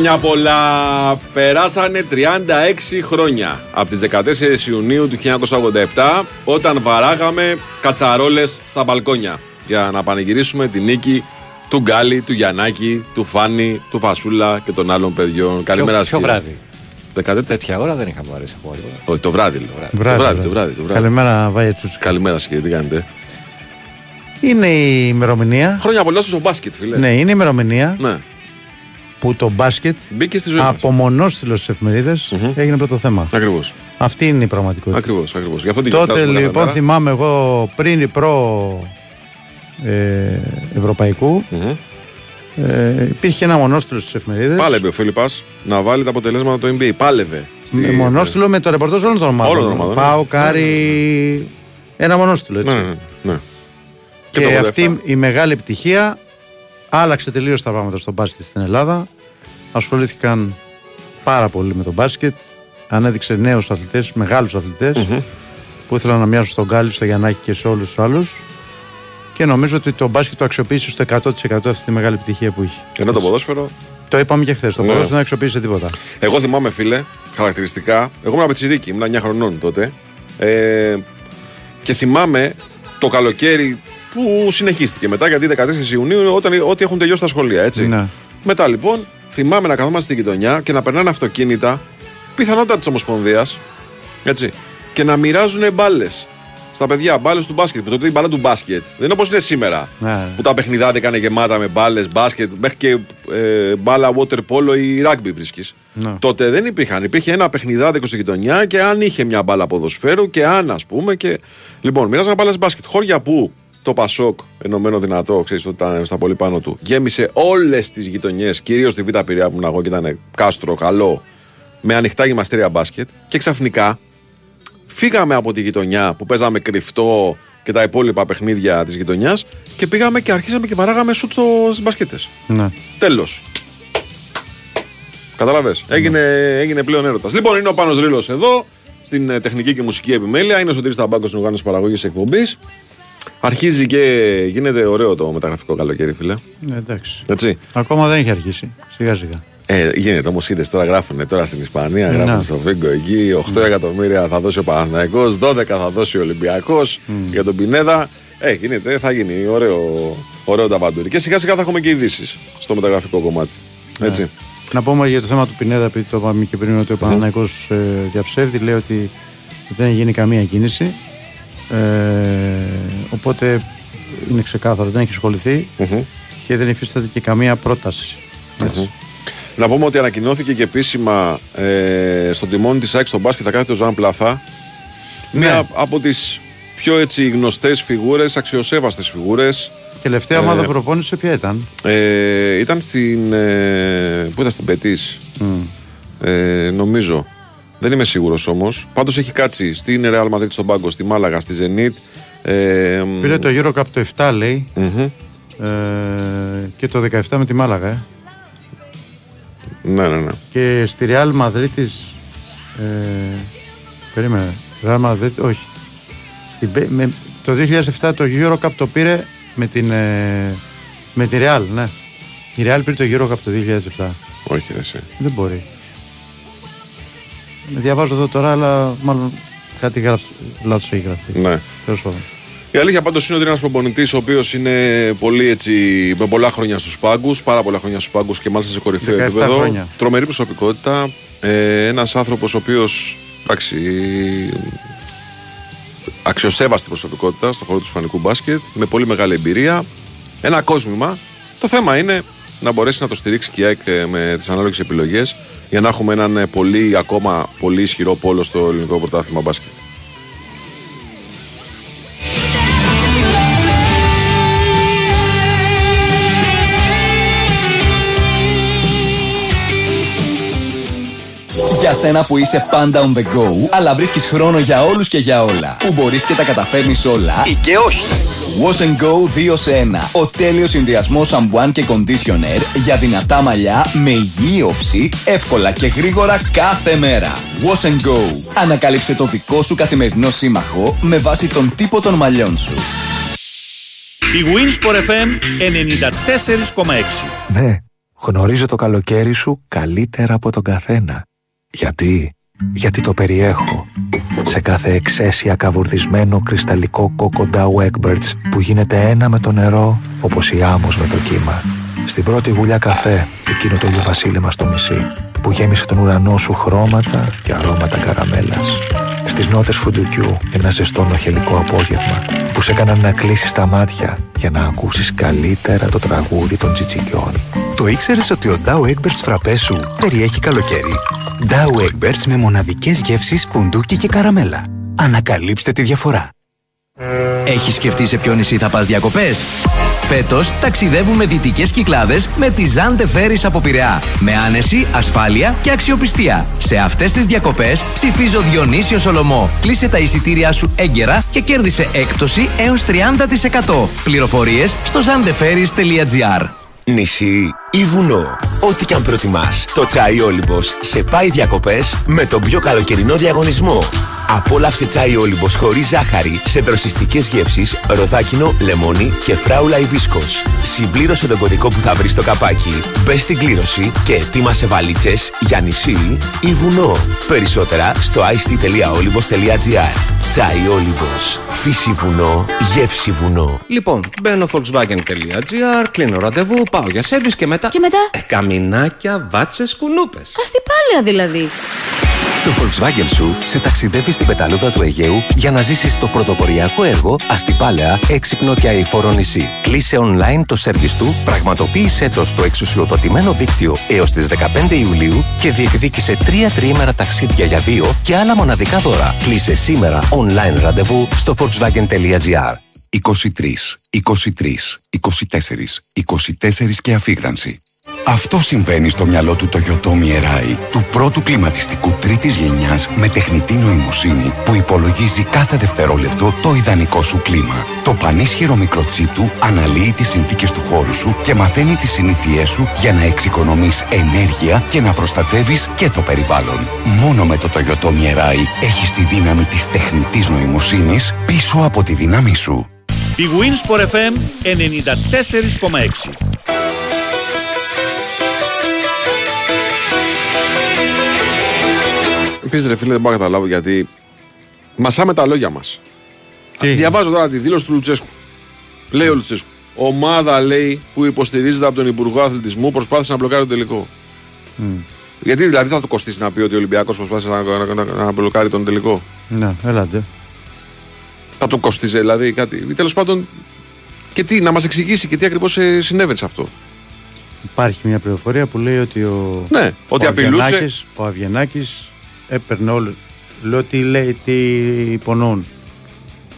Χρόνια πολλά. Περάσανε 36 χρόνια από τις 14 Ιουνίου του 1987 όταν βαράγαμε κατσαρόλες στα μπαλκόνια για να πανηγυρίσουμε την νίκη του Γκάλι, του Γιαννάκη, του Φάνη, του Φασούλα και των άλλων παιδιών. Καλημέρα Ποιο βράδυ; 14. Τέτοια ώρα δεν είχαμε αρέσει από λίγο. Όχι, το βράδυ. λέω. Βράδυ, το βράδυ, βράδυ. το βράδυ, το βράδυ. Καλημέρα, Βάγια Τσούτσικα. Καλημέρα σας κύριε, τι κάνετε; Είναι η ημερομηνία. Χρόνια πολλά στο μπάσκετ, φίλε. Ναι, είναι η ημερομηνία ναι. Που το μπάσκετ Μπήκε στη ζωή μας. από μονόστιλο στις εφημερίδες έγινε πρώτο θέμα. Ακριβώς. Αυτή είναι η πραγματικότητα. Ακριβώς, ακριβώς. Γι' αυτό την Τότε γιορτάζουμε κάθε λοιπόν μέρα. θυμάμαι εγώ πριν η προ ε, Ευρωπαϊκού Μμμ. ε, υπήρχε ένα μονόστιλο στις εφημερίδες. Πάλευε ο Φίλιππας να βάλει τα αποτελέσματα του NBA. Πάλευε. Στη- Με μονόστιλο με το ρεπορτάζ όλων των ομάδων. Όλων των ομάδων, ναι. Πάω, Κάρι. Ένα μονόστιλο έτσι. Ναι, ναι, ναι. Και, το 87. αυτή η μεγάλη επιτυχία άλλαξε τελείως τα πράγματα στο μπάσκετ στην Ελλάδα. Ασχολήθηκαν πάρα πολύ με το μπάσκετ. Ανέδειξε νέους αθλητές, μεγάλους αθλητές, που ήθελαν να μοιάσουν στον Γκάλι, στο Γιαννάκη και σε όλους τους άλλους. Και νομίζω ότι το μπάσκετ το αξιοποίησε στο 100% αυτή τη μεγάλη επιτυχία που είχε. Ενώ το ποδόσφαιρο. Το είπαμε και χθες. Το Ναι. ποδόσφαιρο δεν αξιοποίησε τίποτα. Εγώ θυμάμαι, φίλε, χαρακτηριστικά. Εγώ ήμουν πιτσιρίκι, ήμουν 9 χρονών τότε. Ε, και θυμάμαι το καλοκαίρι που συνεχίστηκε μετά, γιατί 14 Ιουνίου, όταν, ό,τι έχουν τελειώσει τα σχολεία, έτσι. Ναι. Μετά λοιπόν, θυμάμαι να καθόμαστε στη γειτονιά και να περνάνε αυτοκίνητα, πιθανότατα της Ομοσπονδίας, έτσι, και να μοιράζουν μπάλες στα παιδιά, μπάλες του μπάσκετ. Που τότε η μπάλα του μπάσκετ δεν είναι όπως είναι σήμερα. Ναι. Που τα παιχνιδάδια είναι γεμάτα με μπάλες, μπάσκετ, μέχρι και ε, μπάλα water polo ή rugby βρίσκεις. Ναι. Τότε δεν υπήρχαν. Υπήρχε ένα παιχνιδάδικο στη γειτονιά και αν είχε μια μπάλα ποδοσφαίρου και αν ας πούμε. Και... Λοιπόν, μοιράζανε μπάλες μπάσκετ. Χώρια που το Πασόκ, ενωμένο δυνατό, ξέρεις ότι ήταν στα πολύ πάνω του, γέμισε όλες τις γειτονιές, κυρίως στη Β' Πυριά που ήμουν εγώ και ήταν κάστρο, καλό, με ανοιχτά γυμναστήρια μπάσκετ. Και ξαφνικά φύγαμε από τη γειτονιά που παίζαμε κρυφτό και τα υπόλοιπα παιχνίδια της γειτονιάς και πήγαμε και αρχίσαμε και παράγαμε σουτ στις μπασκέτες. Ναι. Τέλος. Κατάλαβε. Έγινε, έγινε πλέον έρωτας. Λοιπόν, είναι ο Πάνος Ρήλος εδώ, στην ε, τεχνική και μουσική επιμέλεια. Είναι ο Σωτήρης Ταμπάκος στην οργάνωση παραγωγής εκπομπής. Αρχίζει και γίνεται ωραίο το μεταγραφικό καλοκαίρι, φίλε. Ναι, εντάξει. Έτσι. Ακόμα δεν έχει αρχίσει. Σιγά σιγά. Ε, γίνεται όμως, είδες τώρα γράφουν τώρα στην Ισπανία, Ε, γράφουν να. στο Βίγκο εκεί. 8 εκατομμύρια θα δώσει ο Παναθηναϊκός 12 θα δώσει ο Ολυμπιακός για τον Πινέδα. Ε, γίνεται, θα γίνει ωραίο, ωραίο ταβαντούρι. Και σιγά σιγά θα έχουμε και ειδήσει στο μεταγραφικό κομμάτι. Έτσι. Να πούμε για το θέμα του Πινέδα, επειδή το είπαμε και πριν ότι ο Παναναϊκός ε, διαψεύδει, λέει ότι δεν έχει γίνει καμία κίνηση. Ε, οπότε είναι ξεκάθαρο, δεν έχει ασχοληθεί Μμμ. και δεν υφίσταται και καμία πρόταση. Έτσι. Να πούμε ότι ανακοινώθηκε και επίσημα ε, στον τιμόνι της ΑΕΚ στον μπάσκετ θα κάθεται ο Ζαν Πλαθά. Μία από τις πιο έτσι γνωστές φιγούρες, αξιοσέβαστες φιγούρες. Τελευταία Ε, ομάδα που προπόνησε ποια ήταν; Ε, ήταν στην. Ε, πού ήταν στην Πετής, ε, νομίζω. Δεν είμαι σίγουρος όμως. Πάντως έχει κάτσει στην Real Madrid στον πάγκο, στη Μάλαγα, στη Zenit. Ε, Πήρε το Eurocup το 7 λέει μμμ. ε, και το 17 με τη Μάλαγα. Ε. Ναι, ναι, ναι. Και στη Real Madrid της, ε, περίμενε, Real Madrid, όχι. Στην Πε- με, το 2007 το Eurocup το πήρε με την, ε, με τη Real, ναι. Η Real πήρε το Eurocup το 2007. Όχι, ρε, εσύ. Δεν μπορεί. Διαβάζω εδώ τώρα, αλλά μάλλον κάτι γράφει, λάθος έχει γραφτεί. Ναι. Τέλος πάντων. Η αλήθεια πάντως είναι ότι είναι ένας προπονητής ο οποίος είναι πολύ έτσι, με πολλά χρόνια στους πάγκους, πάρα πολλά χρόνια στους πάγκους και μάλιστα σε κορυφαίο 17 επίπεδο. χρόνια. Τρομερή προσωπικότητα. Ε, ένας άνθρωπος ο οποίος. Εντάξει. Αξιοσέβαστη προσωπικότητα στον χώρο του ισπανικού μπάσκετ, με πολύ μεγάλη εμπειρία. Ένα κόσμημα. Το θέμα είναι να μπορέσει να το στηρίξει και η ΑΕΚ ε, με τις ανάλογες επιλογές για να έχουμε έναν ε, πολύ, ακόμα πολύ ισχυρό πόλο στο ελληνικό πρωτάθλημα μπάσκετ. Για σένα που είσαι πάντα on the go, αλλά βρίσκεις χρόνο για όλους και για όλα. Που μπορείς και τα καταφέρνεις όλα ή και όχι. Wash and Go 2 σε 1. Ο τέλειος συνδυασμός σαμπουάν και conditioner για δυνατά μαλλιά με υγιή όψη, εύκολα και γρήγορα κάθε μέρα. Wash and Go. Ανακάλυψε το δικό σου καθημερινό σύμμαχο με βάση τον τύπο των μαλλιών σου. Η Winsport FM 94,6. Ναι, Γνωρίζω το καλοκαίρι σου καλύτερα από τον καθένα. Γιατί; Γιατί το περιέχω. Σε κάθε εξαίσια καβουρδισμένο κρυσταλλικό κόκο Dow Egberts που γίνεται ένα με το νερό όπως η άμμος με το κύμα. Στην πρώτη γουλιά καφέ, εκείνο το ηλιοβασίλεμα στο μισή που γέμισε τον ουρανό σου χρώματα και αρώματα καραμέλας. Στις νότες φουντουκιού ένα ζεστό νοχελικό απόγευμα που σε έκαναν να κλείσεις τα μάτια για να ακούσεις καλύτερα το τραγούδι των τσιτσικιών. Το ήξερες ότι ο Dow Egberts φραπές σου περιέχει καλοκαίρι; Dow Egberts με μοναδικές γεύσεις φουντούκι και καραμέλα. Ανακαλύψτε τη διαφορά. Έχεις σκεφτεί σε ποιο νησί θα πας διακοπές; Φέτος ταξιδεύουμε δυτικές κυκλάδες με τη Ζάντε Ferries από Πειραιά. Με άνεση, ασφάλεια και αξιοπιστία. Σε αυτές τις διακοπές ψηφίζω Διονύσιο Σολομό. Κλείσε τα εισιτήριά σου έγκαιρα και κέρδισε έκπτωση έως 30%. Πληροφορίες στο zandeferries.gr Νησί ή βουνό. Ό,τι και αν προτιμάς, το τσάι Όλυμπος σε πάει διακοπές με τον πιο καλοκαιρινό διαγωνισμό. Απόλαυσε τσάι Όλυμπος χωρίς ζάχαρη σε δροσιστικές γεύσεις, ροδάκινο, λεμόνι και φράουλα υβίσκος. Συμπλήρωσε τον κωδικό που θα βρεις στο καπάκι, μπες στην κλήρωση και ετοίμασε βαλίτσες για νησί ή βουνό. Περισσότερα στο ict.olybos.gr Τσάι Όλυμπος. Φύση βουνό, γεύση βουνό. Λοιπόν, μπαίνω volkswagen.gr, κλείνω ραντεβού, πάω για σερβις και μετά. Και μετά; Ε, καμινάκια, βάτσες, κουνούπες. Αστυπάλαια δηλαδή. Το Volkswagen σου σε ταξιδεύει στην πεταλούδα του Αιγαίου για να ζήσεις το πρωτοποριακό έργο Αστυπάλαια, έξυπνο και αηφόρο νησί. Κλείσε online το σερβις του, πραγματοποίησέ το στο εξουσιοδοτημένο δίκτυο έως τις 15 Ιουλίου και διεκδίκησε τρία τριήμερα ταξίδια για δύο και άλλα μοναδικά δώρα. Κλείσε σήμερα online ραντεβού στο volkswagen.gr. 23, 23, 24, 24 και αφήγρανση. Αυτό συμβαίνει στο μυαλό του Toyotomi Mirai, του πρώτου κλιματιστικού τρίτης γενιάς με τεχνητή νοημοσύνη που υπολογίζει κάθε δευτερόλεπτο το ιδανικό σου κλίμα. Το πανίσχυρο μικροτσίπ του αναλύει τις συνθήκες του χώρου σου και μαθαίνει τις συνήθειές σου για να εξοικονομείς ενέργεια και να προστατεύεις και το περιβάλλον. Μόνο με το Toyotomi Mirai έχεις τη δύναμη της τεχνητής νοημοσύνης πίσω από τη δύναμη σου. Η Winsport FM 94,6 Επίσης, ρε φίλε, δεν μπορώ να καταλάβω γιατί μασάμε τα λόγια μας. Διαβάζω τώρα τη δήλωση του Λουτσέσκου. Λέει ο Λουτσέσκου. Ομάδα λέει που υποστηρίζεται από τον Υπουργό Αθλητισμού προσπάθησε να μπλοκάρει τον τελικό. Γιατί δηλαδή θα του κοστίσει να πει ότι ο Ολυμπιακός προσπάθησε να, να, να, να μπλοκάρει τον τελικό; Ναι, έλατε. Θα του κοστίζει δηλαδή κάτι. Τέλος πάντων, και τι, να μας εξηγήσει και τι ακριβώς συνέβαινε σε αυτό. Υπάρχει μια πληροφορία που λέει ότι ο, Ναι, ότι ο απειλούσε. Αβγενάκης- ο Αβγενάκης έπαιρνε όλο. Λέω τι λέει, τι υπονοούν.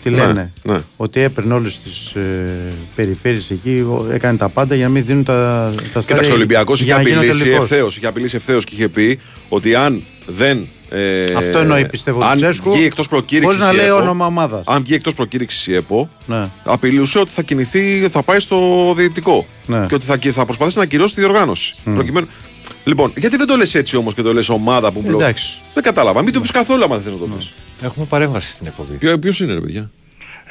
Τι Ναι, λένε. ναι. Ότι έπαιρνε όλες τις ε, περιφέρειες εκεί, ο- έκανε τα πάντα για να μην δίνουν τα, τα στάδια. Κοίταξε, ο Ολυμπιακός είχε για να γίνει ο απειλήσει τελικός. ευθέως. Είχε απειλήσει ευθέως και είχε πει ότι αν δεν. Ε, Αυτό εννοεί, πιστεύω, ο Αν Τσέσκου, βγει εκτός προκήρυξης. χωρίς να λέει όνομα ομάδας. Αν βγει εκτός προκήρυξης η ΕΠΟ, Ναι. απειλούσε ότι θα κινηθεί, θα πάει στο διαιτητικό. Ναι. Και ότι θα, θα προσπαθήσει να ακυρώσει τη διοργάνωση. Προκειμένου... Λοιπόν, γιατί δεν το λες έτσι όμως και το λες ομάδα που μπλοκ. Εντάξει. Δεν κατάλαβα. Μην το πεις καθόλου άμα δεν θες να το πεις. Έχουμε παρέμβαση στην εκπομπή. Ποιο ποιος είναι, ρε παιδιά;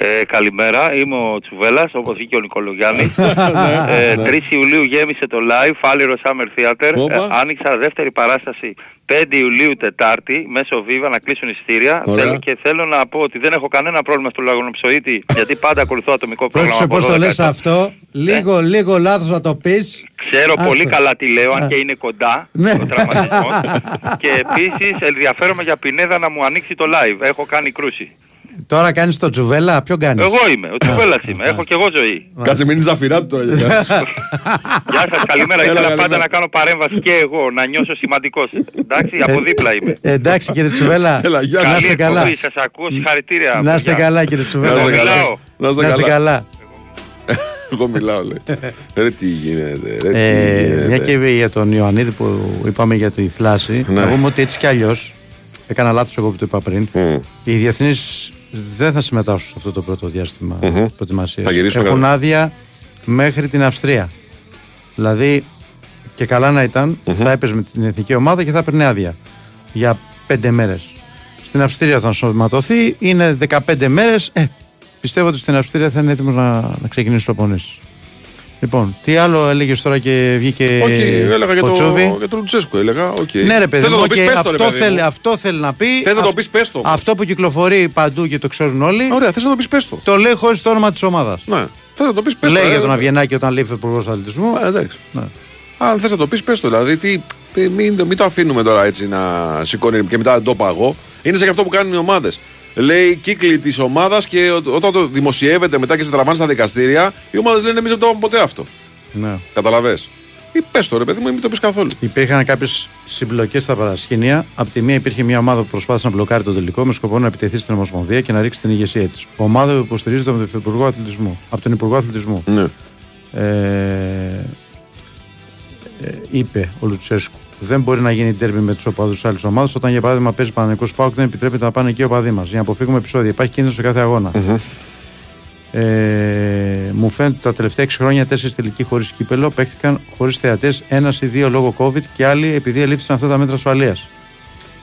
Ε, καλημέρα, είμαι ο Τσουβέλλας, όπως βγήκε ο Νικολογιάννης. Ναι, ε, 3 Ιουλίου γέμισε το live, Φάληρο Summer Theater. Όπα. Ε, άνοιξα δεύτερη παράσταση 5 Ιουλίου Τετάρτη, μέσω Viva, να κλείσουν εισιτήρια. Ωραία. Θέλω, και θέλω να πω ότι δεν έχω κανένα πρόβλημα στο λαγονοψοίτη, γιατί πάντα ακολουθώ ατομικό πρόγραμμα. Πρόσεξε από πώς το 12 λες ετών. αυτό. Λίγο, λίγο λάθος να το πεις. Ξέρω Άστο. πολύ καλά τι λέω, αν Α. και είναι κοντά Ναι. ο τραυματισμός. και επίσης ενδιαφέρομαι για Πινέδα να μου ανοίξει το live. Έχω κάνει κρούση. Τώρα κάνεις το τζουβέλα, ποιον κάνεις; Εγώ είμαι, ο Τσουβέλλας είμαι. Έχω και εγώ ζωή. Κάτσε, μην είναι ζαφυρά του τώρα. για να- Γεια σας, καλημέρα. Έλα, Ήθελα καλημέρα. πάντα να κάνω παρέμβαση και εγώ, να νιώσω σημαντικός. Εντάξει, από δίπλα είμαι. Ε, εντάξει κύριε Τσουβέλα. Έλα, γεια. να Καλή είστε καλά. εκπομπή, σας ακούω, συγχαρητήρια. Να είστε παιδιά. καλά κύριε Να Τσουβέλα. είστε καλά. Μιλάω. Να είστε Να είστε καλά. καλά. Εγώ μιλάω, λέει. Ρε τι γίνεται, ρε τι Ε, γίνεται. μια και για τον Ιωαννίδη που είπαμε για τη θλάση, Ναι. να πούμε ότι έτσι κι αλλιώς. Έκανα λάθος εγώ που το είπα πριν. Μμ. Οι διεθνεί δεν θα συμμετάσχουν σε αυτό το πρώτο διάστημα Μμμ. προετοιμασίας. Θα γυρίσουν Έχουν κατά- άδεια μέχρι την Αυστρία. Δηλαδή και καλά να ήταν θα έπαιζε με την εθνική ομάδα και θα έπαιρνε άδεια για πέντε μέρες. Στην Αυστρία θα ενσωματωθεί, είναι 15 μέρες. Ε, πιστεύω ότι στην Αυστρία θα είναι έτοιμος να, να ξεκινήσει τις προπονήσεις. Λοιπόν, τι άλλο έλεγες τώρα και βγήκε. Όχι, έλεγα για, ο το, Τσόβι. για τον Λουτσέσκο. Έλεγα, οκ. Ναι, ρε παιδί Θες μου, να το πεις, οκ, πες το, ρε αυτό, παιδί μου. θέλει, αυτό θέλει να πει. Θες να το Αυ- πεις, πες το όμως. Αυτό που κυκλοφορεί παντού και το ξέρουν όλοι. Ωραία, θες να το πεις, πες το. Το λέει χωρίς το όνομα της ομάδας. Ναι. Θες να το πεις, πες το. Λέει ε, για τον ε, Αβγενάκη όταν λέει υπουργός αθλητισμού. ε, εντάξει. Ναι. Αν θες να το πεις, πες το. Δηλαδή, τι, ε, μην, το- μην το αφήνουμε τώρα έτσι να σηκώνει και μετά δεν το παγώ. Είναι σαν και αυτό που κάνουν οι ομάδες. Λέει κύκλοι της ομάδας και ο- όταν το δημοσιεύεται μετά και σε τραβάνε στα δικαστήρια, οι ομάδες λένε εμείς δεν το είπαμε ποτέ αυτό. Ναι. Καταλαβέ. Ή πες το ρε παιδί μου, ή μην το πεις καθόλου. Υπήρχαν κάποιες συμπλοκές στα παρασκήνια. Απ' τη μία υπήρχε μια ομάδα που προσπάθησε να μπλοκάρει το τελικό με σκοπό να επιτεθεί στην Ομοσπονδία και να ρίξει την ηγεσία της. Ομάδα που υποστηρίζεται από τον Υπουργό Αθλητισμού. Από τον Υπουργό Αθλητισμού. Ναι. Ε, ε, είπε ο Λουτσέσκου. Δεν μπορεί να γίνει τέρμι με τους οπαδούς τη άλλης ομάδας όταν για παράδειγμα παίζει Παναγενικός Πάοκ δεν επιτρέπεται να πάνε εκεί οι οπαδοί μας για να αποφύγουμε επεισόδια. Υπάρχει κίνδυνος σε κάθε αγώνα. Ε, μου φαίνεται ότι τα τελευταία 6 χρόνια τέσσερις τελικοί χωρίς κύπελο παίχτηκαν χωρίς θεατές, ένας ή δύο λόγω COVID και άλλοι επειδή ελήφθησαν αυτά τα μέτρα ασφαλείας.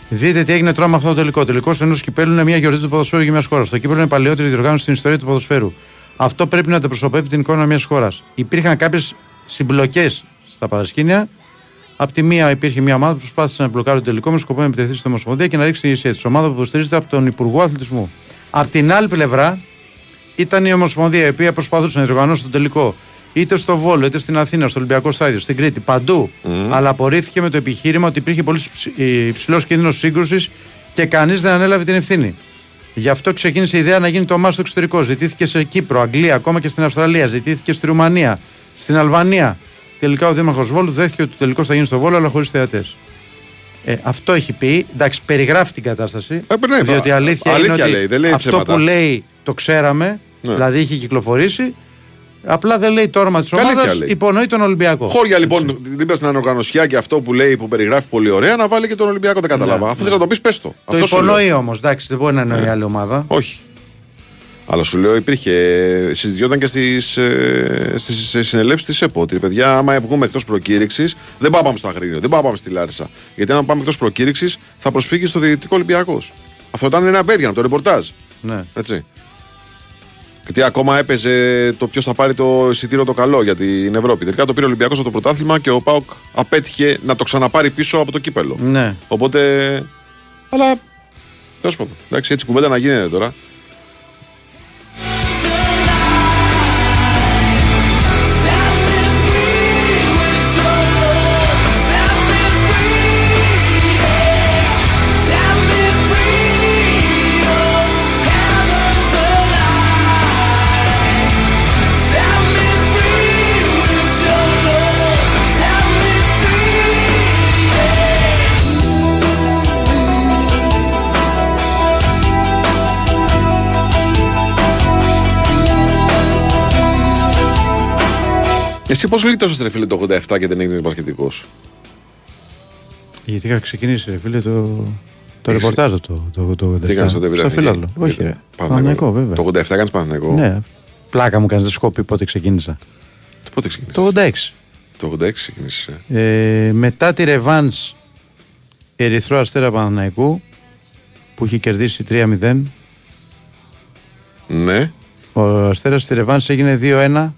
Δείτε τι έγινε τώρα με αυτό το τελικό. Ο τελικός ενός κυπέλου είναι μια γιορτή του ποδοσφαίρου για μιας χώρας. Το κύπελο είναι η παλαιότερη διοργάνωση στην ιστορία του ποδοσφαίρου. Αυτό πρέπει να αντιπροσωπεύει την εικόνα μιας χώρας. Υπήρχαν κάποιες συμπλοκές στα παρασκήνια. Απ' τη μία υπήρχε μια ομάδα που προσπάθησε να μπλοκάρει το τελικό με σκοπό να επιτεθεί στην Ομοσπονδία και να ρίξει την ηγεσία της. Ομάδα που υποστηρίζεται από τον Υπουργό Αθλητισμού. Απ' την άλλη πλευρά ήταν η Ομοσπονδία η οποία προσπαθούσε να διοργανώσει το τελικό είτε στο Βόλο, είτε στην Αθήνα, στο Ολυμπιακό Στάδιο, στην Κρήτη, παντού. Αλλά απορρίφθηκε με το επιχείρημα ότι υπήρχε πολύ υψηλός κίνδυνος σύγκρουσης και κανείς δεν ανέλαβε την ευθύνη. Γι' αυτό ξεκίνησε η ιδέα να γίνει το μάτι στο εξωτερικό. Ζητήθηκε σε Κύπρο, Αγγλία, ακόμα και στην Αυστραλία. Ζητήθηκε στη Ρουμανία, στην Αλβανία. Τελικά ο Δήμαρχος Βόλου δέχτηκε ότι το τελικό θα γίνει στο Βόλο, αλλά χωρίς θεατές. Ε, αυτό έχει πει. Εντάξει, περιγράφει την κατάσταση. ναι, διότι η αλήθεια, αλήθεια είναι ότι λέει, δεν λέει αυτό ψέματα. που λέει το ξέραμε, Ναι. δηλαδή είχε κυκλοφορήσει. Απλά δεν λέει το όνομα της Αλήθεια ομάδας, λέει. υπονοεί τον Ολυμπιακό. Χώρια λοιπόν δίπλα στην ανοργανωσιά και αυτό που λέει που περιγράφει πολύ ωραία να βάλει και τον Ολυμπιακό. Δεν κατάλαβα. Ναι, Αυτό ναι. θε να το πεις, πες το. Το Αυτό σου λέω. υπονοεί όμως, εντάξει, δεν μπορεί να εννοεί άλλη ομάδα. Όχι. Αλλά σου λέω υπήρχε. Συζητιόταν και στις στις συνελεύσεις της ΕΠΟ. Ότι παιδιά, άμα βγούμε εκτός προκήρυξης, δεν πάμε στο Αγρίνιο, δεν πάμε στη Λάρισα. Γιατί αν πάμε εκτός προκήρυξης, θα προσφύγει στο Διαιτητικό Ολυμπιακός. Αυτό ήταν ένα απέβιανο, το ρεπορτάζ. Ναι. Έτσι. Γιατί ακόμα έπαιζε το ποιος θα πάρει το εισιτήριο το καλό για την Ευρώπη. Τελικά το πήρε ο Ολυμπιακός από το πρωτάθλημα και ο Πάοκ απέτυχε να το ξαναπάρει πίσω από το κύπελο. Ναι. Οπότε. Αλλά. Τέλος πάντων. Εντάξει, έτσι κουβέντα να γίνεται τώρα. Εσύ πώς λύτωσε ρε φίλε το 87 και δεν έγινες μπασκετικός; Γιατί είχα ξεκινήσει, ρε φίλε, το, το Έχεις- ρεπορτάζ το, το, το, Τι έκανε στο στο Τεβίδα. Φιλάδλο. Όχι, ρε. Παναθηναϊκό, βέβαια. Το 87 έκανες Παναθηναϊκό; Ναι. Πλάκα μου κάνεις, δεν σου έχω πει πότε ξεκίνησα. Το πότε ξεκίνησες; Το 86. Το 86 ξεκίνησες. Ε, μετά τη Ρεβάνς Ερυθρό Αστέρα Παναθηναϊκού που είχε κερδίσει 3-0 Ναι. ο Αστέρας στη Ρεβάνς έγινε 2-1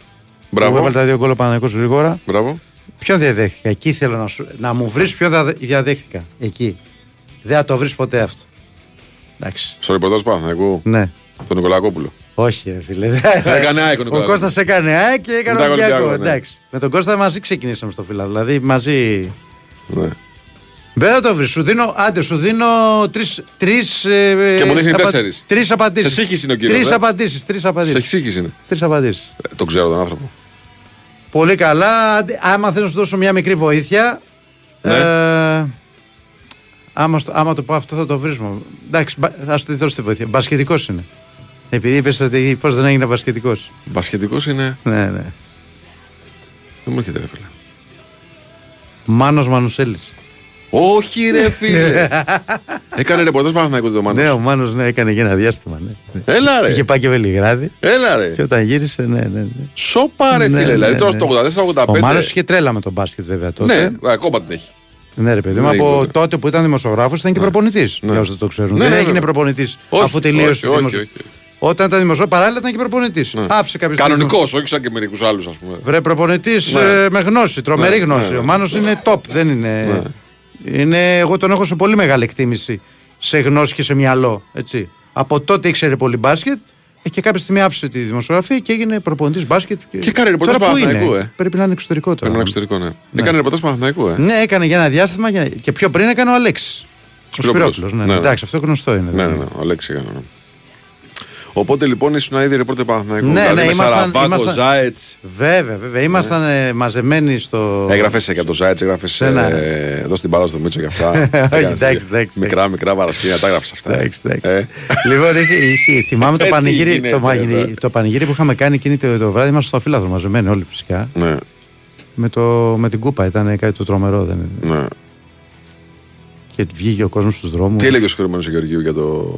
Μπράβο. που έβαλε τα δύο γκολ ο Παναθηναϊκός γρήγορα Μπράβο. Ποιο διαδέχτηκα, εκεί θέλω να, σου, να μου βρεις ποιο δια- διαδέχτηκα εκεί δεν θα το βρεις ποτέ αυτό εντάξει Στο ρεπορτάζ του Παναθηναϊκού. ναι Τον Νικολακόπουλο. όχι ρε φίλε Έκανε ΑΕΚ ο ο Νικολακόπουλος. Κώστας έκανε ΑΕΚ και έκανε Μετά Ολυμπιακό Ολυμπιακό, ναι. εντάξει με τον Κώστα μαζί ξεκινήσαμε στο φύλλα δηλαδή μαζί Ναι. Δεν θα το βρεις. Σου δίνω, άντε, σου δίνω τρει. Τρεις, ε, Και μου δείχνει τέσσερις. Τρεις απαντήσεις. Σε σύγχυση είναι ο κύριος, Τρεις ε. απαντήσεις. Τρεις Σε απαντήσει. εξήγηση είναι. Τρεις απαντήσεις. Ε, τον ξέρω τον άνθρωπο. Πολύ καλά. Άντε, Άμα θέλω να σου δώσω μια μικρή βοήθεια. Ναι. Ε, άμα, στο- άμα το πω αυτό θα το βρει. μόνο. Εντάξει, μπα- θα σου της δώσω τη βοήθεια. Μπασκετικός είναι. Επειδή είπες ότι πώς δεν έγινε μπασκετικός. Μπασκετικός είναι. Ναι, ναι. Δεν μου έρχεται ρε φίλε. Μάνος Μανουσέλης. Όχι ρε φίλε. Έκανε ρεπορτάζ Παναθηναϊκού το Μάνος. Ναι, ο Μάνος ναι, έκανε για ένα διάστημα. Ναι. Έλα ρε. Είχε πάει και Βελιγράδι. Έλα ρε. Και όταν γύρισε, ναι, ναι. ναι. Σοπα ρε Ναι, φίλε. ναι, Δηλαδή τώρα ναι. στο 84-85. Ο Μάνος είχε τρέλα με τον μπάσκετ βέβαια τότε. Ναι, ακόμα την έχει. Ναι, ρε παιδί μου, Ναι, από είναι. τότε που ήταν δημοσιογράφος ήταν και προπονητής. Για όσους δεν το ξέρουν. Ναι, δεν ναι, έγινε ναι. προπονητής Όχι, αφού τελείωσε. όχι, δημοσιο- όχι, όχι. Όταν ήταν δημοσιογράφος, παράλληλα ήταν και προπονητής. Άφησε κάποιε Κανονικός, όχι σαν και μερικούς άλλους, ας πούμε. Βρε προπονητής Ναι. με γνώση, τρομερή Ναι, γνώση. ναι, Ο Μάνος είναι top, δεν είναι. Ναι. είναι. Εγώ τον έχω σε πολύ μεγάλη εκτίμηση σε γνώση και σε μυαλό. Έτσι. Από τότε ήξερε πολύ μπάσκετ ε, και κάποια στιγμή άφησε τη δημοσιογραφία και έγινε προπονητής μπάσκετ. Και κάνει ρεπορτάζ Τώρα πού Παναθηναϊκού, είναι; ε. Πρέπει να είναι εξωτερικό τώρα. Πρέπει να είναι εξωτερικό, ναι. Έκανε ρεπορτάζ Παναθηναϊκού, ε. Ναι, έκανε για ένα διάστημα για- και πιο πριν έκανε ο Αλέξης. Ο Σπυρόπουλος. Σπυρόπουλος. Ναι, Ναι. ναι. Εντάξει, αυτό γνωστό είναι. Ναι, δηλαδή. ναι, ναι, ο Λέξη έκανε. ναι. Οπότε λοιπόν ήσουν ήδη ρεπόρτερ Παναθηναϊκού. Ναι, δηλαδή ναι, με ήμασταν- Σαραβάκο, ήμασταν- Ζάετ. Βέβαια, βέβαια. Ήμασταν ε, μαζεμένοι στο. Έγραφες και από το Ζάετ, έγραφε ένα- εδώ στην μπάλα στο Μίτσο και αυτά. Όχι, Έκανες εντάξει, εντάξει, Μικρά, μικρά παρασκήνια, τα έγραψες αυτά. Εντάξει, εντάξει. Ε. λοιπόν, είχε, είχε- θυμάμαι το Ε, τι πανηγύρι, γίνεται το, πανηγύρι, εδώ. το πανηγύρι που είχαμε κάνει εκείνη το, το βράδυ. Είμαστε στο αφίλαθρο μαζεμένοι όλοι φυσικά. Ναι, Με, το, με την κούπα ήταν κάτι το τρομερό. Δεν είναι. ναι. Και βγήκε ο κόσμος στους δρόμους. Τι έλεγε ο συγχωρημένο ο Γεωργίου για το,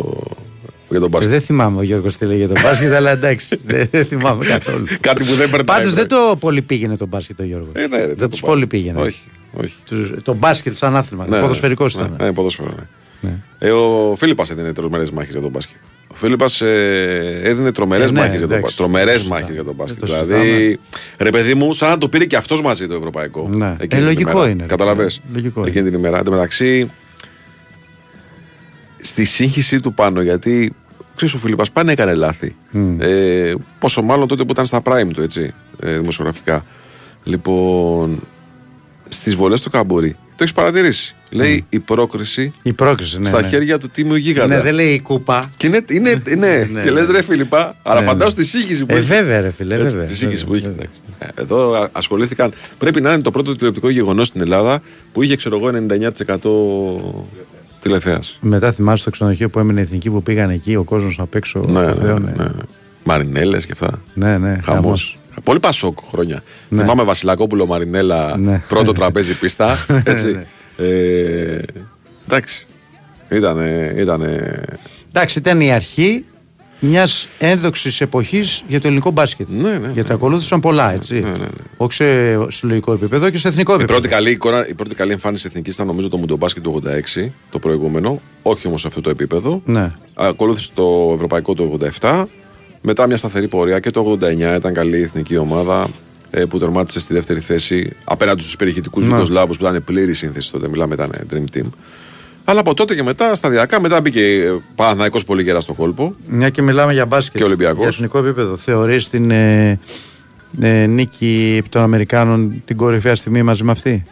για τον μπάσκετ. Δεν θυμάμαι ο Γιώργος τι λέγε το μπάσκετ, αλλά εντάξει. δεν, δεν θυμάμαι καθόλου. Κάτι που δεν περνάει. Πάντως δεν το πολύ πήγαινε το μπάσκετ ο Γιώργος. Ε, ναι, ρε, δεν το τους πάει. πολύ πήγαινε. Όχι, όχι. Τους- το μπάσκετ σαν άθλημα. Ναι, Ποδοσφαιρικό ναι, ήταν. Ναι, ποδοσφαιρικό. Ναι. Ε, ο Φίλιππας έδινε τρομερές μάχες για τον μπάσκετ. Ο Φίλιππας ε, έδινε τρομερές Ε, ναι, μάχες για τον εντάξει. μπάσκετ. Τρομερές Δεν το μάχες για τον μπάσκετ. το Δηλαδή, ρε παιδί μου, σαν να το πήρε και αυτός μαζί το ευρωπαϊκό. Ναι. Εκείνη Ε, την λογικό ημέρα. είναι, ρε. Καταλαβες; Λογικό Εκείνη την ημέρα. Εν τω μεταξύ, στη σύγχυση του πάνω, γιατί ξέρει ο Φίλιππα πάνε έκανε λάθη. Ε, πόσο μάλλον τότε που ήταν στα prime του, έτσι, ε, δημοσιογραφικά. Λοιπόν, στις βολές του Καμπούρη, το έχεις παρατηρήσει. Λέει η πρόκριση Η πρόκριση, ναι. στα ναι. χέρια του τίμιου γίγαντα. Ναι, δεν λέει η κούπα. Και είναι, είναι, ναι, Ναι, και λες ναι. ρε Φιλιππά, αλλά Ναι, φαντάζομαι ναι. τη σύγχυση που Ε, είχε. βέβαια, ρε φίλε, Έτσι, βέβαια, Τη σύγχυση που βέβαια, είχε. Ε, Εδώ α- ασχολήθηκαν. Πρέπει να είναι το πρώτο τηλεοπτικό γεγονός στην Ελλάδα που είχε, ξέρω εγώ, 99% τηλεθέαση. Μετά θυμάσαι το ξενοδοχείο που έμεινε η εθνική που πήγαν εκεί, ο κόσμος απ' έξω. Ναι, το ναι, Θεό, ναι, ναι, ναι. Μαρινέλες και αυτά. ναι, ναι, Χαμός. χαμός. Πολύ πασόκ χρόνια. Ναι. Θυμάμαι Βασιλακόπουλο Μαρινέλα, Ναι. πρώτο τραπέζι πίστα. Έτσι. Ναι. ε, εντάξει. Ήτανε, ήτανε Εντάξει, ήταν η αρχή μιας ένδοξης εποχής για το ελληνικό μπάσκετ. Ναι, ναι, Γιατί ακολούθησαν πολλά, έτσι. ναι, ναι. Όχι σε συλλογικό επίπεδο και σε εθνικό Η επίπεδο. πρώτη, καλή εικόνα, η πρώτη καλή εμφάνιση εθνικής ήταν νομίζω το Μουντομπάσκετ του 86, το προηγούμενο. Όχι όμως σε αυτό το επίπεδο. Ναι. Ακολούθησε το Ευρωπαϊκό του 87. Μετά μια σταθερή πορεία και το 89 ήταν καλή η εθνική ομάδα ε, που τερμάτισε στη δεύτερη θέση απέναντι στους περιχητικούς Ναι. Ιουγκοσλάβους που ήταν πλήρη σύνθεση τότε. Μιλάμε, ήταν Dream Team. Αλλά από τότε και μετά, σταδιακά, μετά μπήκε Παναθυναϊκό πολύ γερά στο κόλπο. Μια και μιλάμε για μπάσκετ. Και Ολυμπιακός. Για εθνικό επίπεδο. Θεωρείς την ε, ε, νίκη των Αμερικάνων την κορυφαία στιγμή μαζί με αυτή;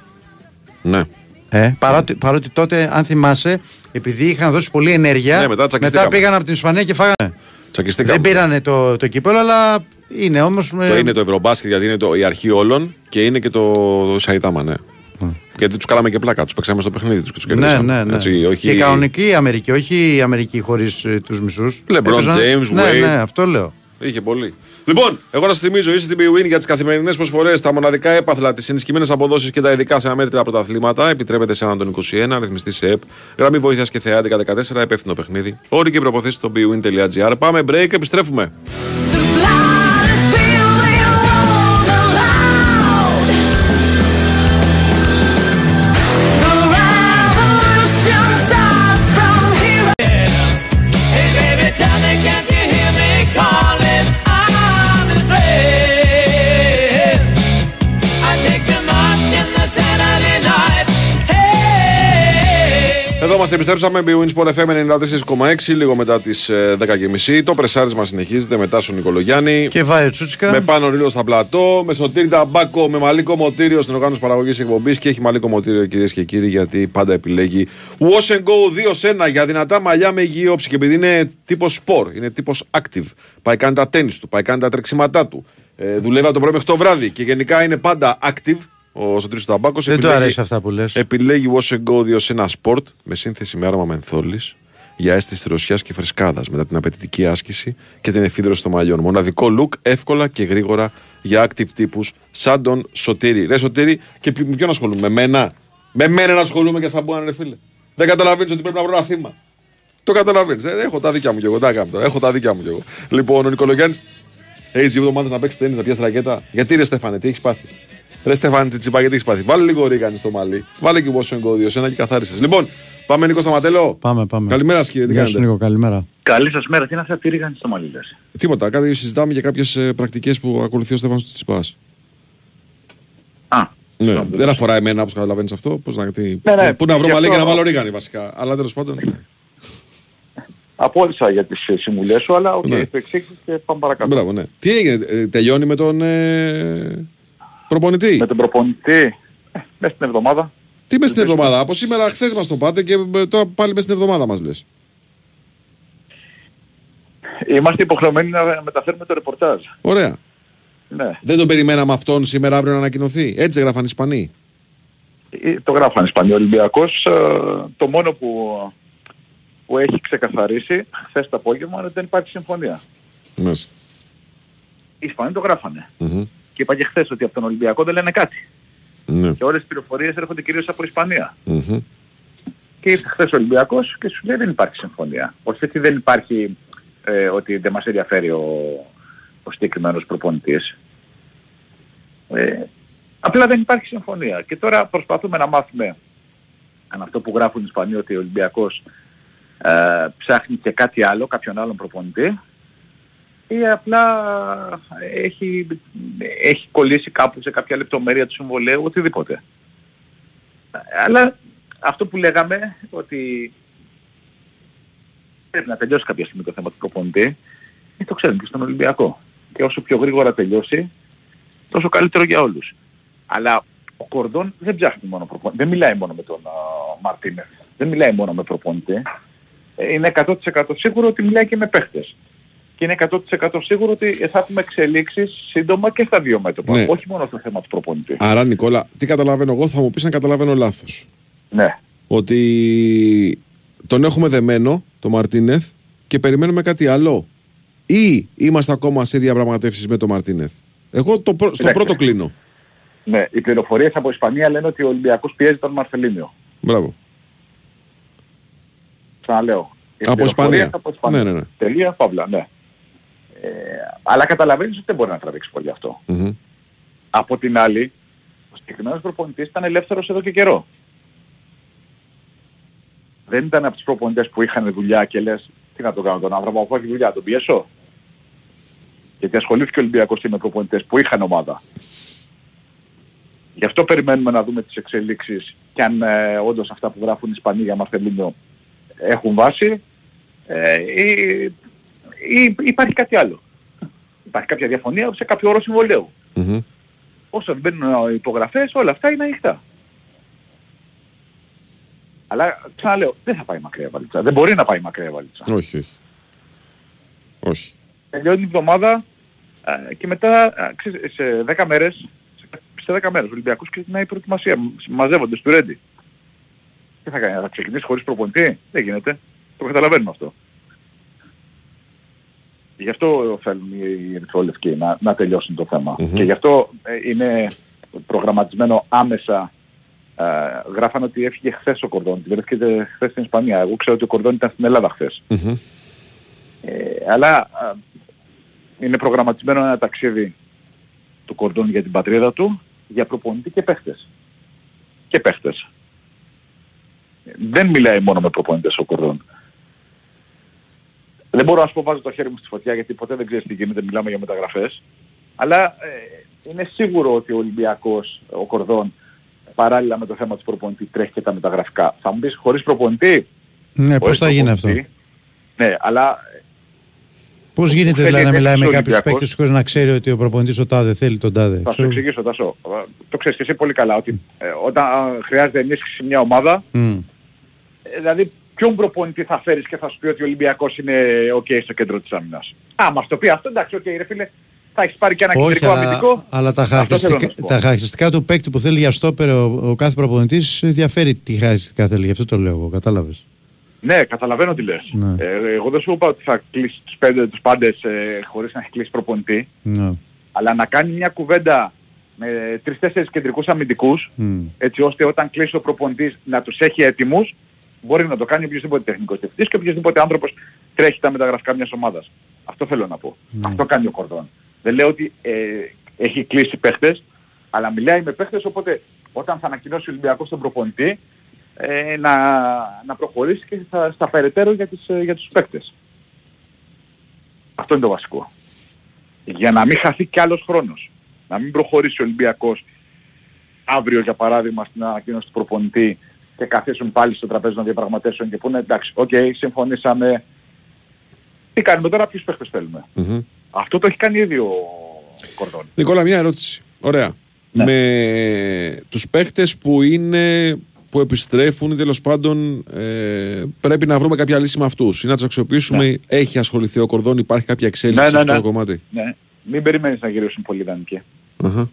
Ναι. Ε, παρότι, παρότι τότε, αν θυμάσαι, επειδή είχαν δώσει πολλή ενέργεια, Ναι, μετά τσακιστήκαμε. πήγαν από την Ισπανία και φάγανε. Τσακιστήκαμε. Δεν πήρανε το, το κύπελο, αλλά είναι όμως. Το είναι το Ευρωμπάσκετ γιατί είναι το, η αρχή όλων και είναι και το, το Σαϊτάμα, ναι. Γιατί τους κάναμε και πλάκα, τους παίξαμε στο παιχνίδι τους και τους Ναι, κερδίσαμε. ναι, ναι. Έτσι, όχι... Και κανονική η Αμερική, όχι η Αμερική χωρίς τους μισούς. LeBron James, Ναι, Wade. ναι, αυτό λέω. Είχε πολύ. Λοιπόν, εγώ να σας θυμίζω, είστε στην BWIN για τις καθημερινές προσφορές, τα μοναδικά έπαθλα, τι ενισχυμένε αποδόσεις και τα ειδικά σε αμέτρητα πρωταθλήματα. Επιτρέπεται σε έναν των 21, ρυθμιστή σε ΕΠ, γραμμή βοήθειας και θεά 1114, υπεύθυνο παιχνίδι. Όροι και προποθέσει στο bwin.gr. Πάμε break, επιστρέφουμε. Είμαστε, επιστρέψαμε. BWIN Sport FM 94,6 λίγο μετά τις 10.30. Το πρεσάρισμα συνεχίζεται με Τάσο Νικολογιάννη. Και Βάιο Τσούτσικα. Με πάνω ρίλο στα πλατό, με σωτήρι ταμπάκο, με μαλλικό μοτήριο στην οργάνωση παραγωγής εκπομπής και έχει μαλλικό μοτήριο κυρίες και κύριοι γιατί πάντα επιλέγει Wash and Go 2 σε 1 για δυνατά μαλλιά με υγιή όψη και επειδή είναι τύπος sport, είναι τύπος active. Πάει κάνει τα τέννη του, πάει κάνει τα τρεξίματά του. Ε, δουλεύει από το πρωί μέχρι το βράδυ και γενικά είναι πάντα active. Ο Σωτήρης Ταμπάκος Δεν του επιλέγει- αρέσει αυτά που λες. Επιλέγει Wash and Go 2 σε ένα sport με σύνθεση με άρωμα μενθόλης για αίσθηση δροσιάς και φρεσκάδας μετά την απαιτητική άσκηση και την εφίδρωση των μαλλιών. Μοναδικό look εύκολα και γρήγορα για active τύπους σαν τον Σωτήρη. Ρε Σωτήρη, και με ποιον ασχολούμαι, με μένα. Με μένα να ασχολούμαι και σαμπουάν, ε, ρε φίλε. Δεν καταλαβαίνεις ότι πρέπει να βρω ένα θύμα. Το καταλαβαίνεις. Ε, έχω τα δίκια μου κι εγώ. Τα κάνω τώρα. Έχω τα δίκια μου κι εγώ. Λοιπόν, ο Νικολογιάννης έχει δύο εβδομάδες να παίξει τέννη, να πιάσει ρακέτα. Γιατί ρε Στέφανε, τι έχεις πάθει; Ρε Στέφανε Τσιτσιπά, γιατί έχεις πάθει; Βάλε λίγο ρίγανη στο μαλλί. Βάλε και Washington Go 2 σε ένα και καθάρισες. Λοιπόν, Πάμε Νίκο Σταματέλο. Πάμε, πάμε. Καλημέρα σας, κύριε. Τι Γεια σου κάνετε. Νίκο, καλημέρα. Καλή σας μέρα. Τι είναι αυτά τι ρίγανη στο μαλλί λες; Τίποτα. Κάτι συζητάμε για κάποιες πρακτικές που ακολουθεί ο Στέφανο Τσιπά. Α, Ναι. Δεν αφορά εμένα όπως καταλαβαίνεις αυτό. Πώς να, τι, Ναι, ναι, πού να βρω γι' μαλλί αυτό- για να βάλω ρίγανη βασικά. Αλλά τέλος πάντων. ναι. Απόλυσα για τις ε, συμβουλές σου, αλλά οκ, Ναι. το εξήγησες και πάμε παρακάτω. Μπράβο, ναι. Τι έγινε, ε, τελειώνει με τον ε, προπονητή. Με τον προπονητή, ε, μέσα στην εβδομάδα. Τι μες στην εβδομάδα. Από σήμερα χθες μας το είπατε και ε, τώρα πάλι μες στην εβδομάδα μας λες. Είμαστε υποχρεωμένοι να μεταφέρουμε το ρεπορτάζ. Ωραία. Ναι. Δεν τον περιμέναμε αυτόν σήμερα αύριο να ανακοινωθεί. Έτσι δεν γράφαν οι Ισπανοί. Ε, Το γράφανε Ισπανοί Ολυμπιακός. ε, Το μόνο που, που έχει ξεκαθαρίσει χθες το απόγευμα είναι ότι δεν υπάρχει συμφωνία. Μάλιστα. Οι Ισπανοί το γράφανε. Μμμ. Και είπα και χθες ότι από τον Ολυμπιακό δεν λένε κάτι. Ναι. Και όλες οι πληροφορίες έρχονται κυρίως από Ισπανία. Μμμ. Και ήρθε χθες ο Ολυμπιακός και σου λέει δεν υπάρχει συμφωνία. Όχι ότι δεν υπάρχει, ε, ότι δεν μας ενδιαφέρει ο, ο συγκεκριμένος προπονητής. Ε, απλά δεν υπάρχει συμφωνία. Και τώρα προσπαθούμε να μάθουμε αν αυτό που γράφουν οι Ισπανοί ότι ο Ολυμπιακός ε, ψάχνει και κάτι άλλο, κάποιον άλλον προπονητή ή απλά έχει, έχει κολλήσει κάπου σε κάποια λεπτομέρεια του συμβολέου, οτιδήποτε. Αλλά αυτό που λέγαμε ότι πρέπει να τελειώσει κάποια στιγμή το θέμα του προπονητή, ε, το ξέρουν και στον Ολυμπιακό. Και όσο πιο γρήγορα τελειώσει, τόσο καλύτερο για όλους. Αλλά ο Κορδόν δεν ψάχνει μόνο προπονητή, δεν μιλάει μόνο με τον uh, Μαρτίνεθ, δεν μιλάει μόνο με προπονητή. Ε, είναι 100% σίγουρο ότι μιλάει και με παίχτες. Και είναι 100% σίγουρο ότι θα έχουμε εξελίξεις σύντομα και στα δύο μέτωπα. Ναι. Όχι μόνο στο θέμα του προπονητή. Άρα, Νικόλα, τι καταλαβαίνω εγώ, θα μου πεις αν καταλαβαίνω λάθος. Ναι. Ότι τον έχουμε δεμένο, τον Μαρτίνεθ, και περιμένουμε κάτι άλλο. Ή είμαστε ακόμα σε διαπραγματεύσεις με τον Μαρτίνεθ. Εγώ το, πρω- στο Κοιτάξτε. πρώτο κλείνω. Ναι, οι πληροφορίες από Ισπανία λένε ότι ο Ολυμπιακός πιέζει τον Μαρσελίνιο. Μπράβο. Ξαναλέω. Οι Από πληροφορίες Ισπανία. Από Ισπανία. Ναι, ναι, ναι. Τελεία, παύλα, ναι. Ε, αλλά καταλαβαίνεις ότι δεν μπορεί να τραβήξει πολύ αυτό. Μμμ. Από την άλλη, ο συγκεκριμένος προπονητής ήταν ελεύθερος εδώ και καιρό. Δεν ήταν από τους προπονητές που είχαν δουλειά και λες τι να το κάνω τον άνθρωπο, αφού έχει δουλειά, τον πιέσω. Γιατί ασχολήθηκε ο Ολυμπιακός και με προπονητές που είχαν ομάδα. Γι' αυτό περιμένουμε να δούμε τις εξελίξεις και αν ε, όντως αυτά που γράφουν οι Ισπανοί για Μαρθελίνο έχουν βάση ε, ή, ή υπάρχει κάτι άλλο. Υπάρχει κάποια διαφωνία σε κάποιο όρο συμβολέου. Μμμ. Όσο δεν μπαίνουν υπογραφές, όλα αυτά είναι ανοιχτά. Αλλά ξαναλέω, δεν θα πάει μακριά η βαλίτσα. Δεν μπορεί να πάει μακριά η βαλίτσα. Όχι, όχι. Όχι. Τελειώνει η εβδομάδα ε, και μετά ε, ξέρεις, σε 10 μέρες, σε 10 μέρες ο Ολυμπιακός ξεκινάει η προετοιμασία. Μαζεύονται στο Ρέντι. Τι θα κάνει, θα ξεκινήσει χωρίς προπονητή; Δεν γίνεται. Το καταλαβαίνουμε αυτό. Γι' αυτό θέλουν οι ερυθρόλευκοι να, να τελειώσουν το θέμα. Μμμ. Και γι' αυτό ε, είναι προγραμματισμένο άμεσα. Ε, γράφανε ότι έφυγε χθες ο Κορδόν. Βρέθηκε χθες στην Ισπανία. Εγώ ξέρω ότι ο Κορδόν ήταν στην Ελλάδα χθες. Μμμ. Ε, αλλά α, είναι προγραμματισμένο ένα ταξίδι του Κορδόν για την πατρίδα του, για προπονητή και παίχτες. Και παίχτες. Ε, Δεν μιλάει μόνο με προπονητές ο Κορδόν. Δεν μπορώ να σου πω βάζω το χέρι μου στη φωτιά γιατί ποτέ δεν ξέρεις τι γίνεται, μιλάμε για μεταγραφές. Αλλά ε, είναι σίγουρο ότι ο Ολυμπιακός, ο Κορδόν, παράλληλα με το θέμα του προπονητή τρέχει και τα μεταγραφικά. Θα μου πεις χωρίς προπονητή; Ναι, πώς χωρίς θα γίνει αυτό; προπονητή. Ναι, αλλά Πώς γίνεται θέλει δηλαδή να μιλάει με επέκτηση ο κάποιους Ολυμπιακός. παίκτες χωρίς να ξέρει ότι ο προπονητής ο τάδε θέλει τον τάδε. Θα σου Ξέρω- εξηγήσω, Τάσο. Ε, Το ξέρεις και εσύ πολύ καλά ότι ε, όταν ε, χρειάζεται ενίσχυση μια ομάδα, Μμ. ε, δηλαδή ποιον προπονητή θα φέρεις και θα σου πει ότι ο Ολυμπιακός είναι ok στο κέντρο της άμυνας. Α, μας το πει αυτό, εντάξει, ok ρε φίλε, θα έχεις πάρει και ένα Όχι, κεντρικό αλλά, αμυντικό. αλλά τα, Αυτό θέλω να χαρακτηριστικά, σου πω. τα χαρακτηριστικά του παίκτη που θέλει για στόπερ ο, ο κάθε προπονητής διαφέρει τι χαρακτηριστικά θέλει. Γι' αυτό το λέω εγώ, κατάλαβες. Ναι, καταλαβαίνω τι λες. Ναι. Ε, εγώ δεν σου είπα ότι θα κλείσει τους πέντε, τους πάντες ε, χωρίς να έχει κλείσει προπονητή, Ναι. αλλά να κάνει μια κουβέντα με τρεις-τέσσερις κεντρικούς αμυντικούς, Μμ. έτσι ώστε όταν κλείσει ο προπονητής να τους έχει έτοιμους, μπορεί να το κάνει οποιοδήποτε τεχνικός διευθυντής και οποιοδήποτε άνθρωπος τρέχει τα μεταγραφικά μιας ομάδας. Αυτό θέλω να πω. Αυτό κάνει ο Κορδόν. Δεν λέω ότι ε, έχει κλείσει παίχτες, αλλά μιλάει με παίχτες, οπότε όταν θα ανακοινώσει ο Ολυμπιακός τον προπονητή, ε, να, να προχωρήσει και στα, στα περαιτέρω για, τις, ε, για τους παίκτες. Αυτό είναι το βασικό. Για να μην χαθεί κι άλλος χρόνος. Να μην προχωρήσει ο Ολυμπιακός αύριο για παράδειγμα στην ανακοίνωση του προπονητή και καθίσουν πάλι στο τραπέζι των διαπραγματεύσεων και πούνε εντάξει, οκ, συμφωνήσαμε. Τι κάνουμε τώρα, ποιους παίχτες θέλουμε. Αυτό το έχει κάνει ήδη ο Κορδόν. Νικόλα, μια ερώτηση. Ωραία. Ναι. Με τους παίχτες που είναι που επιστρέφουν τέλος πάντων ε, πρέπει να βρούμε κάποια λύση με αυτούς ή να τους αξιοποιήσουμε. Έχει ασχοληθεί ο Κορδόν, υπάρχει κάποια εξέλιξη Ναι, σε ναι, αυτό ναι. το κομμάτι; Ναι. Μην περιμένεις να γυρίσουν πολύ ιδανικοί. Αχα.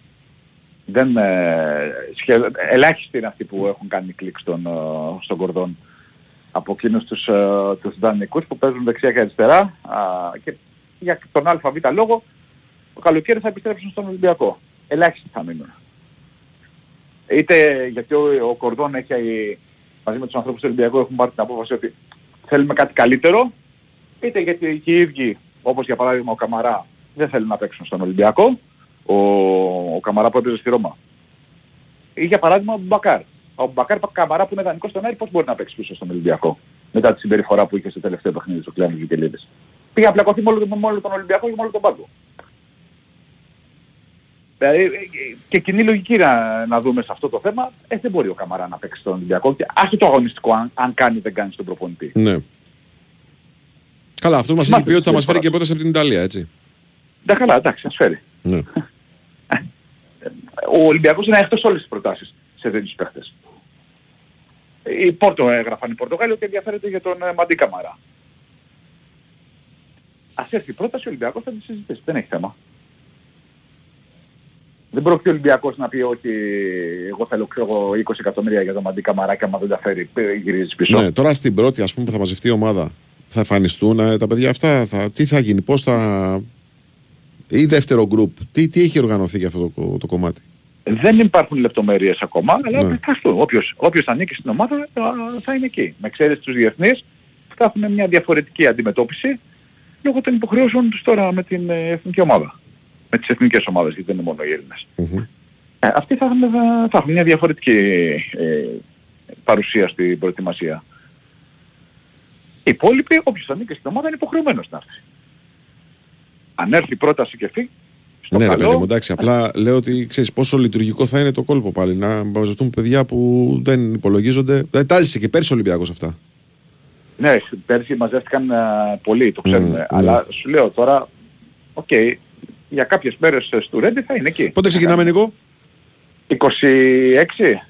Δεν, ε, σχεδόν, ελάχιστοι είναι αυτοί που έχουν κάνει κλικ στον, ε, στον Κορδόν από εκείνους τους, ε, τους δανεικούς που παίζουν δεξιά και αριστερά α, και για τον ΑΒ λόγο το καλοκαίρι θα επιστρέψουν στον Ολυμπιακό. Ελάχιστοι θα μείνουν. Είτε γιατί ο, ο Κορδόν έχει ε, μαζί με τους ανθρώπους του Ολυμπιακού έχουν πάρει την απόφαση ότι θέλουμε κάτι καλύτερο είτε γιατί και οι ίδιοι όπως για παράδειγμα ο Καμαρά δεν θέλουν να παίξουν στον Ολυμπιακό ο, ο Καμαρά που έπαιζε στη Ρώμα ή για παράδειγμα ο Μπακάρ ο Μπακάρ Καμαρά που είναι δανεικός στον Άρη πώς μπορεί να παίξει πίσω στον Ολυμπιακό μετά τη συμπεριφορά που είχε στο τελευταίο παιχνίδι στο Κλάνο Βικελίδης πήγε να πλακωθεί με όλο, τον- με όλο τον Ολυμπιακό και με όλο τον πάγκο Δηλαδή ε, και κοινή λογική να, να δούμε σε αυτό το θέμα, ε, δεν μπορεί ο Καμαρά να παίξει στον Ολυμπιακό και άσχετο το αγωνιστικό αν, αν κάνει δεν κάνει στον προπονητή. Ναι. Καλά, αυτός μας Μάθε, έχει πει ότι θα μας φέρει φορά. και πρόταση από την Ιταλία, έτσι. Ναι, καλά, εντάξει, ας φέρει. Ναι. Ο Ολυμπιακός είναι εκτός όλες τις προτάσεις σε τέτοιους παίχτες. Η Πόρτο έγραφαν οι Πορτογάλοι ότι ενδιαφέρεται για τον ε, Μαντί Καμαρά. Ας έρθει η πρόταση, ο Ολυμπιακός θα τη συζητήσει. Δεν έχει θέμα. Δεν πρόκειται ο Ολυμπιακός να πει ότι εγώ θέλω ξέρω, εγώ, 20 εκατομμύρια για τον Μαντί Καμαρά και άμα δεν τα φέρει ε, γυρίζεις πίσω. ναι. Τώρα στην πρώτη, ας πούμε, που θα μαζευτεί η ομάδα, θα εμφανιστούν ε, τα παιδιά αυτά, θα, τι θα γίνει, πώς θα... ή δεύτερο γκρουπ, τι, τι έχει οργανωθεί για αυτό το, το κομμάτι; Δεν υπάρχουν λεπτομέρειες ακόμα, αλλά Ναι. αυτό. Όποιος, όποιος ανήκει στην ομάδα θα, θα είναι εκεί. Με εξαίρεση τους διεθνείς που θα έχουν μια διαφορετική αντιμετώπιση λόγω των υποχρεώσεων τους τώρα με την ε, εθνική ομάδα. Με τις εθνικές ομάδες, γιατί δεν είναι μόνο οι Έλληνες. Ε, αυτοί θα έχουν, θα, θα έχουν μια διαφορετική ε, παρουσία στην προετοιμασία. Οι υπόλοιποι, όποιος ανήκει στην ομάδα είναι υποχρεωμένος να έρθει. Αν έρθει η πρόταση και φύγει, στο ναι, ρε καλό, παιδί μου, εντάξει. Απλά λέω ότι ξέρεις πόσο λειτουργικό θα είναι το κόλπο πάλι. Να μαζευτούν παιδιά που δεν υπολογίζονται. Δεν τα ζησε και πέρσι ο Ολυμπιακός αυτά. Ναι, πέρσι μαζεύτηκαν ε, πολλοί, το ξέρουμε. ναι. Αλλά σου λέω τώρα, οκ, για κάποιες μέρες ε, στο Ρέντι θα είναι εκεί. Πότε ξεκινάμε, Νικό; 26.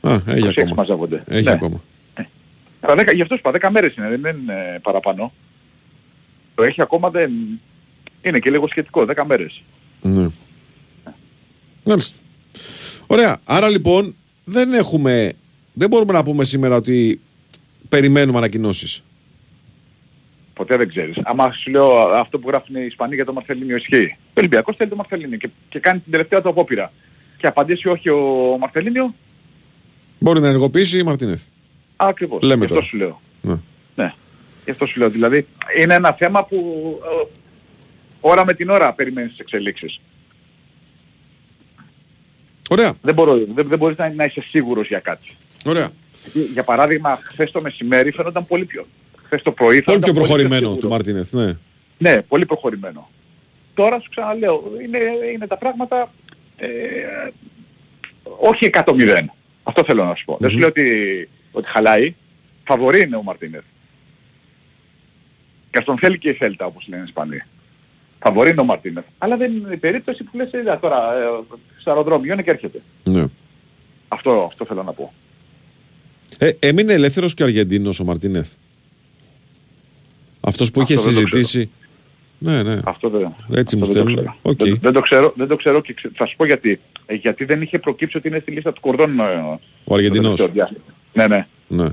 Α, έχει 26 ακόμα. μαζεύονται. Έχει Ναι. ακόμα. Αλλά δέκα- γι' αυτό σου είπα, 10 μέρες είναι, δεν είναι παραπάνω. Το έχει ακόμα δεν... Είναι και λίγο σχετικό, 10 μέρες. Ναι. Μάλιστα. Ωραία. Άρα λοιπόν δεν έχουμε. Δεν μπορούμε να πούμε σήμερα ότι περιμένουμε ανακοινώσεις. Ποτέ δεν ξέρεις. Άμα σου λέω αυτό που γράφουν οι Ισπανοί για το Μαρθελίνιο ισχύει. Ο Ολυμπιακός θέλει το Μαρθελίνιο και, και κάνει την τελευταία του απόπειρα. Και απαντήσει όχι ο Μαρθελίνιο, Μπορεί να ενεργοποιήσει η Μαρτίνεθ. ακριβώς. Λέμε Γι' αυτό τώρα. σου λέω. Ναι. Ναι. Γι' αυτό σου λέω. Δηλαδή είναι ένα θέμα που ε, ώρα με την ώρα περιμένεις τις εξελίξεις. Ωραία. Δεν, μπορώ, δεν, δεν μπορείς να, να είσαι σίγουρος για κάτι. Ωραία. Γιατί, Για παράδειγμα, χθες το μεσημέρι φαίνονταν πολύ πιο... Χθες το πρωί Πολύ φαίνονταν πιο προχωρημένο σίγουρο. του Μαρτίνεθ. Ναι. Ναι, πολύ προχωρημένο. Τώρα σου ξαναλέω, είναι, είναι τα πράγματα ε, όχι 100-0. Αυτό θέλω να σου πω. Δεν σου λέω ότι, ότι χαλάει. Φαβορεί είναι ο Μαρτίνεθ. Και ας τον θέλει και η Θέλτα όπως λένε οι Ισπανοί. Φαβορεί είναι ο Μαρτίνεθ. Αλλά δεν είναι η περίπτωση που λες είδα τώρα ε, στο αεροδρόμιο είναι και έρχεται. ναι. Αυτό, αυτό θέλω να πω. Ε, έμεινε ελεύθερος και ο Αργεντίνος ο Μαρτίνεθ; Αυτός που είχε Αυτό δεν το συζητήσει. Ναι, ναι. Αυτό δεν, Έτσι μου αυτό δεν το στέλνουν. ξέρω. Οκ. Δεν, δεν το ξέρω, δεν το ξέρω και ξε- θα σου πω γιατί. Ε, γιατί δεν είχε προκύψει ότι είναι στη λίστα του Κορδόν ε, Ο Αργεντινός. το τελευταίο διάστημα. Ναι, ναι. Ναι.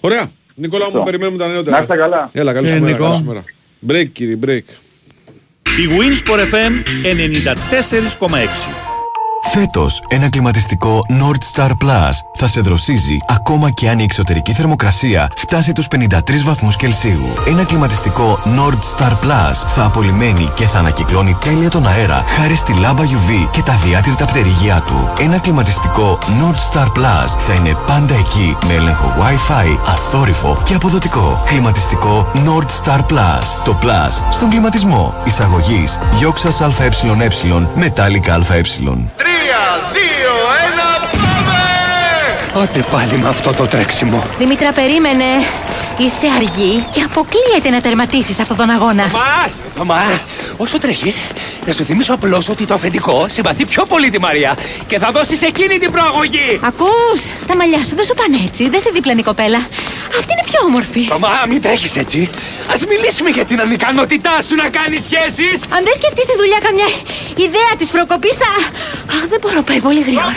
Ωραία. Νικόλα μου, Αυτό. περιμένουμε τα νεότερα. Να είστε καλά. Έλα, καλή Ε, σου μέρα. Νικό. καλή σου μέρα. Break, κύριε, break. Η Winsport FM 94,6. Φέτος, ένα κλιματιστικό Nord Star Plus θα σε δροσίζει ακόμα και αν η εξωτερική θερμοκρασία φτάσει τους 53 βαθμούς Κελσίου. Ένα κλιματιστικό Nord Star Plus θα απολυμμένει και θα ανακυκλώνει τέλεια τον αέρα χάρη στη λάμπα UV και τα διάτρητα πτερυγιά του. Ένα κλιματιστικό Nord Star Plus θα είναι πάντα εκεί με έλεγχο Wi-Fi, αθόρυφο και αποδοτικό. Κλιματιστικό Nord Star Plus. Το Plus στον κλιματισμό. Εισαγωγής Γιώξας ΑΕ Metallic ΑΕ. Dias e Άντε πάλι με αυτό το τρέξιμο. Δήμητρα, περίμενε. Είσαι αργή και αποκλείεται να τερματίσεις αυτόν τον αγώνα. Μα, μα, όσο τρέχεις, να σου θυμίσω απλώς ότι το αφεντικό συμπαθεί πιο πολύ τη Μαρία και θα δώσεις εκείνη την προαγωγή. Ακούς, τα μαλλιά σου δεν σου πάνε έτσι. Δεν στη δίπλανη κοπέλα. Αυτή είναι πιο όμορφη. Μα, μην τρέχεις έτσι. Ας μιλήσουμε για την ανικανότητά σου να κάνεις σχέσεις. Αν δεν σκεφτείς τη δουλειά καμιά ιδέα της προκοπής θα... Αχ, δεν μπορώ, πάει πολύ γρήγορα.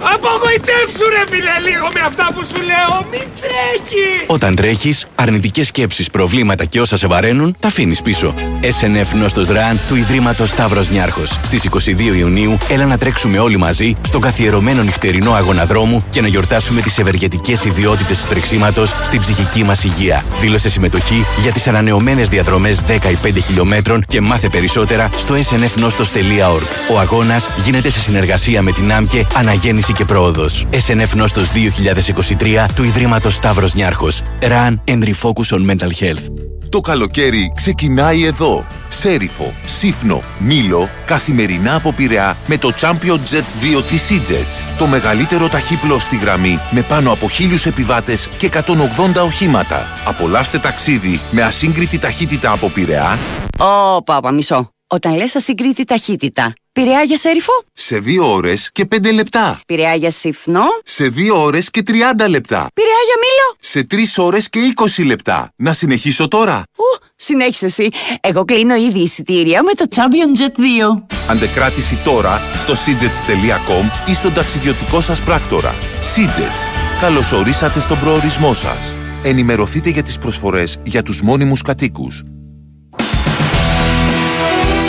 Απογοητεύσου ρε φίλε λίγο με αυτά που σου λέω. Μην τρέχεις. Όταν τρέχεις, αρνητικές σκέψεις, προβλήματα και όσα σε βαραίνουν, τα αφήνεις πίσω. SNF Νόστο Ραν του Ιδρύματος Σταύρος Νιάρχος. Στις 22 Ιουνίου, έλα να τρέξουμε όλοι μαζί στον καθιερωμένο νυχτερινό αγώνα δρόμου και να γιορτάσουμε τις ευεργετικές ιδιότητες του τρεξίματος στην ψυχική μας υγεία. Δήλωσε συμμετοχή για τις ανανεωμένες διαδρομές 10 ή 5 χιλιόμετρων και μάθε περισσότερα στο snfnostos.org. Ο αγώνας γίνεται σε συνεργασία με την ΆΜΚΕ Αναγέννηση και πρόοδος. SNF Νόστος 2023 του Ιδρύματος Σταύρος Νιάρχος. Run and refocus on mental health. Το καλοκαίρι ξεκινάει εδώ. Σέριφο, Σύφνο, Μήλο, καθημερινά από Πειραιά με το Champion Jet 2 της EasyJet. Το μεγαλύτερο ταχύπλο στη γραμμή με πάνω από χίλιους επιβάτες και 180 οχήματα. Απολαύστε ταξίδι με ασύγκριτη ταχύτητα από Πειραιά. Ω, πάπα, μισό. Όταν λες ασύγκριτη ταχύτητα, Πειραιά για σέριφο. Σε 2 ώρες και 5 λεπτά. Πειραιά για σύφνο. Σε 2 ώρες και 30 λεπτά. Πειραιά για μήλο. Σε 3 ώρες και 20 λεπτά. Να συνεχίσω τώρα. Ου, συνέχισε εσύ. Εγώ κλείνω ήδη εισιτήρια με το Champion Jet 2. Αντεκράτηση τώρα στο seajets.com ή στον ταξιδιωτικό σας πράκτορα. Seajets. Καλωσορίσατε στον προορισμό σας. Ενημερωθείτε για τις προσφορές για τους μόνιμους κατοίκους.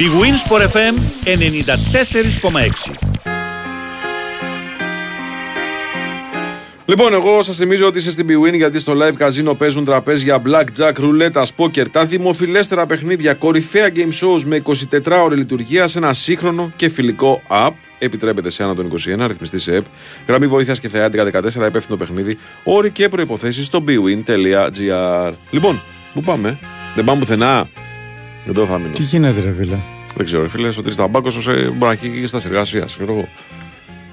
Η Winsport FM 94,6 Λοιπόν, εγώ σας θυμίζω ότι είστε στην BWIN γιατί στο live καζίνο παίζουν τραπέζια blackjack, ρουλέτα, poker, τα δημοφιλέστερα παιχνίδια, κορυφαία game shows με 24 ώρε λειτουργία σε ένα σύγχρονο και φιλικό app. Επιτρέπεται σε άνω των 21, αριθμιστή σε ΕΠ. Γραμμή βοήθειας και θεά 14, υπεύθυνο παιχνίδι. Όροι και προποθέσει στο bwin.gr. Λοιπόν, πού πάμε, δεν πάμε πουθενά. Εδώ θα μείνω. Τι γίνεται, ρε φίλε; Δεν ξέρω, ρε φίλε, ο Τρισταμπάκο μπορεί να έχει στα εργασία. Ξέρω εγώ.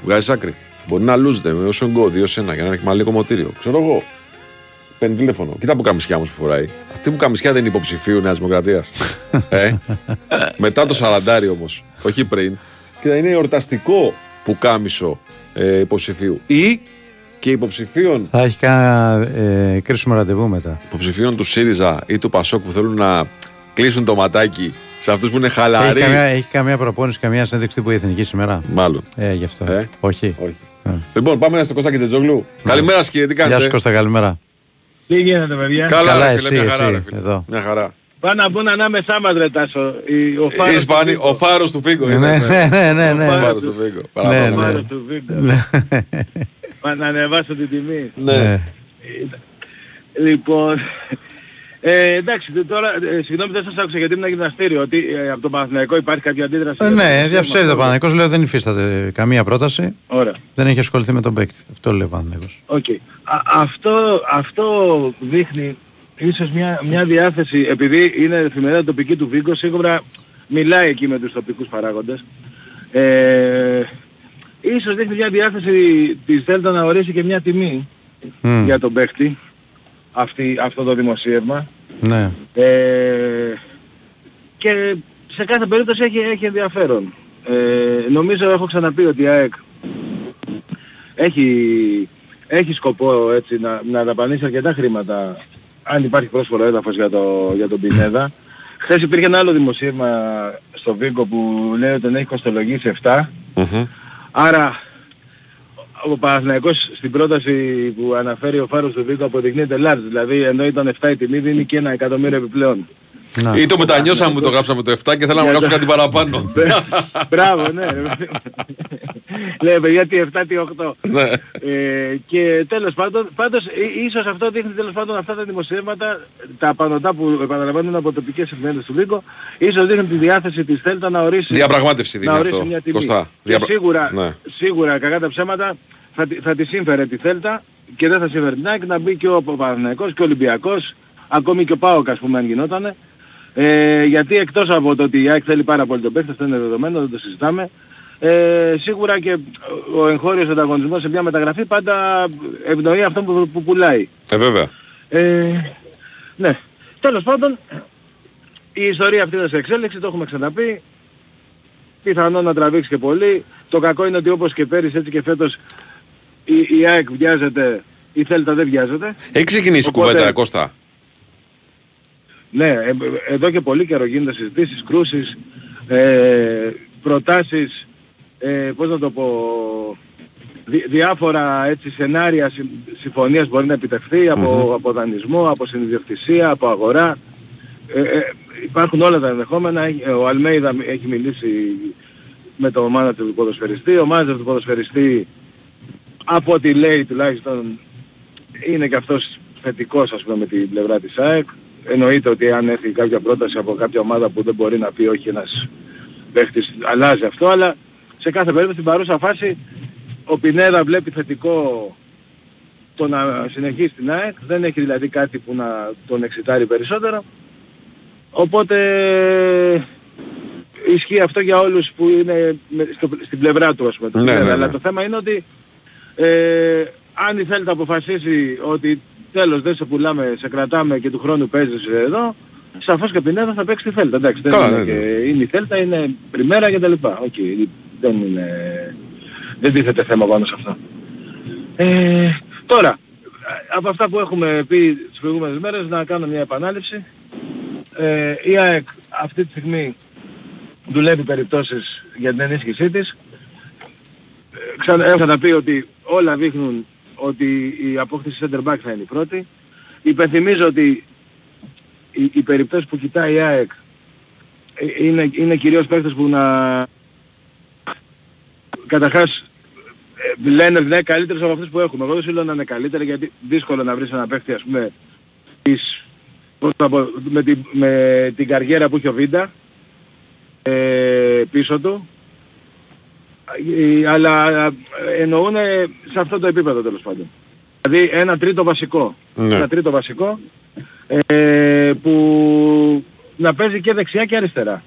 Βγάζεις άκρη. Μπορεί να λούζεται με όσο γκο 2 σε 1 για να έχει μαλλί κομμωτήριο. Ξέρω εγώ. Παίρνει τηλέφωνο. Κοίτα που καμισιά μου που φοράει. Αυτή που καμισιά δεν είναι υποψηφίου Νέας Δημοκρατίας. ε; Μετά το 40 όμως. Όχι πριν. Και θα είναι εορταστικό που κάμισο ε, υποψηφίου. Ή και υποψηφίων. Θα έχει κανένα ε, κρίσιμο ραντεβού μετά. Υποψηφίων του ΣΥΡΙΖΑ ή του ΠΑΣΟΚ που θέλουν να κλείσουν το ματάκι σε αυτούς που είναι χαλαροί. Έχει καμία, έχει καμία προπόνηση, καμία συνέντευξη τύπου η εθνική σήμερα; Μάλλον. Ε, γι' αυτό. Ε; Όχι. Όχι. Ε. Λοιπόν, πάμε στο Κωστάκη Τζετζόγλου. Ναι. Καλημέρα σας κύριε, τι κάνετε; Γεια σου Κώστα, καλημέρα. Τι γίνεται παιδιά; Καλά, Καλά ρε, φίλε, εσύ, μια χαρά, εσύ, ρε, φίλε. εδώ. Μια χαρά. Πάνω από να ανάμεσά μας ρε Τάσο. Ο Ε, φάρος του Ισπανί, Βίγκο. ο φάρος του Φίγκο. Ναι, είναι, ναι, ναι, ναι, ναι. Ο φάρος του Φίγκο. Ναι, Παραπάνω. ναι. φάρος του Βίγκο. Ναι. Μα να ανεβάσω την τιμή. Ναι. Λοιπόν, ε, εντάξει, τώρα, ε, συγγνώμη δεν σας άκουσα γιατί ήμουν γυμναστήριο, ότι ε, από τον Παναθηναϊκό υπάρχει κάποια αντίδραση. Ε, ναι, διαψεύδει ο Παναθηναϊκός, λέω δεν υφίσταται καμία πρόταση. Ωραία. Δεν έχει ασχοληθεί με τον παίκτη. Αυτό λέει ο Παναθηναϊκός. Οκ. Α- Αυτό, αυτό δείχνει ίσως μια, μια διάθεση, επειδή είναι εφημερίδα τοπική του Βίγκο, σίγουρα μιλάει εκεί με τους τοπικούς παράγοντες. Ε, ίσως δείχνει μια διάθεση της Δέλτα να ορίσει και μια τιμή Μμ. για τον παίκτη, αυτή, αυτό το δημοσίευμα. Ναι. Ε, και σε κάθε περίπτωση έχει, έχει ενδιαφέρον. Ε, νομίζω έχω ξαναπεί ότι η ΑΕΚ έχει, έχει σκοπό έτσι, να, να δαπανίσει αρκετά χρήματα αν υπάρχει πρόσφορο έδαφος για, το, για τον Πινέδα. Χθες υπήρχε ένα άλλο δημοσίευμα στο Βίγκο που λέει ότι τον έχει κοστολογήσει 7. Άρα ο Παναθηναϊκός στην πρόταση που αναφέρει ο Φάρος του Βίγκο αποδεικνύεται large. Δηλαδή ενώ ήταν 7 η τιμή δίνει και ένα εκατομμύριο επιπλέον. Ή το μετανιώσαμε που το γράψαμε το 7 και θέλαμε να γράψουμε κάτι παραπάνω. Μπράβο, ναι. Λέει παιδιά τι 7, τι 8. Ναι. Ε, και τέλος πάντων, πάντως ί- ίσως αυτό δείχνει τέλος πάντων αυτά τα δημοσιεύματα, τα πανωτά που επαναλαμβάνουν από τοπικές εφημερίδες του Βίγκο, ίσως δείχνουν τη διάθεση της Θέλτα να ορίσει, Διαπραγμάτευση να δίνει ορίσει αυτό. μια τιμή. Κωστά. Και Διαπρα- σίγουρα, Ναι. σίγουρα κακά τα ψέματα θα, τη- θα τη σύμφερε τη Θέλτα και δεν θα σύμφερε την ΑΕΚ να μπει και ο Παναθηναϊκός και ο Ολυμπιακός, ακόμη και ο ΠΑΟΚ ας πούμε αν γινότανε. Ε, γιατί εκτός από το ότι η ΑΕΚ θέλει πάρα πολύ τον παίκτη, αυτό είναι δεδομένο, δεν το συζητάμε. Ε, σίγουρα και ο εγχώριος ανταγωνισμός σε μια μεταγραφή πάντα ευνοεί αυτό που, που πουλάει. Ε, βέβαια. Ε, ναι. Τέλος πάντων, η ιστορία αυτή είναι σε εξέλιξη, το έχουμε ξαναπεί. Πιθανό να τραβήξει και πολύ. Το κακό είναι ότι όπως και πέρυσι έτσι και φέτος η, η ΑΕΚ βιάζεται, η Θέλτα δεν βιάζεται. Έχει ξεκινήσει η Οπότε- κουβέντα, Κώστα. Ναι, ε, ε, εδώ και πολύ καιρό γίνονται συζητήσεις, κρούσεις, ε, προτάσεις, ε, πώς να το πω, δι- διάφορα έτσι σενάρια συμ, συμφωνίας μπορεί να επιτευχθεί από, από δανεισμό, από συνειδιοκτησία, από αγορά. Ε, ε, υπάρχουν όλα τα ενδεχόμενα. Έχει- Ο Αλμέιδα έχει μιλήσει με το μάνατζερ του ποδοσφαιριστή. Ο μάνατζερ του ποδοσφαιριστή από ό,τι λέει τουλάχιστον είναι και αυτός θετικός ας πούμε με την πλευρά της ΑΕΚ. Εννοείται ότι αν έρθει κάποια πρόταση από κάποια ομάδα που δεν μπορεί να πει όχι ένας παίχτης αλλάζει αυτό, αλλά σε κάθε περίπτωση στην παρούσα φάση ο Πινέδα βλέπει θετικό το να συνεχίσει την ΑΕΚ, δεν έχει δηλαδή κάτι που να τον εξητάρει περισσότερο. Οπότε ισχύει αυτό για όλους που είναι με- στο- στην πλευρά του ας πούμε. του Ναι, Πινέδα. ναι, Αλλά ναι. το θέμα είναι ότι ε, αν η Θέλτα αποφασίσει ότι τέλος δεν σε πουλάμε, σε κρατάμε και του χρόνου παίζεις εδώ, σαφώς και ο Πινέδα θα παίξει στη Θέλτα. Εντάξει, δεν Καλά, είναι, ναι, και, ναι. είναι η Θέλτα, είναι πριμέρα και τα λοιπά. Οκ, δεν είναι... Δεν τίθεται θέμα πάνω σε αυτό. Ε, τώρα, από αυτά που έχουμε πει τις προηγούμενες μέρες, να κάνω μια επανάληψη. Ε, η ΑΕΚ αυτή τη στιγμή δουλεύει περιπτώσεις για την ενίσχυσή της. Ε, Ξανα, έχω ξαναπεί ότι όλα δείχνουν ότι η απόκτηση center back θα είναι η πρώτη. Υπενθυμίζω ότι οι, οι περιπτώσεις που κοιτάει η ΑΕΚ ε, είναι, είναι κυρίως παίκτες που να καταρχάς ε, λένε ναι καλύτερες από αυτές που έχουμε. Εγώ δεν σου λέω να είναι καλύτερα γιατί δύσκολο να βρεις ένα παίχτη ας πούμε της, πώς να πω, με, την, με την καριέρα που έχει ο Βίντα ε, πίσω του. Ε, αλλά ε, εννοούν σε αυτό το επίπεδο τέλος πάντων. Δηλαδή ένα τρίτο βασικό. Ναι. Ένα τρίτο βασικό ε, που να παίζει και δεξιά και αριστερά.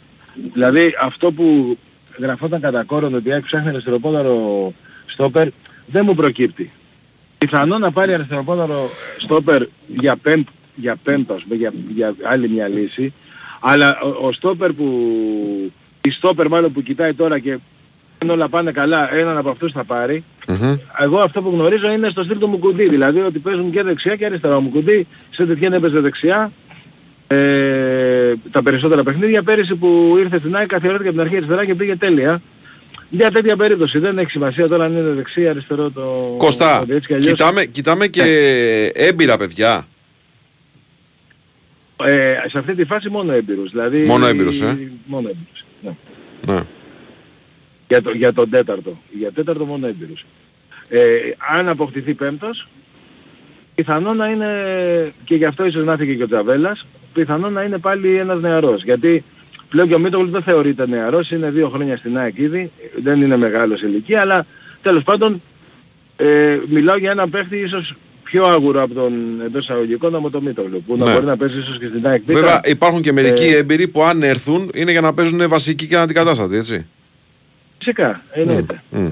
Δηλαδή αυτό που γραφόταν κατά κόρον ότι έχει ψάχνει αριστεροπόδαρο στόπερ δεν μου προκύπτει. Πιθανό να πάρει αριστεροπόδαρο στόπερ για, πέμπ, για πέμπτο, ας πούμε, για, για άλλη μια λύση. Αλλά ο, ο στόπερ που... Η στόπερ μάλλον που κοιτάει τώρα και αν όλα πάνε καλά έναν από αυτούς θα πάρει. Εγώ αυτό που γνωρίζω είναι στο στυλ του Μουκουντή, δηλαδή ότι παίζουν και δεξιά και αριστερά. Ο Μουκουντή σε τέτοια έπαιζε δεξιά, ε, τα περισσότερα παιχνίδια. Πέρυσι που ήρθε στην ΑΕΚ καθιερώθηκε από την αρχή αριστερά και πήγε τέλεια. Μια τέτοια περίπτωση δεν έχει σημασία τώρα αν είναι δεξί ή αριστερό το... Κωστά, το έτσι κι αλλιώς. κοιτάμε, κοιτάμε και Ναι. έμπειρα παιδιά. Ε, σε αυτή τη φάση μόνο έμπειρος. Δηλαδή, Μόνο έμπειρος, ε. Μόνο έμπειρος. Ναι. Ναι. Για, το, για τον τέταρτο. Για τέταρτο μόνο έμπειρος. Ε, αν αποκτηθεί πέμπτος, πιθανό να είναι, και γι' αυτό ίσως να έφυγε και ο Τζαβέλας, πιθανό να είναι πάλι ένας νεαρός. Γιατί πλέον και ο Μίτογλου δεν θεωρείται νεαρός, είναι δύο χρόνια στην ΑΕΚ ήδη, δεν είναι μεγάλος ηλικία, αλλά τέλος πάντων ε, μιλάω για έναν παίχτη ίσως πιο άγουρο από τον εντός εισαγωγικών από τον Μίτογλου, που να Ναι. μπορεί να παίζει ίσως και στην ΑΕΚ. Β. Βέβαια υπάρχουν και μερικοί Ε, έμπειροι που αν έρθουν είναι για να παίζουν βασικοί και αναντικατάστατοι, έτσι. Φυσικά, εννοείται. Μμ.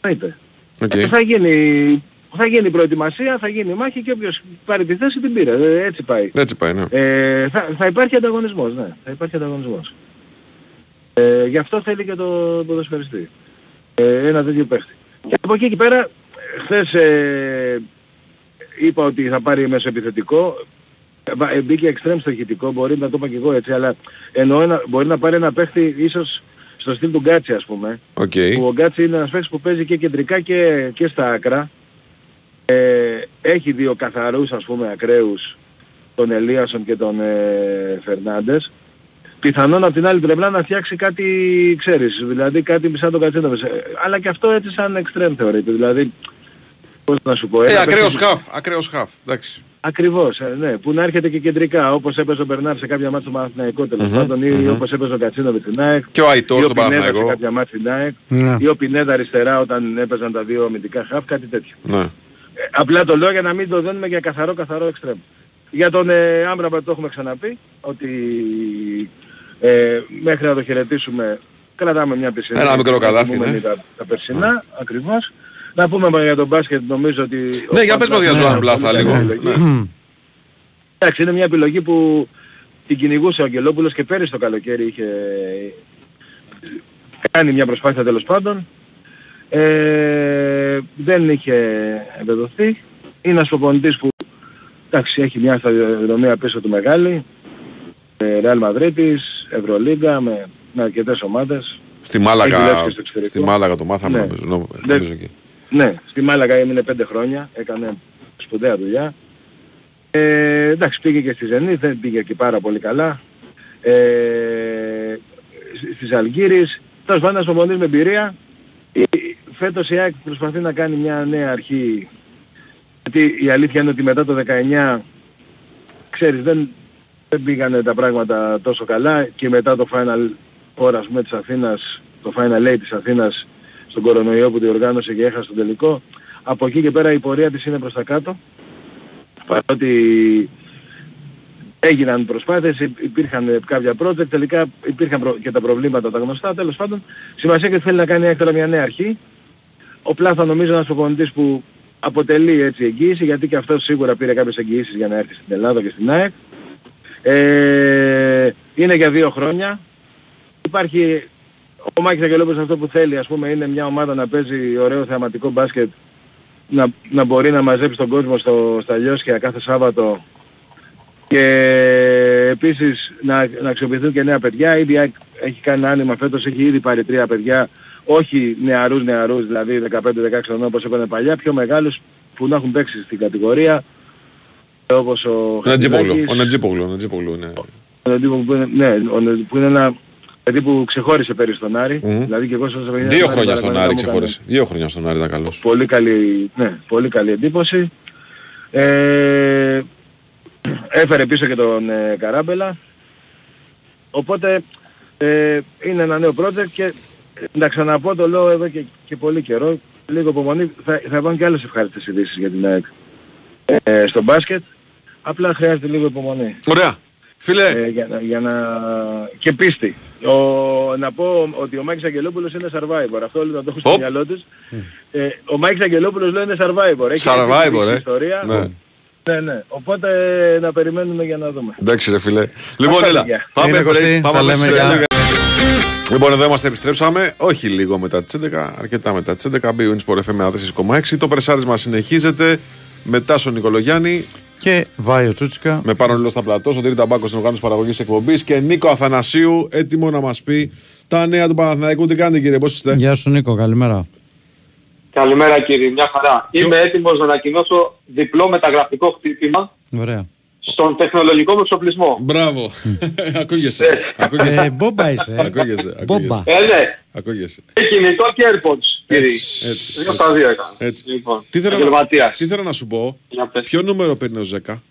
εννοείται. Οκ. Ε, θα γίνει θα γίνει προετοιμασία, θα γίνει μάχη και όποιος πάρει τη θέση την πήρε. Ε, Έτσι πάει. Έτσι πάει, ναι. Ε, θα, θα υπάρχει ανταγωνισμός, ναι. Θα υπάρχει ανταγωνισμός. Ε, γι' αυτό θέλει και το ποδοσφαιριστή. Ε, ένα τέτοιο παίχτη. Και από εκεί και πέρα, χθες ε, είπα ότι θα πάρει μεσοεπιθετικό. Ε, βα- ε, Μπήκε εξτρέμ στο ηχητικό, μπορεί να το είπα και εγώ έτσι, αλλά εννοώ ένα, μπορεί να πάρει ένα παίχτη ίσως στο στυλ του Γκάτσι ας πούμε. Οκ. Που ο Γκάτσι είναι ένας παίχτης που παίζει και κεντρικά και, και στα άκρα. Ε, έχει δύο καθαρούς ας πούμε ακραίους, τον Ελίασον και τον ε, Φερνάντες. Πιθανόν από την άλλη πλευρά να φτιάξει κάτι, ξέρεις, δηλαδή κάτι σαν τον Κατσίνοβες. Ε, Αλλά και αυτό έτσι σαν εξτρέμ θεωρείται, δηλαδή, πώς να σου πω. Ε, ένα ακραίος παίχτη- χαφ. Ακραίος χαφ. Εντάξει. Ακριβώς, ε, ναι, που να έρχεται και κεντρικά, όπως έπαιζε ο Μπερνάρ σε κάποια μάτια στο Παναθηναϊκό τέλος Μμμ, πάντων, ή μμμ. όπως έπαιζε ο Κατσίνοβιτ στην ΑΕΚ, Και ο Αϊτός ή ο στον Πινέδα σε Παναθηναϊκό. κάποια μάτια στην ΑΕΚ, Ναι. ή ο Πινέδα αριστερά όταν έπαιζαν τα δύο αμυντικά χαφ, κάτι τέτοιο. Ναι. Ε, απλά το λέω για να μην το δίνουμε για καθαρό καθαρό εξτρέμ. Για τον ε, Άμπραμπατ το έχουμε ξαναπεί, ότι ε, μέχρι να το χαιρετήσουμε κρατάμε μια πισινή. Ένα μικρό καλάθι, Θυμούμενοι ναι. Τα, τα περσινά, ακριβώς. Να πούμε για τον μπάσκετ, νομίζω ότι... ο Ναι, για πες μας για Παύλας Ζωάν είναι Μπλάθα πολύ λίγο. καλή επιλογή. Ναι. Εντάξει, είναι μια επιλογή που την κυνηγούσε ο Αγγελόπουλος και πέρυσι το καλοκαίρι είχε κάνει μια προσπάθεια τέλος πάντων. Ε, δεν είχε εμπεδοθεί. Είναι ένας προπονητής που εντάξει, έχει μια σταδιοδρομία πίσω του μεγάλη. Ε, Real Madrid, Ευρωλίγκα με, με αρκετές ομάδες. Στη Έχει Μάλαγα, δουλέψει και στο εξωτερικό. στη Μάλαγα το μάθαμε Ναι. νομίζω. νο- Ναι. νομίζω εκεί. Ναι, στη Μάλαγα έμεινε πέντε χρόνια, έκανε σπουδαία δουλειά. Ε, εντάξει, πήγε και στη Ζενή, δεν πήγε και πάρα πολύ καλά. Ε, σ- στις Αλγύρης, τέλος πάντων ένας προπονητής με εμπειρία. Η- Φέτος η ΑΕΚ προσπαθεί να κάνει μια νέα αρχή. Γιατί η αλήθεια είναι ότι μετά το 19, ξέρεις, δεν, δεν πήγανε τα πράγματα τόσο καλά και μετά το Final Four ας πούμε της Αθήνας, το Final Eight της Αθήνας στον κορονοϊό που διοργάνωσε και έχασε τον τελικό. Από εκεί και πέρα η πορεία της είναι προς τα κάτω. Παρότι έγιναν προσπάθειες, υ- υπήρχαν κάποια project, τελικά υπήρχαν προ- και τα προβλήματα τα γνωστά, τέλος πάντων. Σημασία και θέλει να κάνει έκτορα μια νέα αρχή. Ο Πλάθα νομίζω είναι ένας προπονητής που αποτελεί έτσι εγγύηση, γιατί και αυτός σίγουρα πήρε κάποιες εγγυήσεις για να έρθει στην Ελλάδα και στην ΑΕΚ. Ε, είναι για δύο χρόνια. Υπάρχει ο Μάκης Αγγελόπουλος αυτό που θέλει, ας πούμε, είναι μια ομάδα να παίζει ωραίο θεαματικό μπάσκετ, να, να μπορεί να μαζέψει τον κόσμο στο, στα Λιώσια κάθε Σάββατο και επίσης να, να αξιοποιηθούν και νέα παιδιά. Ήδη ΑΕΚ έχει κάνει ένα άνοιγμα φέτος, έχει ήδη πάρει τρία παιδιά, όχι νεαρούς νεαρούς, δηλαδή 15-16 χρονών όπως έκανε παλιά, πιο μεγάλους που να έχουν παίξει στην κατηγορία, όπως ο Ο Νατζίπογλου. Χατζηδάκης, Ο Νατζίπογλου. ο Νατζίπογλου, ναι. ο Νατζίπο που είναι, ναι, ο Νε- που είναι ένα παιδί που ξεχώρισε πέρυσι στον Άρη. Δηλαδή και εγώ σαν παιδιά Δύο Άρη χρόνια στον παρακαλώ, Άρη μου έκανε ξεχώρισε. Δύο χρόνια στον Άρη ήταν καλός. Πολύ καλή, ναι, πολύ καλή εντύπωση. Ε, έφερε πίσω και τον ε, Καράμπελα. Οπότε ε, είναι ένα νέο project και ε, να ξαναπώ το λέω εδώ και, και πολύ καιρό. Λίγο υπομονή. Θα, θα υπάρχουν και άλλες ευχάριστες ειδήσεις για την ΑΕΚ ε, στο μπάσκετ. Απλά χρειάζεται λίγο υπομονή. Ωραία. Φίλε. Ε, για, να- για να... Και πίστη. Ο, να πω ότι ο Μάκης Αγγελόπουλος είναι survivor. Αυτό όλοι να το έχουν στο Οπ. μυαλό τους. Ε, ο Μάκης Αγγελόπουλος λέει είναι survivor. Έχει Survivor, έχει ε. ιστορία. Ναι. Ναι, ναι. Οπότε να περιμένουμε για να δούμε. Εντάξει ρε φίλε. Λοιπόν, Αυτά, έλα. παιδιά. Πάμε Είναι, break. Κωστή. Πάμε Τα αμέσως λέμε, σε γεια. λίγα. Λοιπόν, εδώ είμαστε, επιστρέψαμε. Όχι λίγο μετά τις 11, αρκετά μετά τις 11. Μπει ο Insport FM με 4,6. Το πρεσάρισμα συνεχίζεται. Μετά στον Νικολογιάννη. Και Βάιο Τσούτσικα. Με πάνω λίγο στα πλατό. Στον Τρίτα Μπάκο στην οργάνωση παραγωγής εκπομπής. Και Νίκο Αθανασίου έτοιμο να μας πει τα νέα του Παναθηναϊκού. Τι κάνετε κύριε, πώς είστε; Γεια σου Νίκο, καλημέρα. Καλημέρα κύριε, μια χαρά. Είμαι έτοιμος να ανακοινώσω διπλό μεταγραφικό χτύπημα Ωραία. Στον τεχνολογικό μου εξοπλισμό. Μπράβο. Ακούγεσαι. Ακούγεσαι. Ε, μπόμπα είσαι. ε. Ακούγεσαι. Μπόμπα. Ε, ναι. Ακούγεσαι. Και κινητό και AirPods, κύριε. Έτσι, έτσι, Δύο έτσι. στα δύο έκανα. Έτσι. Λοιπόν, Τι θέλω, να, επαγγελματίας. τι θέλω να σου πω. Για πες. Ποιο νούμερο παίρνει ο Ζέκα;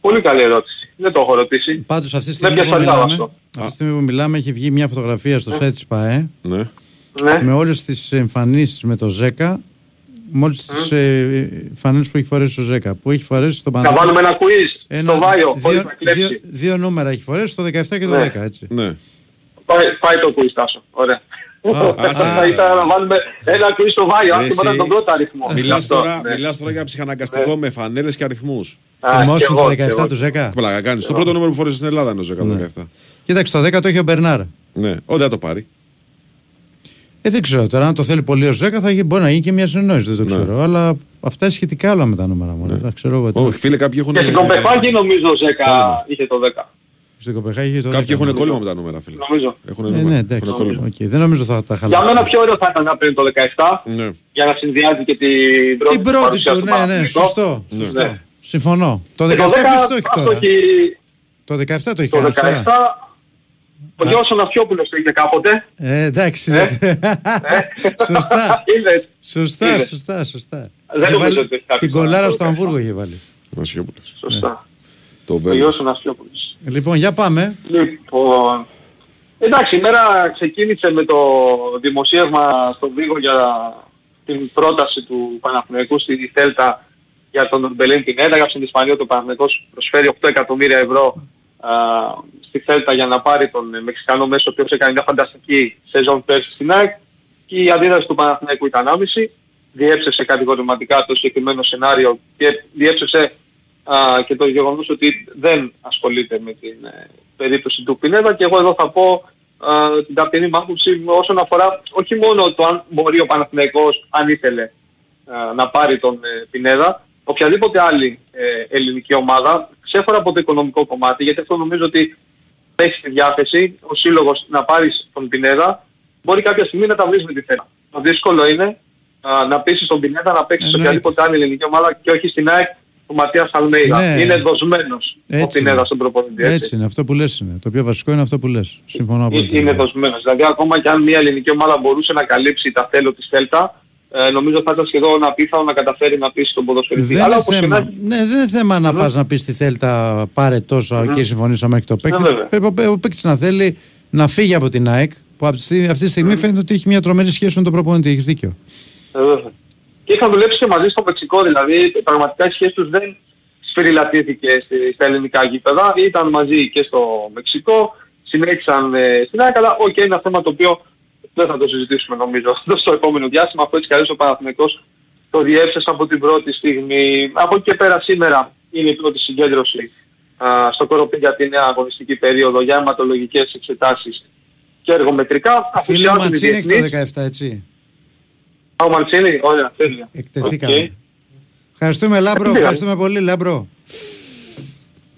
Πολύ καλή ερώτηση. Δεν το έχω ρωτήσει. Πάντως αυτή τη Δεν στιγμή, που πιάσα μιλάμε, αυτό. αυτή τη στιγμή που μιλάμε έχει βγει μια φωτογραφία στο site της ΠΑΕ Ναι. Ναι. με όλες τις εμφανίσεις με το ΖΕΚΑ με όλες τις ε, εμφανίσεις που έχει φορέσει ο ΖΕΚΑ που έχει φορέσει στο Να Παναγιώτο. βάλουμε ένα quiz στο Βάιο, χωρίς δύο, να κλέψει. δύο, δύο νούμερα έχει φορέσει, το 17 και το Ναι. 10 έτσι. Ναι. Πάει, πάει το quiz, Τάσο. Ωραία. Θα ήθελα να βάλουμε ένα quiz στο Βάιο, Εσύ- άσχημα τον πρώτο αριθμό. Μιλάς Αυτό, τώρα, ναι. μιλάς τώρα για ψυχαναγκαστικό με φανέλες και αριθμούς. Α, Θυμόσου κι το εγώ, κι 17 εγώ. του 10. Πλάκα κάνεις. Το πρώτο νούμερο που φορέσε στην Ελλάδα είναι ο Ζέκα το 17. Κοίταξε, το 10 το έχει ο Μπερνάρ. Ναι, ό, δεν θα το πάρει. Ε, δεν ξέρω τώρα, αν το θέλει πολύ ο Ζέκα, θα γίνει, μπορεί να γίνει και μια συνεννόηση, δεν το ξέρω. Αλλά αυτά είναι σχετικά όλα με τα νούμερα μου. Δεν ξέρω εγώ. τι. Όχι, φίλε, κάποιοι έχουν. Και στην Κομπεχάγη νομίζω ο Ζέκα είχε το 10. Στην Κοπεχάγη είχε το Κάποιοι 10. έχουν κόλλημα με τα νούμερα, φίλε. Νομίζω. Έχουν Ε, νούμερα. ναι, εντάξει. Έχουν κόλλημα. οκ. Δεν νομίζω θα τα Για χαλάσει. μένα πιο ωραίο θα ήταν να παίρνει το 17 Ναι. για να συνδυάζει και την πρώτη, Την πρώτη παρουσία του, ναι, ναι, Παναθηναϊκού. σωστό. Ναι. σωστό. Ναι. Συμφωνώ. Το Και 17 ποιος το έχει αυτό τώρα; έχει- Το 17 το έχει Το κάνει τώρα. 17 ο Γιώργος Ναφιόπουλος το είχε κάποτε. Ε, εντάξει. Ε. Σωστά. Είδες. Σωστά, Είδες. σωστά, σωστά. Δεν Είχε νομίζω βάλει ότι κάποιος Την θα κολάρα το στο έκανε. Αμβούργο είχε βάλει. Βασιόπουλος. Σωστά. Το Ο Βέλος. Γιώργος Ναφιόπουλος. Λοιπόν, για πάμε. Λοιπόν, εντάξει, η μέρα ξεκίνησε με το δημοσίευμα στον Βίγο για την πρόταση του Παναθηναϊκού στη Θέλτα για τον Μπελέν Πινέδα. Έγραψε την Ισπανία ότι ο Παναθηναϊκός προσφέρει 8 εκατομμύρια ευρώ α, στη Θέλτα για να πάρει τον ε, Μεξικανό μέσο, ο οποίος έκανε μια φανταστική σεζόν πέρσι στην ΑΕΚ. Και η αντίδραση του Παναθηναϊκού ήταν άμεση. Διέψευσε κατηγορηματικά το συγκεκριμένο σενάριο και διέψευσε α, και το γεγονός ότι δεν ασχολείται με την ε, περίπτωση του Πινέδα και εγώ εδώ θα πω α, την ταπεινή μου άποψη όσον αφορά όχι μόνο το αν μπορεί ο Παναθηναϊκός αν ήθελε α, να πάρει τον ε, Πινέδα, οποιαδήποτε άλλη ε, ελληνική ομάδα, ξέχωρα από το οικονομικό κομμάτι, γιατί αυτό νομίζω ότι έχει στη διάθεση ο σύλλογος να πάρεις τον Πινέδα, μπορεί κάποια στιγμή να τα βρεις με τη θέλα. Το δύσκολο είναι α, να πείσεις τον Πινέδα να παίξει σε Εννοείται. οποιαδήποτε άλλη ελληνική ομάδα και όχι στην ΑΕΚ του Ματίας Αλμέιδα. Ναι. Είναι δοσμένος ο Έτσι Πινέδας είναι. στον προπονητή. έτσι. Έτσι είναι, αυτό που λες είναι. Το πιο βασικό είναι αυτό που λες. Συμφωνώ Ε- απόλυτα. Είναι δοσμένος. Δηλαδή ακόμα και αν μια ελληνική ομάδα μπορούσε να καλύψει τα θέλω της Θέλτα, ε, νομίζω θα ήταν σχεδόν απίθανο να καταφέρει να πείσει τον ποδοσφαιριστή. Δεν Αλλά είναι, όπως και να θέμα, έχει, ναι, δεν είναι θέμα να πας να πεις στη Θέλτα πάρε τόσα και συμφωνήσαμε μέχρι το παίκτη. Ναι, βέβαια. Πρέπει ο- ο παίκτης να θέλει να φύγει από την ΑΕΚ που από τη στιγμή- αυτή τη στιγμή φαίνεται ότι έχει μια τρομερή σχέση με τον προπονητή. Έχεις δίκιο. ε, βέβαια. Και είχαν δουλέψει και μαζί στο Μεξικό, δηλαδή πραγματικά η σχέση τους δεν σφυρηλατήθηκε στη- στα ελληνικά γήπεδα, ήταν μαζί και στο Μεξικό, συνέχισαν ε, στην ΑΕΚ, αλλά οκ, είναι ένα θέμα το οποίο δεν θα το συζητήσουμε νομίζω στο επόμενο διάστημα, αυτό έτσι κι αλλιώς ο Παναθηναϊκός το διέψευσε από την πρώτη στιγμή. Από εκεί και πέρα σήμερα είναι η πρώτη συγκέντρωση α, στο Κορωπί για τη νέα αγωνιστική περίοδο για αιματολογικές εξετάσεις και εργομετρικά. Φίλε ο Απουσιάζουν οι Μαντσίνη έχει διεθνείς. το 17 έτσι. Α, ο Μαντσίνη, ωραία, τέλεια. Εκτεθήκαμε. Οκ. Ευχαριστούμε Λάμπρο, Δεν πειράζει. ευχαριστούμε πολύ Λάμπρο.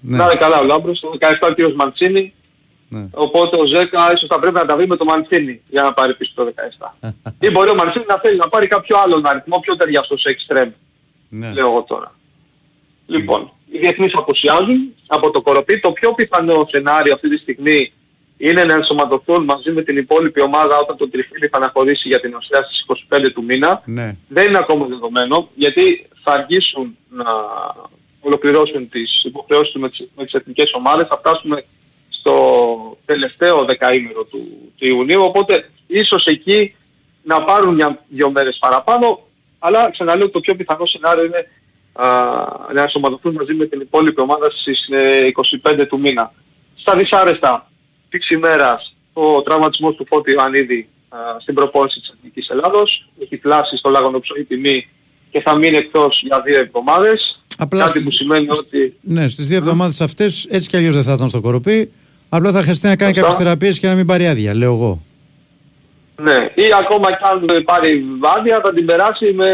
Ναι. Να είναι καλά ο Λάμπρος, το 17 ο κύριος Μαντσίνη. Ναι. Οπότε ο Ζέκα ίσως θα πρέπει να τα βρει με το Μαντσίνη για να πάρει πίσω το 17. Ή μπορεί ο Μαντσίνη να θέλει να πάρει κάποιο άλλον αριθμό πιο ταιριαστό σε εξτρέμ. Ναι. Λέω εγώ τώρα. Λοιπόν, οι διεθνείς απουσιάζουν από το Κορωπί. Το πιο πιθανό σενάριο αυτή τη στιγμή είναι να ενσωματωθούν μαζί με την υπόλοιπη ομάδα όταν το Τριφύλι θα αναχωρήσει για την ουσία στις 25 του μήνα. Ναι. Δεν είναι ακόμα δεδομένο γιατί θα αργήσουν να ολοκληρώσουν τις υποχρεώσεις τους με τις, με τις εθνικές ομάδες. Θα φτάσουμε στο τελευταίο δεκαήμερο του, του Ιουνίου οπότε ίσως εκεί να πάρουν μια δύο μέρες παραπάνω αλλά ξαναλέω το πιο πιθανό σενάριο είναι α, να ενσωματωθούν μαζί με την υπόλοιπη ομάδα στις ε, 25 του μήνα. Στα δυσάρεστα της ημέρας ο τραυματισμός του Φώτη Ιωαννίδη α, στην προπόνηση της Εθνικής Ελλάδος. Έχει φτάσει στο Λάγωνο Ψωή τιμή και θα μείνει εκτός για δύο εβδομάδες. Απλά Κάτι στις- που σημαίνει ότι Ναι, στις δύο εβδομάδες αυτές έτσι κι αλλιώς δεν θα ήταν στο κοροπή. Απλά θα χρειαστεί να κάνει Σωστά. κάποιες θεραπείες και να μην πάρει άδεια, λέω εγώ. Ναι, ή ακόμα κι αν πάρει άδεια θα την περάσει με,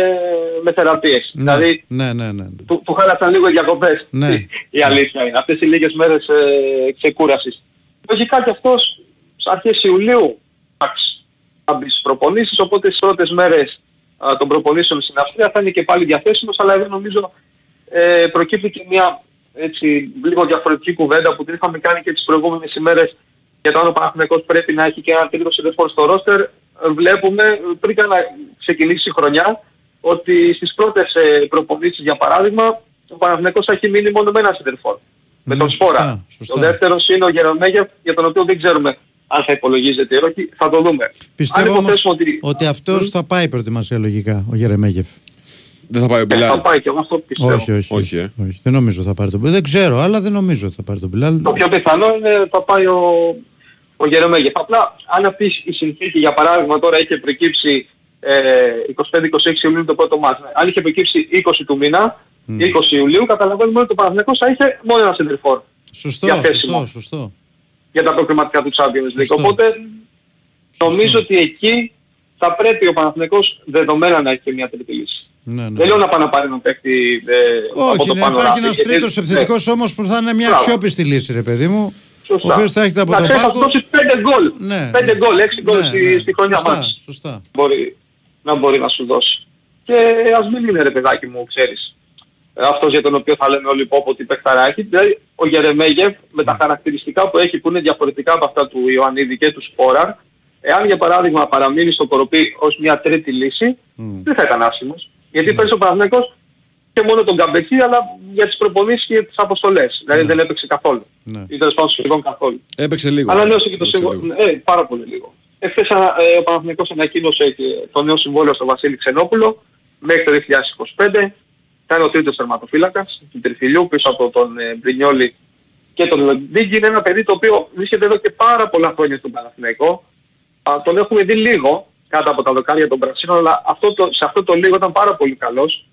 με θεραπείες. Ναι, Δηλαδή ναι, ναι, ναι. του, του χάλασαν λίγο οι διακοπές. Ναι. Η, η αλήθεια είναι. Αυτές οι λίγες μέρες ε, ξεκούρασης. Λογικά και αυτός στις αρχές Ιουλίου εντάξει, θα μπει στις προπονήσεις, οπότε στις πρώτες μέρες α, των προπονήσεων στην Αυστρία θα είναι και πάλι διαθέσιμος, αλλά εδώ νομίζω ε, προκύπτει και μια έτσι, λίγο διαφορετική κουβέντα που την είχαμε κάνει και τις προηγούμενες ημέρες για το αν ο Παναθηναϊκός πρέπει να έχει και ένα τρίτο σεντερφόρ στο ρόστερ. Ε, Βλέπουμε ε, πριν καν να ξεκινήσει η χρονιά ότι στις πρώτες ε, προπονήσεις για παράδειγμα ο Παναθηναϊκός θα έχει μείνει μόνο με ένα σεντερφόρ. Με τον Σπόρα. Ναι, σωστά. Ο δεύτερος είναι ο Γερομέγεφ για τον οποίο δεν ξέρουμε αν θα υπολογίζεται ή όχι. Θα το δούμε. Πιστεύω αν όμως υποθέσουμε ότι ότι αυτός θα πάει προετοιμασία λογικά, ο Γερεμέγεφ. Δεν θα πάει ο θα Μπιλάλ. πάει και εγώ αυτό πιστεύω. Όχι, όχι. Όχι, ε. όχι. Δεν νομίζω θα πάρει τον Μπιλάλ. Δεν ξέρω, αλλά δεν νομίζω ότι θα πάρει τον Μπιλάλ. Το πιο πιθανό είναι θα πάει ο, ο Γερεμέγεφ. Απλά αν αυτή η συνθήκη για παράδειγμα τώρα είχε προκύψει ε, 25-26 Ιουλίου το πρώτο μάτς. Αν είχε προκύψει 20 του μήνα, 20 Ιουλίου, καταλαβαίνουμε ότι το Παναθηναϊκός θα είχε μόνο ένα σεντερφόρ. Σωστό, διαθέσιμο σωστό, σωστό. για τα προκριματικά του Champions League. Οπότε νομίζω ότι εκεί θα πρέπει ο Παναθηναϊκός δεδομένα να έχει και μια τρίτη λύση. Ναι, ναι. Δεν λέω να πάει να πάρει έναν παίχτη ε, από Όχι, το ναι, πάνω υπάρχει ράφι, ένας γιατί- τρίτος ναι. επιθετικός όμως που θα είναι μια Μπράβο. αξιόπιστη λύση, ρε παιδί μου. Σωστά. Ο οποίος θα έχετε από Να τον ξέρεις, θα σου πάγκο. δώσεις 5 γκολ. Ναι, 5 ναι. γκολ, 6 γκολ Ναι, στη, ναι. στη χρονιά Σωστά, μας. σωστά. Μπορεί, να μπορεί να σου δώσει. Και ας μην είναι ρε παιδάκι μου, ξέρεις. ε, Αυτός για τον οποίο θα λέμε όλοι πω ότι παιχταρά έχει. Δηλαδή ο Γερεμέγεφ με τα χαρακτηριστικά που έχει που είναι διαφορετικά από αυτά του Ιωαννίδη και του Σπόραρ. Εάν για παράδειγμα παραμείνει στο κοροπή ως μια τρίτη λύση, δεν θα ήταν άσχημος. Γιατί πέρυσι ο Παναθηναϊκός και μόνο τον Καμπεκί, αλλά για τις προπονήσεις και για τις αποστολές. Δηλαδή δεν έπαιξε καθόλου. Ναι. Ή τέλος πάντων σχεδόν καθόλου. Έπαιξε λίγο. Ανανέωσε και το Έπαιξε συμβόλαιο. Ε, πάρα πολύ λίγο. Εχθές ανα- ε, ο Παναθηναϊκός ανακοίνωσε και το νέο συμβόλαιο στο Βασίλη Ξενόπουλο μέχρι το 2025. Θα είναι ο τρίτος τερματοφύλακας του Τριφυλιού πίσω από τον ε, Μπρινιόλη και τον Λοντίγκη. Είναι ένα παιδί το οποίο βρίσκεται εδώ και πάρα πολλά χρόνια στον Παναθηναϊκό. Α, τον έχουμε δει λίγο κάτω από τα δοκάρια των Πρασίνων, αλλά αυτό το, σε αυτό το λίγο ήταν πάρα πολύ καλός.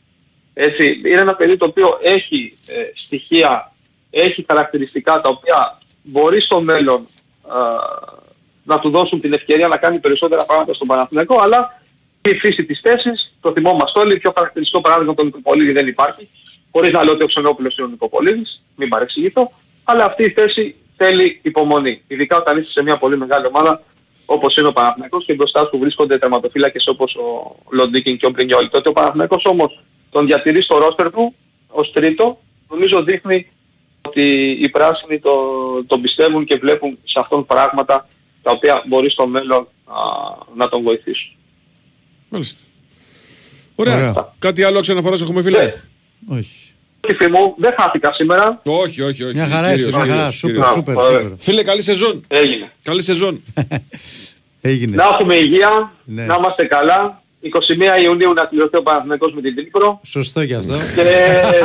Έτσι, είναι ένα παιδί το οποίο έχει ε, στοιχεία, έχει χαρακτηριστικά τα οποία μπορεί στο μέλλον α, να του δώσουν την ευκαιρία να κάνει περισσότερα πράγματα στον Παναθηναϊκό, αλλά η φύση της θέσης, το θυμόμαστε όλοι, πιο χαρακτηριστικό παράδειγμα τον Νικοπολίδη δεν υπάρχει, χωρίς να λέω ότι ο Ξενόπουλος είναι ο Νικοπολίδης, μην παρεξηγηθώ, αλλά αυτή η θέση θέλει υπομονή, ειδικά όταν είσαι σε μια πολύ μεγάλη ομάδα όπως είναι ο Παναθηναϊκός και μπροστά σου βρίσκονται τερματοφύλακες όπως ο Λοντίκιν και ο Μπρινιόλ. Τότε ο Παναθηναϊκός όμως τον διατηρεί στο ρόστερ του ως τρίτο, νομίζω δείχνει ότι οι πράσινοι το, τον πιστεύουν και βλέπουν σε αυτόν πράγματα τα οποία μπορεί στο μέλλον α, να τον βοηθήσουν. Μάλιστα. Ωραία. Κάτι άλλο ξαναφοράς έχουμε φίλε; Φίλοι μου, δεν χάθηκα σήμερα. Όχι, όχι, όχι. Μια χαρά Κύριος, είσαι, μια χαρά. κύριος, Σούπερ, κύριος. σούπερ, Ωραία. σούπερ. Φίλε, καλή σεζόν. Έγινε. Καλή σεζόν. Έγινε. Να έχουμε υγεία, Ναι. να είμαστε καλά. 21 Ιουνίου να κληρωθεί ο Παναθηναϊκός με την Τρίπρο Σωστό κι αυτό. και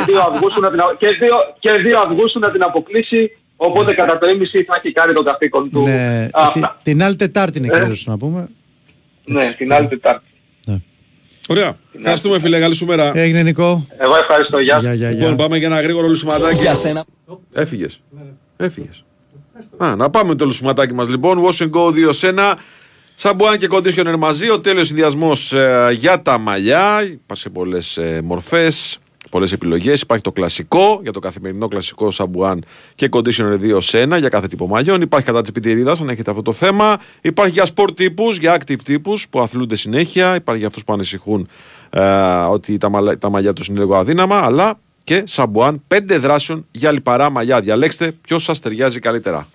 2 Αυγούστου να την, α- και 2, και 2 Αυγούστου να την αποκλείσει οπότε κατά το ίμιση θα έχει κάνει τον καθήκον του. Ναι, Αυτά. τη- την άλλη Τετάρτη είναι Ε. κλήρωση να πούμε. Ναι, την άλλη Τετάρτη. Ωραία. Ευχαριστούμε φίλε, καλή σου μέρα. Έγινε Νικό. Εγώ ευχαριστώ. Γεια σας. Γεια, γεια, Λοιπόν, γεια. πάμε για ένα γρήγορο λουσουματάκι. Για σένα. Έφυγες. Έφυγες. Α, να πάμε το λουσουματάκι μας λοιπόν. Wash and Go 2 1. Σαμπουάν και conditioner μαζί. Ο τέλειος συνδυασμός ε, για τα μαλλιά. Υπάρχει σε πολλές ε, μορφές, πολλές επιλογές. Υπάρχει το κλασικό, για το καθημερινό κλασικό σαμπουάν και conditioner 2 σε 1 για κάθε τύπο μαλλιών. Υπάρχει κατά της πιτυρίδας, αν έχετε αυτό το θέμα. Υπάρχει για sport τύπους, για active τύπους που αθλούνται συνέχεια. Υπάρχει για αυτούς που ανησυχούν ε, ότι τα, μαλα- τα μαλλιά τους είναι λίγο αδύναμα. Αλλά και σαμπουάν 5 δράσεων για λιπαρά μαλλιά. Διαλέξτε ποιος σας ταιριάζει καλύτερα.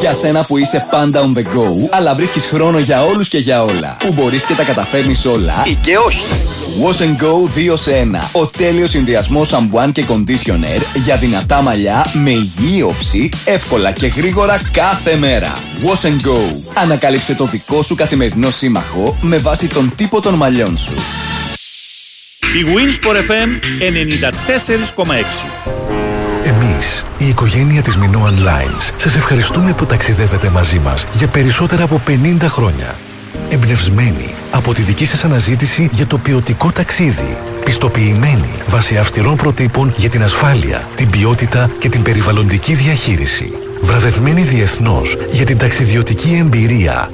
Για σένα που είσαι πάντα on the go, αλλά βρίσκεις χρόνο για όλους και για όλα. Που μπορείς και τα καταφέρνεις όλα ή και όχι. Wash and Go 2 σε 1. Ο τέλειος συνδυασμός σαμπουάν και conditioner για δυνατά μαλλιά με υγιή όψη, εύκολα και γρήγορα κάθε μέρα. Wash and Go. Ανακάλυψε το δικό σου καθημερινό σύμμαχο με βάση τον τύπο των μαλλιών σου. Η Winsport FM 94,6. Εμείς, η οικογένεια της Minoan Lines, σας ευχαριστούμε που ταξιδεύετε μαζί μας για περισσότερα από 50 χρόνια. Εμπνευσμένοι από τη δική σας αναζήτηση για το ποιοτικό ταξίδι. Πιστοποιημένοι βάσει αυστηρών προτύπων για την ασφάλεια, την ποιότητα και την περιβαλλοντική διαχείριση. Βραβευμένοι διεθνώς για την ταξιδιωτική εμπειρία.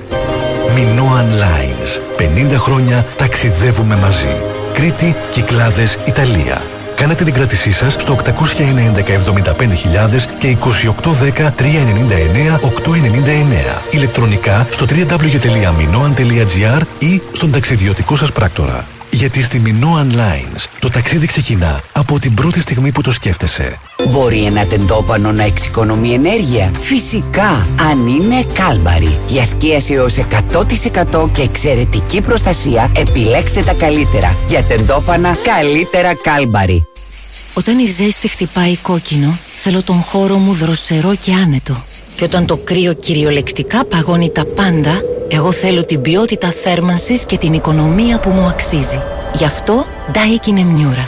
Minoan Lines. 50 χρόνια ταξιδεύουμε μαζί. Κρήτη, Κυκλάδες, Ιταλία. Κάνετε την κράτησή σας στο 811-75.000 και 2810-399-899. Ηλεκτρονικά στο www.minoan.gr ή στον ταξιδιωτικό σας πράκτορα. Γιατί στη Minoan Lines το ταξίδι ξεκινά από την πρώτη στιγμή που το σκέφτεσαι. Μπορεί ένα τεντόπανο να εξοικονομεί ενέργεια. Φυσικά, αν είναι κάλμπαρη. Για σκίαση έως 100% και εξαιρετική προστασία, επιλέξτε τα καλύτερα. Για τεντόπανα, καλύτερα κάλμπαρη. Όταν η ζέστη χτυπάει κόκκινο, θέλω τον χώρο μου δροσερό και άνετο. Και όταν το κρύο κυριολεκτικά παγώνει τα πάντα, εγώ θέλω την ποιότητα θέρμανσης και την οικονομία που μου αξίζει. Γι' αυτό Daikin Emmiura.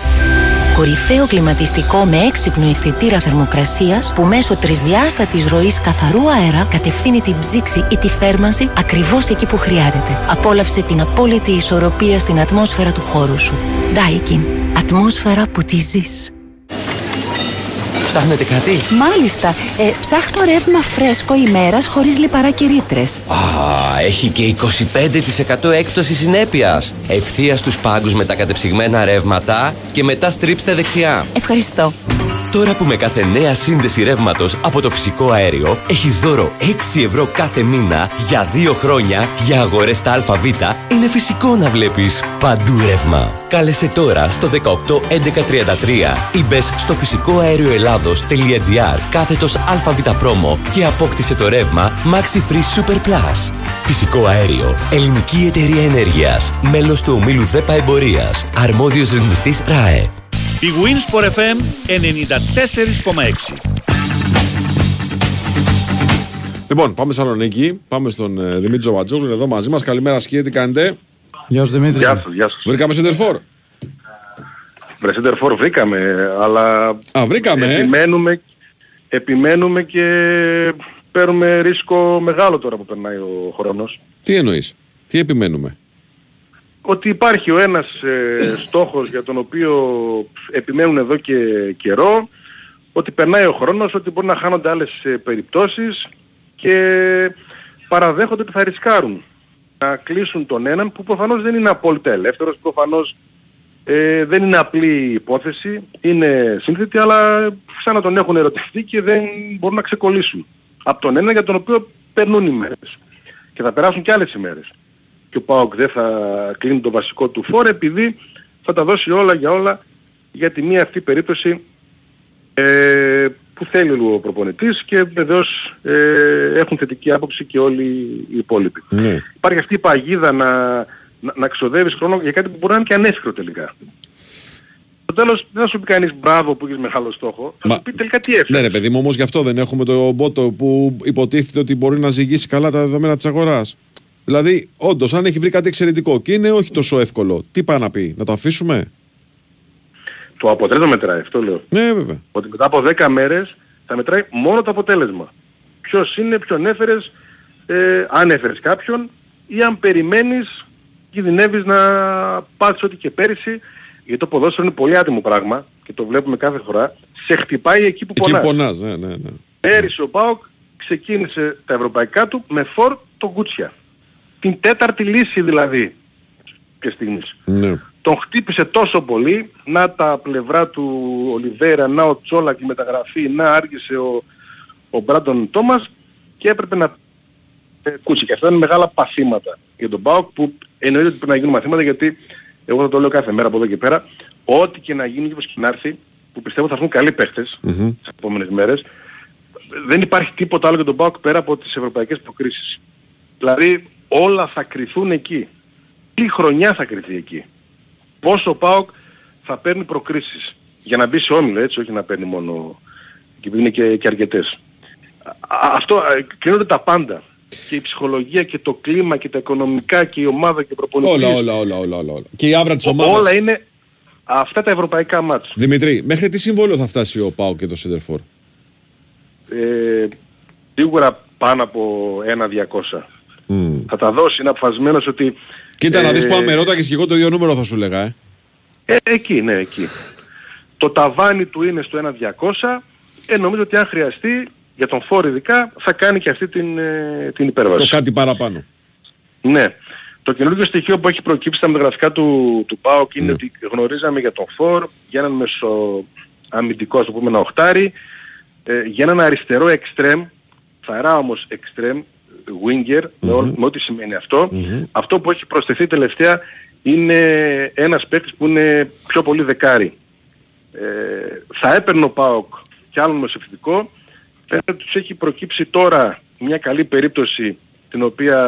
κορυφαίο κλιματιστικό με έξυπνο αισθητήρα θερμοκρασίας που μέσω τρισδιάστατης ροής καθαρού αέρα κατευθύνει την ψήξη ή τη θέρμανση ακριβώς εκεί που χρειάζεται. Απόλαυσε την απόλυτη ισορροπία στην ατμόσφαιρα του χώρου σου. Daikin. Ατμόσφαιρα που τη ζεις. Ψάχνετε κάτι; Μάλιστα. Ε, ψάχνω ρεύμα φρέσκο ημέρας χωρίς λιπαρά και ρήτρες. Α, έχει και 25% έκπτωση συνέπειας. Ευθείας στους πάγκους με τα κατεψυγμένα ρεύματα και μετά στρίψτε δεξιά. Ευχαριστώ. Τώρα που με κάθε νέα σύνδεση ρεύματος από το φυσικό αέριο έχεις δώρο 6 ευρώ κάθε μήνα για 2 χρόνια για αγορές στα ΑΒ, είναι φυσικό να βλέπεις παντού ρεύμα. Κάλεσε τώρα στο 18 11 33 ή μπες στο φυσικοαέρioελλάδος.gr κάθετος ΑΒ πρόμο και απόκτησε το ρεύμα Maxi Free Super Plus. Φυσικό αέριο. Ελληνική εταιρεία ενέργειας. Μέλος του ομίλου ΔΕΠΑ Εμπορίας. Αρμόδιος ρυθμιστής ΡΑΕ. Η Winsport FM 94,6. Λοιπόν, πάμε Σαλονίκη. Πάμε στον ε, Δημήτρη Τζοβατζόγλου, είναι εδώ μαζί μας. Καλημέρα Σκίε, τι κάνετε; Γεια σου Δημήτρη. Γεια σου, γεια σου. Βρήκαμε Σεντερφόρ. Βρε Σέντερφορ βρήκαμε, αλλά Α, βρήκαμε, ε. επιμένουμε, επιμένουμε και παίρνουμε ρίσκο μεγάλο τώρα που περνάει ο χρόνος. Τι εννοείς, τι επιμένουμε; Ότι υπάρχει ο ένας ε, στόχος για τον οποίο επιμένουν εδώ και καιρό, ότι περνάει ο χρόνος, ότι μπορεί να χάνονται άλλες ε, περιπτώσεις και παραδέχονται ότι θα ρισκάρουν να κλείσουν τον έναν που προφανώς δεν είναι απόλυτα ελεύθερος, προφανώς ε, δεν είναι απλή υπόθεση, είναι σύνθετη, αλλά σαν να τον έχουν ερωτευτεί και δεν μπορούν να ξεκολλήσουν. Από τον ένα για τον οποίο περνούν ημέρες. Και θα περάσουν και άλλες ημέρες. Και ο ΠΑΟΚ δεν θα κλείνει το βασικό του φόρο επειδή θα τα δώσει όλα για όλα για τη μία αυτή περίπτωση ε, που θέλει ο προπονητής και βεβαίως ε, έχουν θετική άποψη και όλοι οι υπόλοιποι. Ναι. Υπάρχει αυτή η παγίδα να, να, να ξοδεύεις χρόνο για κάτι που μπορεί να είναι και ανέφικρο τελικά. Στο τέλος δεν θα σου πει κανείς μπράβο που έχεις μεγάλο στόχο, θα Μα- σου πει τελικά τι έφερες. Ναι, ρε παιδί μου, όμως γι' αυτό δεν έχουμε το μπότο που υποτίθεται ότι μπορεί να ζυγίσει καλά τα δεδομένα της αγοράς. Δηλαδή, όντως, αν έχει βρει κάτι εξαιρετικό και είναι όχι τόσο εύκολο, τι πάει να πει, να το αφήσουμε; Το αποτέλεσμα μετράει, αυτό λέω. Ναι, βέβαια. Ότι μετά από 10 μέρες θα μετράει μόνο το αποτέλεσμα. Ποιος είναι, ποιον έφερες, ε, αν έφερες κάποιον ή αν περιμένεις, κινδυνεύεις να πάθεις ό,τι και πέρυσι, γιατί το ποδόσφαιρο είναι πολύ άτιμο πράγμα και το βλέπουμε κάθε φορά, σε χτυπάει εκεί που Εκεί πονάς. πονάς, ναι, ναι, ναι. Πέρυσι ο ΠΑΟΚ ξεκίνησε τα ευρωπαϊκά του με φορ το Γκούτσια. Την τέταρτη λύση δηλαδή και στιγμής. ναι. Τον χτύπησε τόσο πολύ, να τα πλευρά του Ολιβέρα, να ο Τσόλα και η μεταγραφή, να άργησε ο, ο Μπράντον Τόμας και έπρεπε να ε, κούσει. Και αυτά είναι μεγάλα παθήματα για τον ΠΑΟΚ που εννοείται ότι πρέπει να γίνουν μαθήματα γιατί εγώ θα το λέω κάθε μέρα από εδώ και πέρα, ό,τι και να γίνει και όπως και να έρθει, που πιστεύω θα έρθουν καλοί παίχτες Μμμ. τις επόμενες μέρες, δεν υπάρχει τίποτα άλλο για τον ΠΑΟΚ πέρα από τις ευρωπαϊκές προκρίσεις. Δηλαδή όλα θα κρυθούν εκεί. Τι χρονιά θα κρυθεί εκεί. Πόσο ο ΠΑΟΚ θα παίρνει προκρίσεις. Για να μπει σε όμιλο έτσι, όχι να παίρνει μόνο και είναι και, και αρκετές. Α- Αυτό ε, κρίνονται τα πάντα. Και η ψυχολογία και το κλίμα και τα οικονομικά και η ομάδα και ο προπονητής. Όλα, όλα, όλα, όλα, όλα, όλα. Και η άβρα της Ο- ομάδας. Όλα είναι αυτά τα ευρωπαϊκά μάτς. Δημητρή, μέχρι τι συμβόλαιο θα φτάσει ο Πάο και το Σέντερφορ. Ε, σίγουρα πάνω από ένα 200. Θα τα δώσει, είναι αποφασισμένος ότι... Κοίτα να δεις ε, που αν με ρώταγες και εγώ το ίδιο νούμερο θα σου λέγα, ε. Ε, εκεί, ναι, εκεί. το ταβάνι του είναι στο 1.200. Ε, νομίζω ότι αν χρειαστεί, για τον φόρ ειδικά, θα κάνει και αυτή την, ε, την υπέρβαση. Το κάτι παραπάνω. Ναι. Το καινούργιο στοιχείο που έχει προκύψει στα μεταγραφικά του, του ΠΑΟΚ Ναι. είναι ότι γνωρίζαμε για τον Φορ, για έναν μεσοαμυντικό, ας το πούμε ένα οχτάρι, ε, για έναν αριστερό εξτρέμ, φαρά όμως εξτρέμ, winger, με, ό- με ό,τι σημαίνει αυτό. Αυτό που έχει προσθεθεί τελευταία είναι ένας παίκτης που είναι πιο πολύ δεκάρι. Ε, θα έπαιρνε ο ΠΑΟΚ κι άλλον μεσοευθυντικό. Φαίνεται ότι τους έχει προκύψει τώρα μια καλή περίπτωση την οποία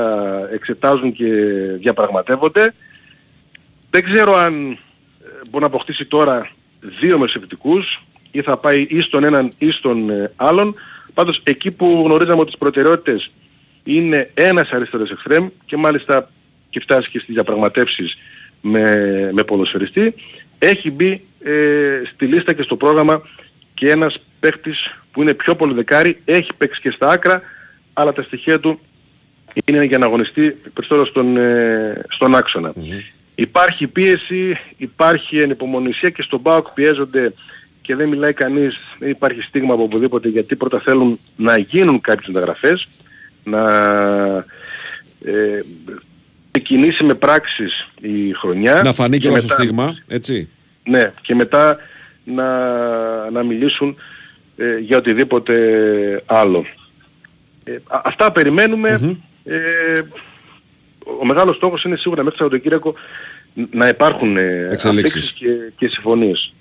εξετάζουν και διαπραγματεύονται. Δεν ξέρω αν ε, μπορεί να αποκτήσει τώρα δύο μεσοευθυντικούς ή θα πάει ή στον έναν ή στον ε, άλλον. Πάντως εκεί που γνωρίζαμε ότι τις προτεραιότητες είναι ένας αριστερός εξτρέμ και μάλιστα και φτάσει και στις διαπραγματεύσεις με, με ποδοσφαιριστή, έχει μπει ε, στη λίστα και στο πρόγραμμα και ένας παίχτης που είναι πιο πολύ δεκάρι, έχει παίξει και στα άκρα, αλλά τα στοιχεία του είναι για να αγωνιστεί περισσότερο στον, ε, στον αξονα Υπάρχει πίεση, υπάρχει ανυπομονησία και στον ΠΑΟΚ πιέζονται και δεν μιλάει κανείς, δεν υπάρχει στίγμα από οπουδήποτε γιατί πρώτα θέλουν να γίνουν κάποιες μεταγραφές, να ε, ξεκινήσει με πράξεις η χρονιά. Να φανεί και, και στο στίγμα, έτσι. Ναι, και μετά να, να μιλήσουν ε, για οτιδήποτε άλλο. Ε, α- αυτά περιμένουμε. Ε, ο μεγάλος στόχος είναι σίγουρα μέχρι Σαββατοκύριακο να υπάρχουν ε, Εξελίξεις. αφήξεις και, και συμφωνίες.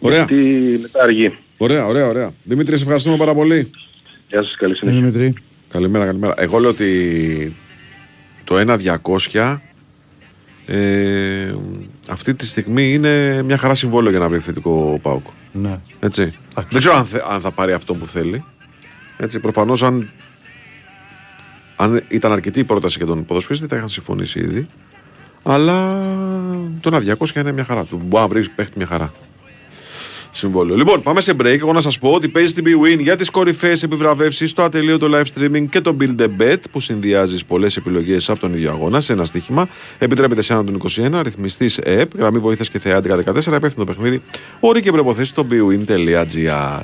Ωραία. Γιατί μετά αργεί. Ωραία, ωραία, ωραία. Δημήτρη, σε ευχαριστούμε πάρα πολύ. Γεια σας, καλή συνέχεια. Δημήτρη. Καλημέρα, καλημέρα. Εγώ λέω ότι το 1-200 ε, αυτή τη στιγμή είναι μια χαρά συμβόλαιο για να βρει θετικό ΠΑΟΚ. Ναι. Έτσι. Δεν ξέρω αν, θε- αν θα πάρει αυτό που θέλει. Έτσι, προφανώς αν, αν ήταν αρκετή η πρόταση για τον ποδοσφαιριστή θα είχαν συμφωνήσει ήδη. Αλλά το 1-200 είναι μια χαρά. Του μπορεί να βρεις παίχτη μια χαρά. Συμβόλαιο. Λοιπόν, πάμε σε break. Εγώ να σας πω ότι παίζει την BWIN για τις κορυφαίες επιβραβεύσεις, το ατελείωτο live streaming και το Build a Bet που συνδυάζεις πολλές επιλογές από τον ίδιο αγώνα σε ένα στοίχημα. Επιτρέπεται σε έναν των 21, ρυθμιστής ΕΕΠ, γραμμή βοήθειας και θεά 1114, υπεύθυνο παιχνίδι. Όροι και προποθέσει στο bwin.gr.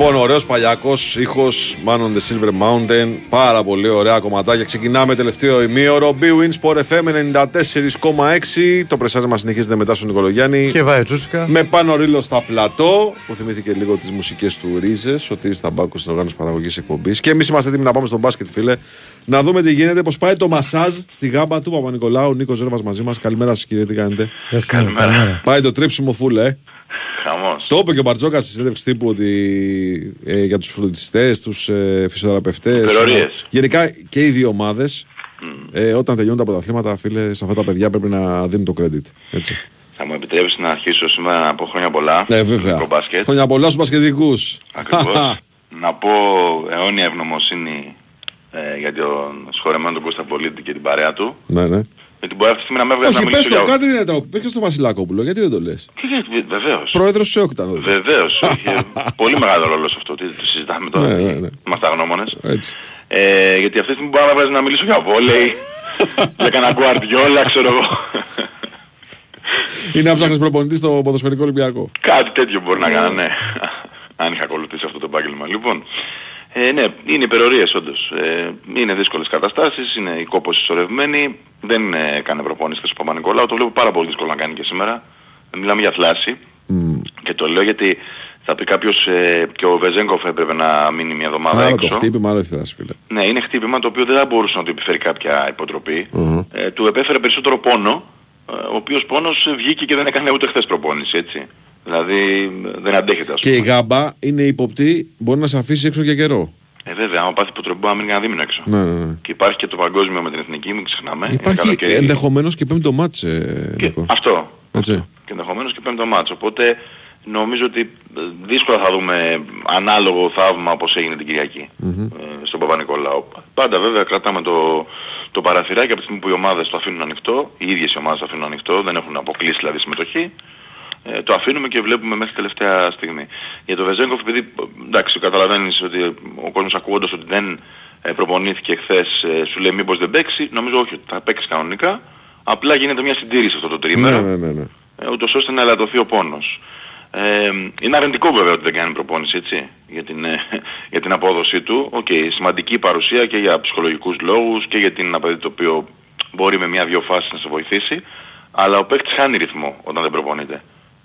Λοιπόν, ωραίος παλιακός ήχος Man on the Silver Mountain. Πάρα πολύ ωραία κομματάκια. Ξεκινάμε τελευταίο ημίωρο. B-Win Sport FM 94,6. Το πρεσάρισμα συνεχίζεται μετά στον Νικολογιάννη. Και βάει Τσούσικα. Με πάνω ρίλο στα πλατό, που θυμήθηκε λίγο τις μουσικές του Ρίζες, ότι στα μπάκους στην οργάνωσης παραγωγής εκπομπής. Και εμείς είμαστε έτοιμοι να πάμε στο μπάσκετ, φίλε. Να δούμε τι γίνεται, πώς πάει το μασάζ στη γάμπα του Παπα-Νικολάου. Νίκος Ζέρβα μαζί μας. Καλημέρα σας, κύριε, τι κάνετε; Καλημέρα. Πάει το τρίψιμο φούλε, ε. Χαμός. Το είπε και ο Μπαρτζόκας στη συνέντευξη τύπου ότι ε, για τους φροντιστές, τους ε, φυσιοθεραπευτές. Υπερορίες. γενικά και οι δύο ομάδες, ε, όταν τελειώνουν τα πρωταθλήματα, φίλε, σε αυτά τα παιδιά πρέπει να δίνουν το credit. Έτσι. Θα μου επιτρέψεις να αρχίσω σήμερα να πω χρόνια πολλά. Ναι, βέβαια. Στο μπάσκετ. Χρόνια πολλά στους μπασκετικούς. Ακριβώς. να πω αιώνια ευγνωμοσύνη ε, για τον σχορεμένο τον Κώστα Πολίτη και την παρέα του. ναι, ναι. Γιατί μπορεί αυτή τη στιγμή να με έβγαλε να Όχι, πες μιλήσω το, για... κάτι δεν είναι τρόπο. Πες και στο Βασιλάκοπουλο, γιατί δεν το λες; Βεβαίως. Πρόεδρος σε όκτα. τότε. Βεβαίως. Είχε πολύ μεγάλο ρόλο σε αυτό. Τι το συζητάμε τώρα. Ναι, ναι, ναι. Είμαστε αγνώμονες. Έτσι. Ε, γιατί αυτή τη στιγμή μπορεί να με έβγαλε να μιλήσω για βόλεϊ. για κανένα γκουαρδιόλα, ξέρω εγώ. Είναι να ψάχνει προπονητής στο ποδοσφαιρικό Ολυμπιακό. Κάτι τέτοιο μπορεί να κάνω, ναι. Αν είχα ακολουθήσει αυτό το επάγγελμα. Λοιπόν, ε, ναι, είναι υπερορίες όντως. Ε, είναι δύσκολες καταστάσεις, είναι η κόπος ισορρευμένη. Δεν ε, έκανε προπόνηση στο Παπα-Νικολάου, το βλέπω πάρα πολύ δύσκολο να κάνει και σήμερα. Μιλάμε για θλάση. Και το λέω γιατί θα πει κάποιος ε, και ο Βεζέγκοφ έπρεπε να μείνει μια εβδομάδα Άλλο το έξω. χτύπημα, άλλο ήθελα, φίλε. Ναι, είναι χτύπημα το οποίο δεν θα μπορούσε να του επιφέρει κάποια υποτροπή. Ε, του επέφερε περισσότερο πόνο, ε, ο οποίος πόνος ε, βγήκε και δεν έκανε ούτε χθες προπόνηση, έτσι. Δηλαδή ε, δεν αντέχεται ας Και η γάμπα είναι ύποπτη, μπορεί να σε αφήσει έξω για καιρό. Ε, βέβαια, άμα πάθει υποτροπή μπορεί να μείνει ένα δίμηνο έξω. Ναι, ναι, ναι. Και υπάρχει και το παγκόσμιο με την εθνική, μην ξεχνάμε. Είναι Υπάρχει καλοκαίρι. ενδεχομένως και πέμπτο μάτς, ε, Νίκο. Αυτό. Έτσι. Και ενδεχομένως και πέμπτο μάτσο. Οπότε νομίζω ότι ε, δύσκολα θα δούμε ανάλογο θαύμα όπως έγινε την Κυριακή Μμμ. ε, στον Παπα-Νικολάου. Πάντα βέβαια κρατάμε το, το παραθυράκι από τη στιγμή που οι ομάδες το αφήνουν ανοιχτό, οι ίδιες οι ομάδες το αφήνουν ανοιχτό, δεν έχουν αποκλείσει δηλαδή συμμετοχή. Ε, το αφήνουμε και βλέπουμε μέχρι τελευταία στιγμή. Για το Βεζέγκοφ, επειδή εντάξει, καταλαβαίνεις ότι ο κόσμος ακούγοντας ότι δεν ε, προπονήθηκε χθες, ε, σου λέει μήπως δεν παίξει, νομίζω όχι ότι θα παίξει κανονικά. Απλά γίνεται μια συντήρηση αυτό το τρίμερο Ναι, ναι, ναι, ναι. ε, ούτως ώστε να ελαττωθεί ο πόνος. Ε, είναι αρνητικό βέβαια ότι δεν κάνει προπόνηση, έτσι, για την, ε, για την απόδοσή του. Οκ, σημαντική παρουσία και για ψυχολογικούς λόγους και γιατί είναι ένα παιδί το οποίο μπορεί με μια-δυο φάσεις να σε βοηθήσει, αλλά ο παίκτης χάνει ρυθμό όταν δεν προπονείται.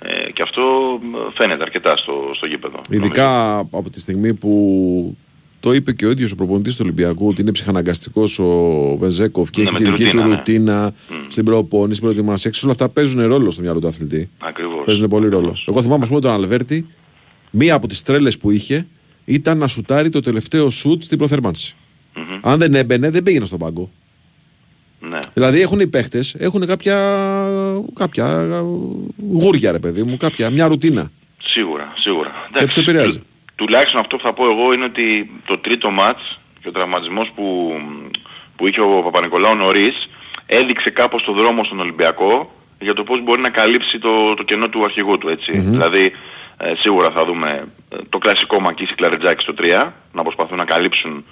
Ε, και αυτό ε, φαίνεται αρκετά στο, στο γήπεδο. Ειδικά από τη στιγμή που το είπε και ο ίδιος ο προπονητής του Ολυμπιακού ότι είναι ψυχαναγκαστικός ο Βεζένκοφ και Ναι, έχει με τη τη δική του ρουτίνα, ναι. ρουτίνα στην προπόνηση, στην προετοιμασία. Ξέρεις, όλα αυτά παίζουν ρόλο στο μυαλό του αθλητή. Ακριβώς. Παίζουν πολύ ρόλο. Εγώ θυμάμαι, ας πούμε, τον Αλβέρτη, μία από τις τρέλες που είχε ήταν να σουτάρει το τελευταίο σουτ στην προθερμανση Αν δεν έμπαινε, δεν πήγαινε στον πάγκο. Ναι. Δηλαδή έχουν οι παίχτες, έχουν κάποια, κάποια γούρια, ρε παιδί μου, κάποια, μια ρουτίνα. Σίγουρα, σίγουρα. Και τους επηρεάζει. Τουλάχιστον αυτό που θα πω εγώ είναι ότι το τρίτο μάτς, και ο τραυματισμός που, που είχε ο Παπα-Νικολάου νωρίς έδειξε κάπως το δρόμο στον Ολυμπιακό για το πώς μπορεί να καλύψει το, το κενό του αρχηγού του έτσι. Δηλαδή ε, σίγουρα θα δούμε ε, το κλασικό Μακίση Κλαρετζάκη στο 3 να προσπαθούν να καλύψουν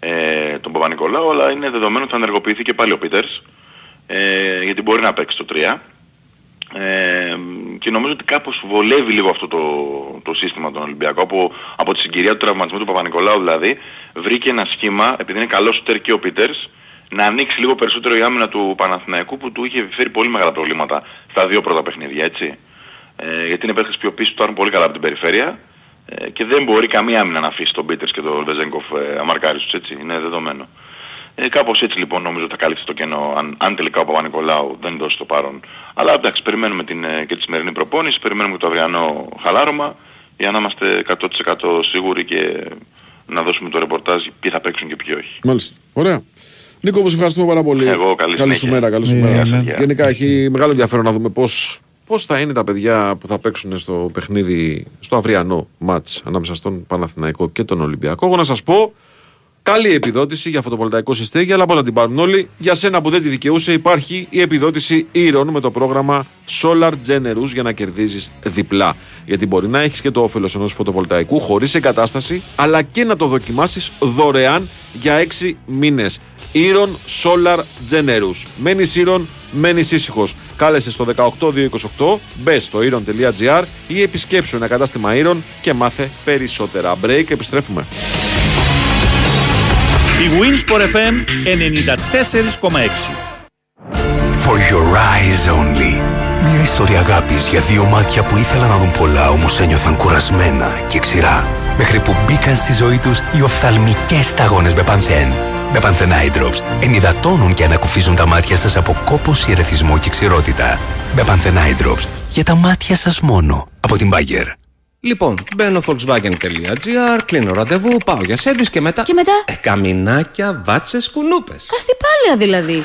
ε, τον Παπα-Νικολάου αλλά είναι δεδομένο ότι θα ενεργοποιηθεί και πάλι ο Πίτερς ε, γιατί μπορεί να παίξει το 3 ε, και νομίζω ότι κάπως βολεύει λίγο αυτό το, το σύστημα των Ολυμπιακών από, από τη συγκυρία του τραυματισμού του Παπα-Νικολάου δηλαδή βρήκε ένα σχήμα επειδή είναι καλός σούτερ και ο Πίτερς να ανοίξει λίγο περισσότερο η άμυνα του Παναθηναϊκού που του είχε φέρει πολύ μεγάλα προβλήματα στα δύο πρώτα παιχνίδια έτσι. Ε, γιατί είναι παίχτες πιο πίσω του πολύ καλά από την περιφέρεια. ε, και δεν μπορεί καμία άμυνα να αφήσει τον Πίτερς και τον Βεζέγκοφ ε, αμαρκάριστος έτσι είναι δεδομένο. Ε, κάπως έτσι λοιπόν νομίζω θα καλύψει το κενό αν, αν τελικά ο Παπα-Νικολάου δεν δώσει το παρόν. Αλλά εντάξει περιμένουμε την, ε, και τη σημερινή προπόνηση, περιμένουμε και το αυριανό χαλάρωμα για να είμαστε 100% σίγουροι και να δώσουμε το ρεπορτάζ ποιοι θα παίξουν και ποιοι όχι. Μάλιστα. Ωραία. Νίκο, όπως ευχαριστούμε πάρα πολύ. Εγώ, καλή Καλή σου συνέχεια. μέρα, καλή σου Ναι, μέρα. ναι, ναι. Γενικά έχει μεγάλο ενδιαφέρον να δούμε πώς, πώς θα είναι τα παιδιά που θα παίξουν στο παιχνίδι, στο αυριανό μάτς ανάμεσα στον Παναθηναϊκό και τον Ολυμπιακό. Εγώ να σας πω, καλή επιδότηση για φωτοβολταϊκό συστέγια, αλλά πώς να την πάρουν όλοι. Για σένα που δεν τη δικαιούσε υπάρχει η επιδότηση Ήρων με το πρόγραμμα Solar Generous για να κερδίζεις διπλά. Γιατί μπορεί να έχεις και το όφελος ενός φωτοβολταϊκού χωρίς εγκατάσταση, αλλά και να το δοκιμάσεις δωρεάν για 6 μήνες. Ήρων Solar Generous. Μένεις Ήρων, μένεις ήσυχος. Κάλεσε στο 18228, μπε στο ήρων.gr ή επισκέψου ένα κατάστημα Ήρων και μάθε περισσότερα. Break, επιστρέφουμε. Η Winsport FM 94,6 For your eyes only. Μια ιστορία αγάπης για δύο μάτια που ήθελαν να δουν πολλά όμως ένιωθαν κουρασμένα και ξηρά. Μέχρι που μπήκαν στη ζωή τους οι οφθαλμικές σταγόνες Μπεπανθέν. Μπεπανθέν Eye Drops ενυδατώνουν και ανακουφίζουν τα μάτια σας από κόπωση, ερεθισμό και ξηρότητα. Μπεπανθέν Eye Drops για τα μάτια σας μόνο. Από την Bagger. Λοιπόν, μπαίνω volkswagen.gr, κλείνω ραντεβού, πάω για σέρβις και μετά... Και μετά; Ε, καμινάκια, βάτσες, κουνούπες. Αστιπάλαια δηλαδή.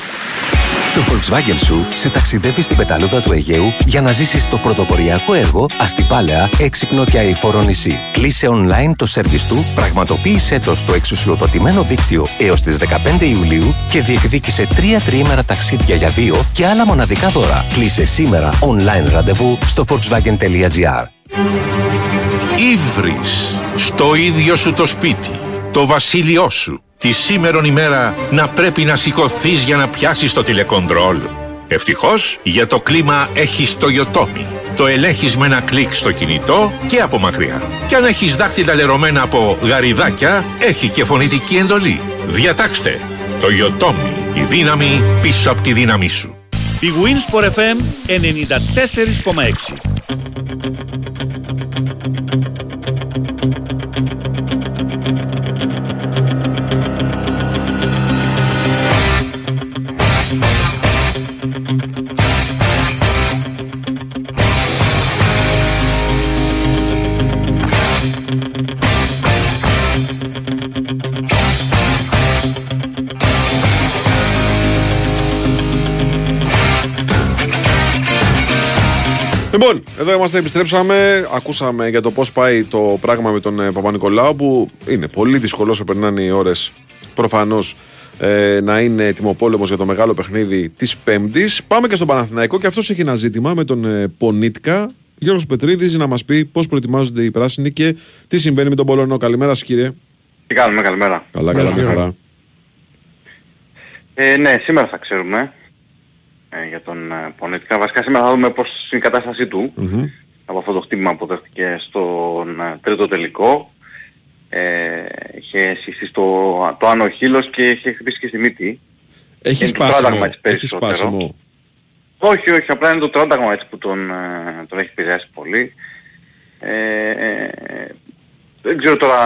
Το Volkswagen σου σε ταξιδεύει στην πεταλούδα του Αιγαίου για να ζήσεις το πρωτοποριακό έργο αστιπάλαια, έξυπνο και αηφόρο νησί. Κλείσε online το σερβις του, πραγματοποίησέ το στο εξουσιοδοτημένο δίκτυο έως τις 15 Ιουλίου και διεκδίκησε τρία τριήμερα ταξίδια για δύο και άλλα μοναδικά δώρα. Κλείσε σήμερα online ραντεβού στο volkswagen.gr. Ήβρις στο ίδιο σου το σπίτι, το βασίλειό σου. Τη σήμερον ημέρα να πρέπει να σηκωθείς για να πιάσεις το τηλεκοντρόλ. Ευτυχώς για το κλίμα έχεις το Yotomi. Το ελέγχεις με ένα κλικ στο κινητό και από μακριά. Και αν έχεις δάχτυλα λερωμένα από γαριδάκια, έχει και φωνητική εντολή. Διατάξτε. Το Yotomi. Η δύναμη πίσω από τη δύναμή σου. Η Winsport FM 94,6 εδώ είμαστε, επιστρέψαμε. Ακούσαμε για το πώς πάει το πράγμα με τον ε, Παπα-Νικολάου που είναι πολύ δύσκολος όσο περνάνε οι ώρες προφανώς ε, να είναι έτοιμο για το μεγάλο παιχνίδι της Πέμπτης. Πάμε και στον Παναθηναϊκό και αυτός έχει ένα ζήτημα με τον ε, Πονίτκα. Γιώργος Πετρίδης να μας πει πώς προετοιμάζονται οι πράσινοι και τι συμβαίνει με τον Πολωνό. Καλημέρα σας κύριε. Τι κάνουμε, καλημέρα. Καλά, καλά, μια χαρά. Ε, ναι, σήμερα θα ξέρουμε ε, για τον ε, Πονίτικα. Βασικά σήμερα θα δούμε πώς είναι η κατάστασή του από αυτό το χτύπημα που δέχτηκε στον ε, τρίτο τελικό. Ε, είχε συστήσει το, το άνω χείλος και είχε χτυπήσει και στη μύτη. Έχει Είναι το σπάσιμο. τράταγμα έτσι Έχει περισσότερο. σπάσιμο. Όχι, όχι, απλά είναι το τράταγμα έτσι που τον, ε, τον έχει επηρεάσει πολύ. Ε, ε, δεν ξέρω τώρα,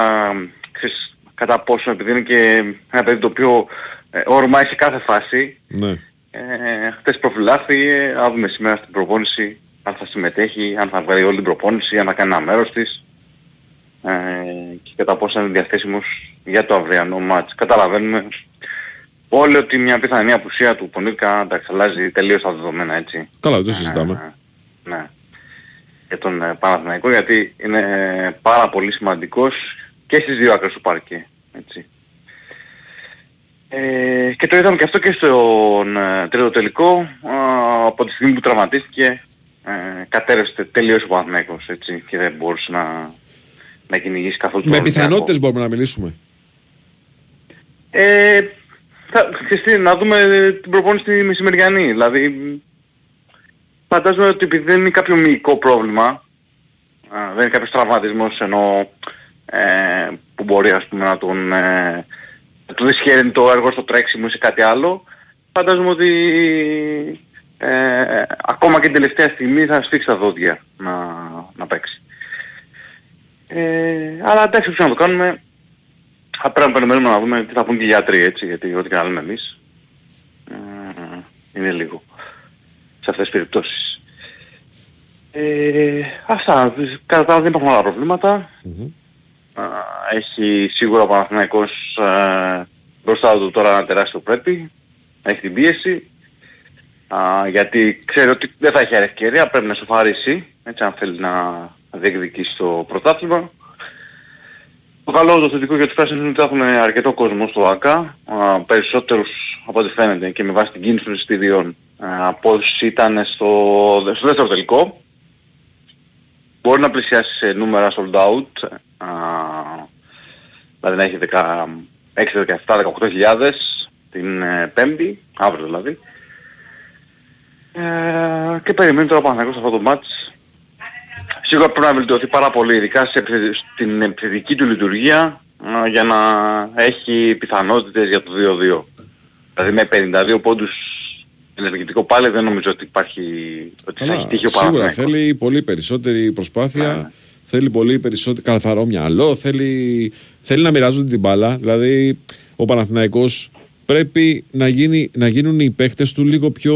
ξέρεις, κατά πόσο, επειδή είναι και ένα παιδί το οποίο ε, ορμάει σε κάθε φάση, Ναι. Ε, χτες προφυλάχθηκε, θα δούμε σήμερα στην προπόνηση αν θα συμμετέχει, αν θα βγάλει όλη την προπόνηση, αν θα κάνει ένα μέρος της ε, και κατά πόσο είναι διαθέσιμος για το αυριανό μάτς. Καταλαβαίνουμε όλοι ότι μια πιθανή απουσία του Πονίκα εντάξει, αλλάζει τελείως τα δεδομένα έτσι. Καλά, δεν το συζητάμε. Ναι. Για τον ε, Παναθηναϊκό γιατί είναι ε, πάρα πολύ σημαντικός και στις δύο άκρες του παρκέ. Έτσι. Ε, και το είδαμε και αυτό και στον ε, τρίτο τελικό. Α, από τη στιγμή που τραυματίστηκε ε, κατέρευσε τελείως ο Παναθηναϊκός έτσι και δεν μπορούσε να, να κυνηγήσει καθόλου τον Με Ολυμπιακό. πιθανότητες μπορούμε να μιλήσουμε; Ε, θα, ξέρεις τι, να δούμε ε, την προπόνηση τη μεσημεριανή. Δηλαδή, φαντάζομαι ότι επειδή δεν είναι κάποιο μυϊκό πρόβλημα, α, δεν είναι κάποιος τραυματισμός ενώ ε, που μπορεί ας πούμε να τον, ε, να του δυσχεραίνει το έργο στο τρέξιμο ή σε κάτι άλλο, φαντάζομαι ότι ε, ακόμα και την τελευταία στιγμή θα σφίξει τα δόντια να, να παίξει. Ε, αλλά εντάξει, πρέπει να το κάνουμε. Θα πρέπει να περιμένουμε να δούμε τι θα πούν και οι γιατροί, έτσι, γιατί ό,τι και να λέμε εμείς ε, είναι λίγο σε αυτές τις περιπτώσεις. Ε, αυτά, κατά τα άλλα δεν υπάρχουν άλλα προβλήματα. Α, έχει σίγουρα ο Παναθηναϊκός ε, μπροστά του τώρα ένα τεράστιο πρέπει. Έχει την πίεση. Α, γιατί ξέρει ότι δεν θα έχει άλλη ευκαιρία, πρέπει να σοφαρίσει, έτσι αν θέλει να διεκδικήσει το πρωτάθλημα. Το καλό το θετικό για τους πράσινους είναι ότι έχουν αρκετό κόσμο στο ΑΚΑ, α, περισσότερους από ό,τι φαίνεται και με βάση την κίνηση των εισιτήριων α, από όσοι ήταν στο, στο δεύτερο τελικό. Μπορεί να πλησιάσει σε νούμερα sold out, α, δηλαδή να έχει 16, 17, 18 χιλιάδες την ε, Πέμπτη, αύριο δηλαδή. Ε, και περιμένει τώρα ο Παναθηναϊκός αυτό το μάτς. Σίγουρα πρέπει να βελτιωθεί πάρα πολύ, ειδικά σε, επιθε- στην επιθετική του λειτουργία, α, για να έχει πιθανότητες για το 2-2. Δηλαδή με 52 πόντους ενεργητικό πάλι δεν νομίζω ότι υπάρχει, ότι θα έχει τύχει ο Σίγουρα Παναθηναϊκός. θέλει πολύ περισσότερη προσπάθεια. Θέλει πολύ περισσότερο καθαρό μυαλό. Θέλει, θέλει να μοιράζονται την μπάλα. Δηλαδή, ο Παναθηναϊκός πρέπει να, γίνει, να γίνουν οι παίχτε του λίγο πιο.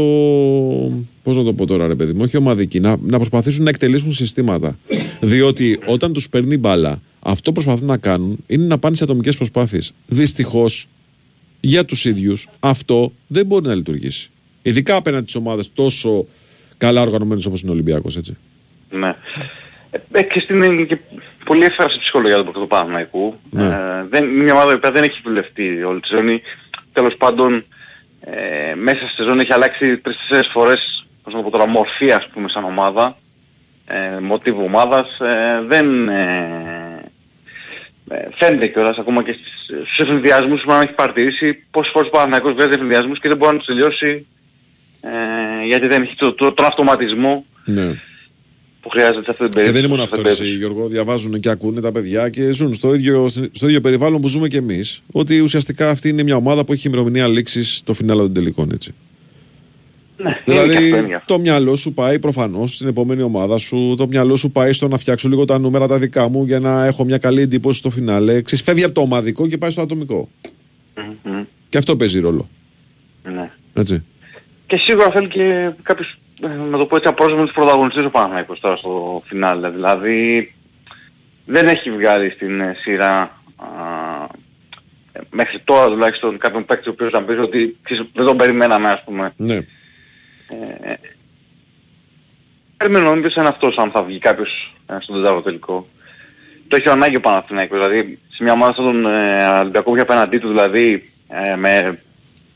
Πώς να το πω τώρα, ρε παιδί μου, όχι ομαδικοί, να, να προσπαθήσουν να εκτελέσουν συστήματα. Διότι όταν τους παίρνει μπάλα, αυτό που προσπαθούν να κάνουν είναι να πάνε σε ατομικές προσπάθειες. Δυστυχώς για τους ίδιους αυτό δεν μπορεί να λειτουργήσει. Ειδικά απέναντι στις ομάδες τόσο καλά οργανωμένες όπως είναι ο Ολυμπιακός, έτσι. Ναι. Ε, ε, και στην είναι και πολύ εύθραυση ψυχολογία του του Παναθηναϊκού. Ναι. Ε, δεν, είναι μια ομάδα που δεν έχει δουλευτεί όλη τη ζώνη. Τέλος πάντων, ε, μέσα στη ζώνη έχει αλλάξει τρεις-τέσσερις φορές, πώς να το πω τώρα, μορφή ας πούμε σαν ομάδα. Ε, μοτίβου ομάδας. Ε, δεν... Ε, ε, φαίνεται κιόλας ακόμα και στις, στους ευθυνδιασμούς που αν έχει παρατηρήσει πόσες φορές ο Παναθηναϊκός βγάζει ευθυνδιασμούς και δεν μπορεί να τους τελειώσει ε, γιατί δεν έχει το, το, τον αυτοματισμό Ναι. Που χρειάζεται σε αυτή την Και περίπτωση. δεν είναι μόνο αυτό, Στην εσύ, Γιώργο. Διαβάζουν και ακούνε τα παιδιά και ζουν στο ίδιο, στο ίδιο περιβάλλον που ζούμε και εμείς. Ότι ουσιαστικά αυτή είναι μια ομάδα που έχει ημερομηνία λήξης το φινάλα των τελικών, έτσι. Ναι, είναι και αυτό, είναι Δηλαδή, και αυτό. το μυαλό σου πάει προφανώς στην επόμενη ομάδα σου. Το μυαλό σου πάει στο να φτιάξω λίγο τα νούμερα τα δικά μου για να έχω μια καλή εντύπωση στο φινάλε. Ξέρεις, φεύγει από το ομαδικό και πάει στο ατομικό. Μμμ. Και αυτό παίζει ρόλο. Ναι. Έτσι. Και σίγουρα θέλει και κάποιους, ε, να το πω έτσι, απρόσμενους πρωταγωνιστές ο Παναθηναϊκός τώρα στο φινάλε. Δηλαδή δεν έχει βγάλει στην ε, σειρά α, ε, μέχρι τώρα τουλάχιστον κάποιον παίκτη ο οποίος να πεις ότι ξέρεις, δεν τον περιμέναμε ας πούμε. Ναι. Ε, περιμένω να μην είναι αυτός αν θα βγει κάποιος ε, στον τετάρτο τελικό. Το έχει ανάγκη ο Παναθηναϊκός, δηλαδή σε μια ομάδα σαν τον ε, Ολυμπιακό που είχε απέναντί του δηλαδή ε, με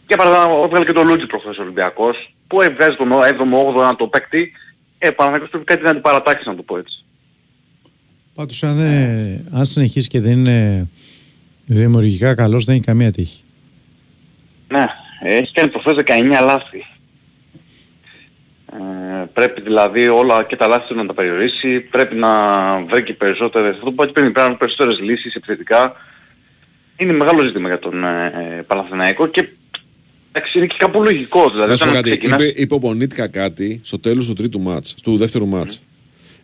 για παράδειγμα, έβγαλε και το Λούτζι προχθές ο Ολυμπιακός, που έβγαζε τον 7ο-8ο να το παίκτη, ε, ο Παναθηναϊκός πρέπει κάτι να την παρατάξεις να το πω έτσι. Πάντως αν, δεν- αν συνεχίσει και δεν είναι δημιουργικά καλός δεν έχει καμία τύχη. Ναι, έχει κάνει προχθές 19 λάθη. Ε, πρέπει δηλαδή όλα και τα λάθη του να τα περιορίσει, πρέπει να βρει και περισσότερες, αυτό που είπα και πριν, πρέπει να βρει περισσότερες λύσεις επιθετικά. Είναι μεγάλο ζήτημα για τον ε, Παναθηναϊκό και εντάξει, είναι και κάπου λογικό. Δηλαδή, Να σου πω όταν κάτι. ξεκινάς- Είπε, είπε ο Πονίτικα κάτι στο τέλος του τρίτου μάτς, του δεύτερου μάτς.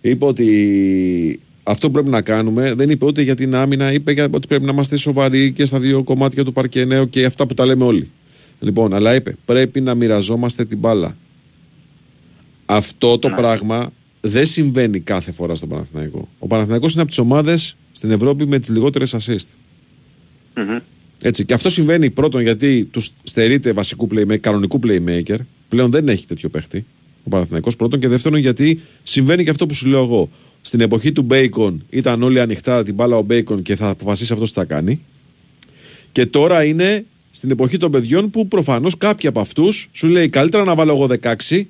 Είπε ότι αυτό που πρέπει να κάνουμε δεν είπε ούτε για την άμυνα, είπε για ότι πρέπει να είμαστε σοβαροί και στα δύο κομμάτια του παρκενέου και αυτά που τα λέμε όλοι. Λοιπόν, αλλά είπε πρέπει να μοιραζόμαστε την μπάλα. Αυτό το πράγμα δεν συμβαίνει κάθε φορά στον Παναθηναϊκό. Ο Παναθηναϊκός είναι από τις ομάδες στην Ευρώπη με τις λιγότερες assist. Μμμ. Έτσι. Και αυτό συμβαίνει πρώτον γιατί τους στερείται βασικού playmaker, κανονικού playmaker. Πλέον δεν έχει τέτοιο παίχτη ο Παναθηναϊκός πρώτον. Και δεύτερον γιατί συμβαίνει και αυτό που σου λέω εγώ. Στην εποχή του Bacon ήταν όλοι ανοιχτά την μπάλα ο Bacon και θα αποφασίσει αυτός τι θα κάνει. Και τώρα είναι στην εποχή των παιδιών που προφανώς κάποιοι από αυτούς σου λέει καλύτερα να βάλω εγώ 16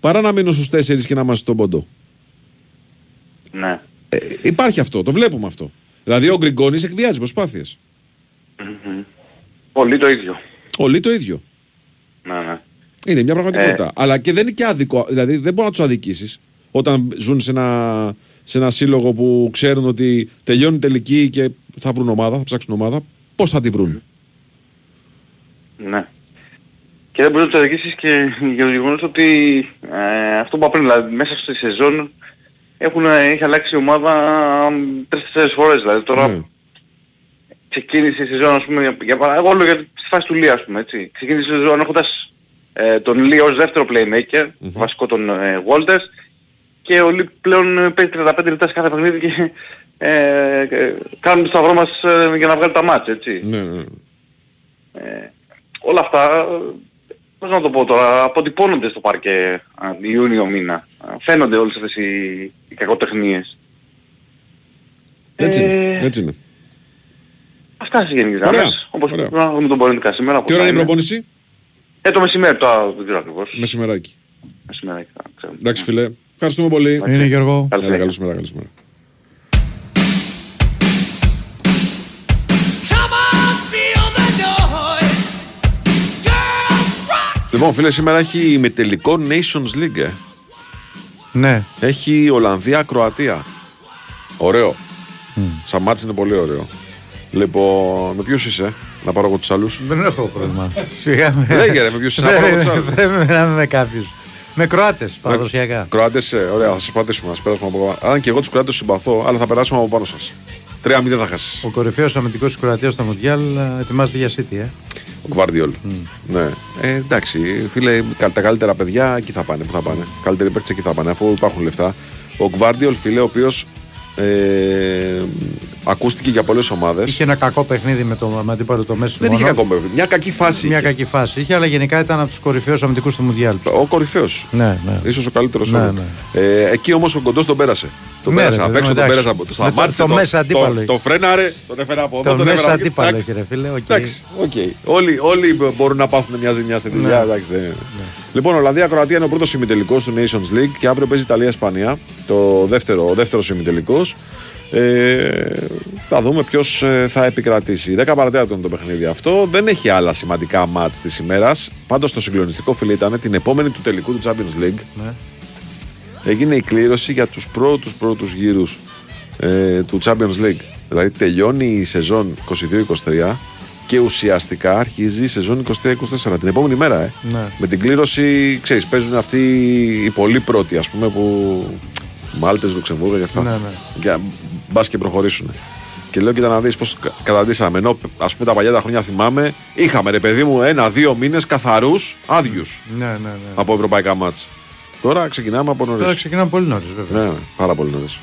παρά να μείνω στους 4 και να είμαστε στον ποντό. Ναι. Ε, υπάρχει αυτό, το βλέπουμε αυτό. Δηλαδή ο Γκριγκόνης εκβιάζει προσπάθειες. Μμμ. Πολύ το ίδιο. Όλοι το ίδιο. Ναι, ναι. Είναι μια πραγματικότητα. Ε. Αλλά και δεν είναι και άδικο. Δηλαδή δεν μπορεί να τους αδικήσεις όταν ζουν σε ένα, σε ένα σύλλογο που ξέρουν ότι τελειώνει η τελική και θα βρουν ομάδα, θα ψάξουν ομάδα. Πώς θα τη βρουν; Ναι. Και δεν μπορείς να το οδηγήσεις και για το γεγονός ότι ε, αυτό που είπα πριν, δηλαδή μέσα στη σεζόν έχουν, έχει αλλάξει η ομάδα τρεις-τέσσερις φορές. Δηλαδή τώρα Ναι. Ξεκίνησε η σεζόν, ας πούμε, για, για παράδειγμα, όλο για τη φάση του Λί, ας πούμε, έτσι. Ξεκίνησε η σεζόν έχοντας ε, τον Λί ως δεύτερο playmaker, βασικό τον ε, Walters, και ο Λί πλέον ε, παίζει 35 λεπτά σε κάθε παιχνίδι και ε, ε, κάνουμε το σταυρό μας ε, για να βγάλει τα μάτια, έτσι. Ναι, ναι. Ε, όλα αυτά, ε, πώς να το πω τώρα, αποτυπώνονται στο παρκέ α, Ιούνιο μήνα. Α, Φαίνονται όλες αυτές οι, οι κακοτεχνίες. Έτσι Ε, είναι. Έτσι είναι. Αυτά σε γενικές Ωραία, γραμμές. Όπως να δούμε τον πολιτικά σήμερα. Τι ώρα είναι η προπόνηση, Ε, το μεσημέρι τώρα δεν ξέρω ακριβώς. μεσημεράκι. Μεσημέρι θα ξέρω. Εντάξει φίλε, ευχαριστούμε πολύ. Είναι Γιώργο. Έλα, καλή σου μέρα, καλή σου μέρα. Λοιπόν, φίλε, σήμερα έχει ημιτελικό Nations League. ε. Ναι. Έχει Ολλανδία-Κροατία. Ωραίο. Σαν μάτς είναι πολύ ωραίο. Λοιπόν, με ποιους είσαι, να πάρω εγώ τους άλλους; Δεν έχω πρόβλημα. Σιγά με. Λέγε ρε, με ποιους είσαι, να πάρω εγώ τους άλλους; Δεν με να είμαι με κάποιους. Με Κροάτες παραδοσιακά. Κροάτες, ε, ωραία, θα σας πατήσουμε, να σας περάσουμε από Αν και εγώ τους Κροάτες τους συμπαθώ, αλλά θα περάσουμε από πάνω σας. 3-0 θα χάσεις. Ο κορυφαίος αμυντικός της Κροατίας στα Μοντιάλ ε, ετοιμάζεται για City, ε. Ο Γκβάρδιολ. Ναι. Ε, εντάξει, φίλε, κα- τα καλύτερα παιδιά εκεί θα πάνε. Πού θα πάνε. Καλύτεροι παίκτες εκεί θα πάνε, αφού υπάρχουν λεφτά. Ο Γκβάρδιολ, φίλε, ο οποίος ε, ακούστηκε για πολλές ομάδες. Είχε ένα κακό παιχνίδι με, το, με αντίπαλο το Μέσι. Δεν είχε κακό παιχνίδι. Μια κακή φάση. Μια είχε. κακή φάση είχε, αλλά γενικά ήταν από τους κορυφαίους αμυντικούς του Μουντιάλ. Ο κορυφαίος. Ναι, ναι. Ίσως ο καλύτερος Ναι, όλων. Ε, εκεί όμως ο κοντός τον πέρασε. Τον Ναι, πέρασε ρε, απ' έξω, τον εντάξει. πέρασε. από- Το Με το- σταμάτησε. το μέσα αντίπαλο Το, είχε. το φρέναρε, τον έφερε από εδώ. Το τον έφερε μέσα από εκεί. αντίπαλο Εντάξει. έχει, ρε φίλε. οκ. Εντάξει, οκ. Όλοι, όλοι μπορούν να πάθουν μια ζημιά στη δουλειά. Ναι. Εντάξει, δεν είναι. Λοιπόν, Ολλανδία-Κροατία είναι ο πρώτος ημιτελικός του Nations League και αύριο παίζει Ιταλία-Ισπανία. Το δεύτερο, ο δεύτερος ημιτελικός. Ε, θα δούμε ποιος θα επικρατήσει. 10 παρατέταρτο είναι το παιχνίδι αυτό. Δεν έχει άλλα σημαντικά μάτς της ημέρας. Πάντως το συγκλονιστικό φίλε ήταν την επόμενη του τελικού του Champions League. Ναι. Έγινε η κλήρωση για τους πρώτους πρώτους γύρους ε, του Champions League. Δηλαδή τελειώνει η σεζόν 22-23 και ουσιαστικά αρχίζει η σεζόν 23-24 την επόμενη μέρα. Ε. Ναι. Με την κλήρωση, ξέρεις, παίζουν αυτοί οι πολύ πρώτοι, ας πούμε, που Μάλτες, Λουξεμβούργο και αυτά. Ναι, ναι. Για μπας και προχωρήσουν. Και λέω, κοίτα να δεις πώς κα- καταντήσαμε. Ενώ, ας πούμε, τα παλιά τα χρόνια θυμάμαι, είχαμε, ρε παιδί μου, ένα-δύο μήνες καθαρούς, άδειους Ναι, ναι, ναι. από ευρωπαϊκά μάτς. Τώρα ξεκινάμε από νωρίς. Τώρα ξεκινάμε πολύ νωρίς, βέβαια. Ναι, ναι, πάρα πολύ νωρίς.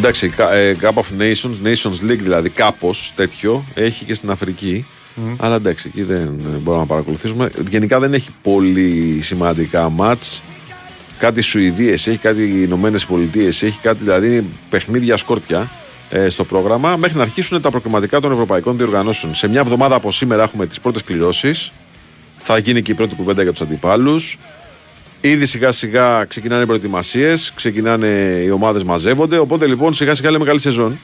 Εντάξει, κα- ε, Cup of Nations, Nations League δηλαδή, κάπως τέτοιο, έχει και στην Αφρική. Μμ. Αλλά εντάξει, εκεί δεν ε, μπορούμε να παρακολουθήσουμε. Γενικά δεν έχει πολύ σημαντικά μάτς. Κάτι Σουηδίες έχει, κάτι Ηνωμένες Πολιτείες έχει, κάτι δηλαδή είναι παιχνίδια σκόρπια ε, στο πρόγραμμα μέχρι να αρχίσουν τα προκριματικά των ευρωπαϊκών διοργανώσεων. Σε μια εβδομάδα από σήμερα έχουμε τις πρώτες κληρώσεις. Θα γίνει και η πρώτη κουβέντα για τους αντιπάλους. Ήδη σιγά σιγά ξεκινάνε οι προετοιμασίες, ξεκινάνε οι ομάδες μαζεύονται. Οπότε λοιπόν σιγά σιγά λέμε καλή σεζόν.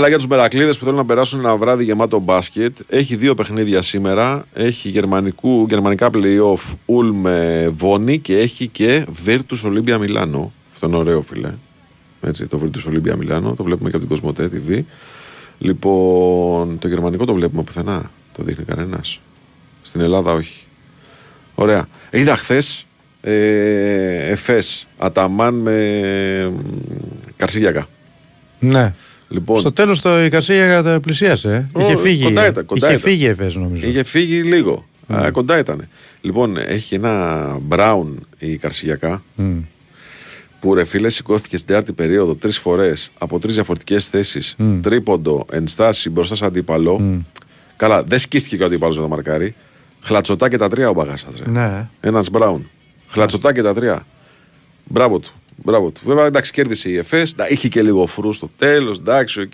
Αλλά για τους μερακλείδες που θέλουν να περάσουν ένα βράδυ γεμάτο μπάσκετ, έχει δύο παιχνίδια σήμερα. Έχει γερμανικού, γερμανικά playoff Ulm Βόνι και έχει και Virtus Olympia Μιλάνο. Αυτό είναι ωραίο, φιλέ. Έτσι, το Virtus Olympia Μιλάνο, το βλέπουμε και από την Κοσμοτέ TV. Λοιπόν, το γερμανικό το βλέπουμε πουθενά. Το δείχνει κανένας. Στην Ελλάδα όχι. Ωραία. Είδα χθες ε, Εφές Αταμάν με Καρσίγιακα. Ναι. Λοιπόν, Στο τέλος το η Καρσία τα πλησίασε. Ε. Ω, είχε φύγει. κοντά ήταν, κοντά είχε ήταν. φύγει η Εφές νομίζω. Είχε φύγει λίγο. Α, κοντά ήταν. Λοιπόν, έχει ένα Μπράουν η Καρσιγιακά Μμ. που ρε φίλε σηκώθηκε στην τέταρτη περίοδο τρεις φορές από τρεις διαφορετικές θέσεις. Μμ. Τρίποντο, ενστάση μπροστά σε αντίπαλο. Καλά, δεν σκίστηκε και ο αντίπαλος να το μαρκάρει. Χλατσοτά και τα τρία ο μπαγάσας. Ναι. Ένας Μπράουν. Χλατσοτά και τα τρία. Μπράβο του. Μπράβο του. Βέβαια, εντάξει, κέρδισε η Εφές. Είχε και λίγο φρού στο τέλος. Εντάξει, οκ.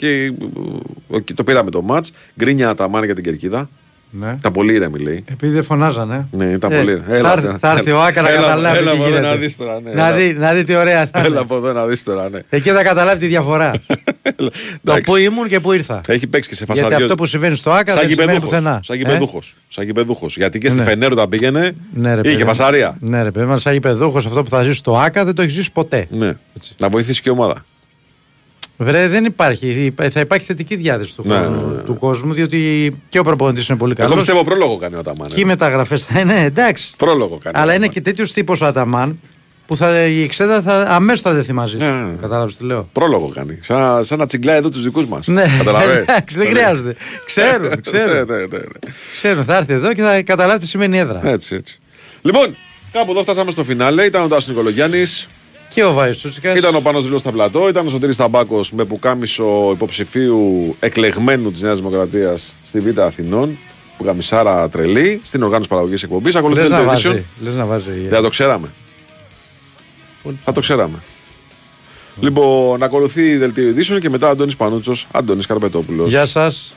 Οκ, το πήραμε το ματ. Γκρίνια τα μάνα για την κερκίδα. Ναι. Τα πολύ ήρεμη λέει. Επειδή δεν φωνάζανε. Ναι, ήταν Ε, πολύ ήρεμη. θα έρθει- θα έρθει ο Άκα να έλα- καταλάβει έλα τι από εδώ γίνεται. Να δεις τώρα, ναι, να, έλα. δει, να δει τι ωραία θα Έλα είναι. από εδώ να δεις τώρα, ναι. Εκεί θα καταλάβει τη διαφορά. το Εντάξει. που ήμουν και που ήρθα. Έχει παίξει και σε Γιατί φασαδιό. αυτό που συμβαίνει στο Άκα Σαν δεν συμβαίνει γηπεδούχος. πουθενά. Σαν Ε; γηπεδούχος. Σαν γηπεδούχος. Γιατί και στη Ναι. Φενέρ όταν πήγαινε Ναι, ρε, είχε παιδί μου. φασαρία. Ναι, ρε παιδί, μα σαν γηπεδούχο αυτό που θα ζήσει στο Άκα δεν το έχει ζήσει ποτέ. Ναι. Να βοηθήσει και η ομάδα. Βρε, δεν υπάρχει. Θα υπάρχει θετική διάθεση του, Ναι, κόσμου- ναι, ναι. του κόσμου, διότι και ο προπονητής είναι πολύ καλός. Εγώ πιστεύω πρόλογο κάνει ο Αταμάν. Και οι μεταγραφές θα είναι εντάξει. Πρόλογο κάνει. Αλλά είναι και τέτοιος τύπος ο Αταμάν που θα, η εξέδρα θα, αμέσως θα δεθεί μαζί. Ναι, ναι, ναι. Κατάλαβε τι λέω. Πρόλογο κάνει. Σαν, σαν να τσιγκλάει εδώ τους δικούς μας. Ναι, εντάξει, δεν χρειάζεται. Ξέρουν, ξέρουν. Ναι, ναι, ναι, ναι. Ξέρουν, θα έρθει εδώ και θα καταλάβει τι σημαίνει έδρα. Έτσι, έτσι. Λοιπόν, κάπου εδώ φτάσαμε στο φινάλε. Ήταν ο Τάσος Νικολογιάννης. Και ο Βάιο Τσούτσικας. Ήταν ο Πάνος Δηλός στα πλατό. Ήταν ο Σωτήρης Ταμπάκος με πουκάμισο υποψηφίου εκλεγμένου της Νέας Δημοκρατίας στη Β' Αθηνών. Πουκαμισάρα τρελή. Στην οργάνωση παραγωγής εκπομπής. Ακολουθεί Λες το να, Edition. βάζει, λες να βάζει. Δεν θα το ξέραμε. Θα το ξέραμε. Λοιπόν, ακολουθεί η δελτίο ειδήσεων και μετά Αντώνης Πανούτσος, Αντώνης Καρπετόπουλος. Γεια σας.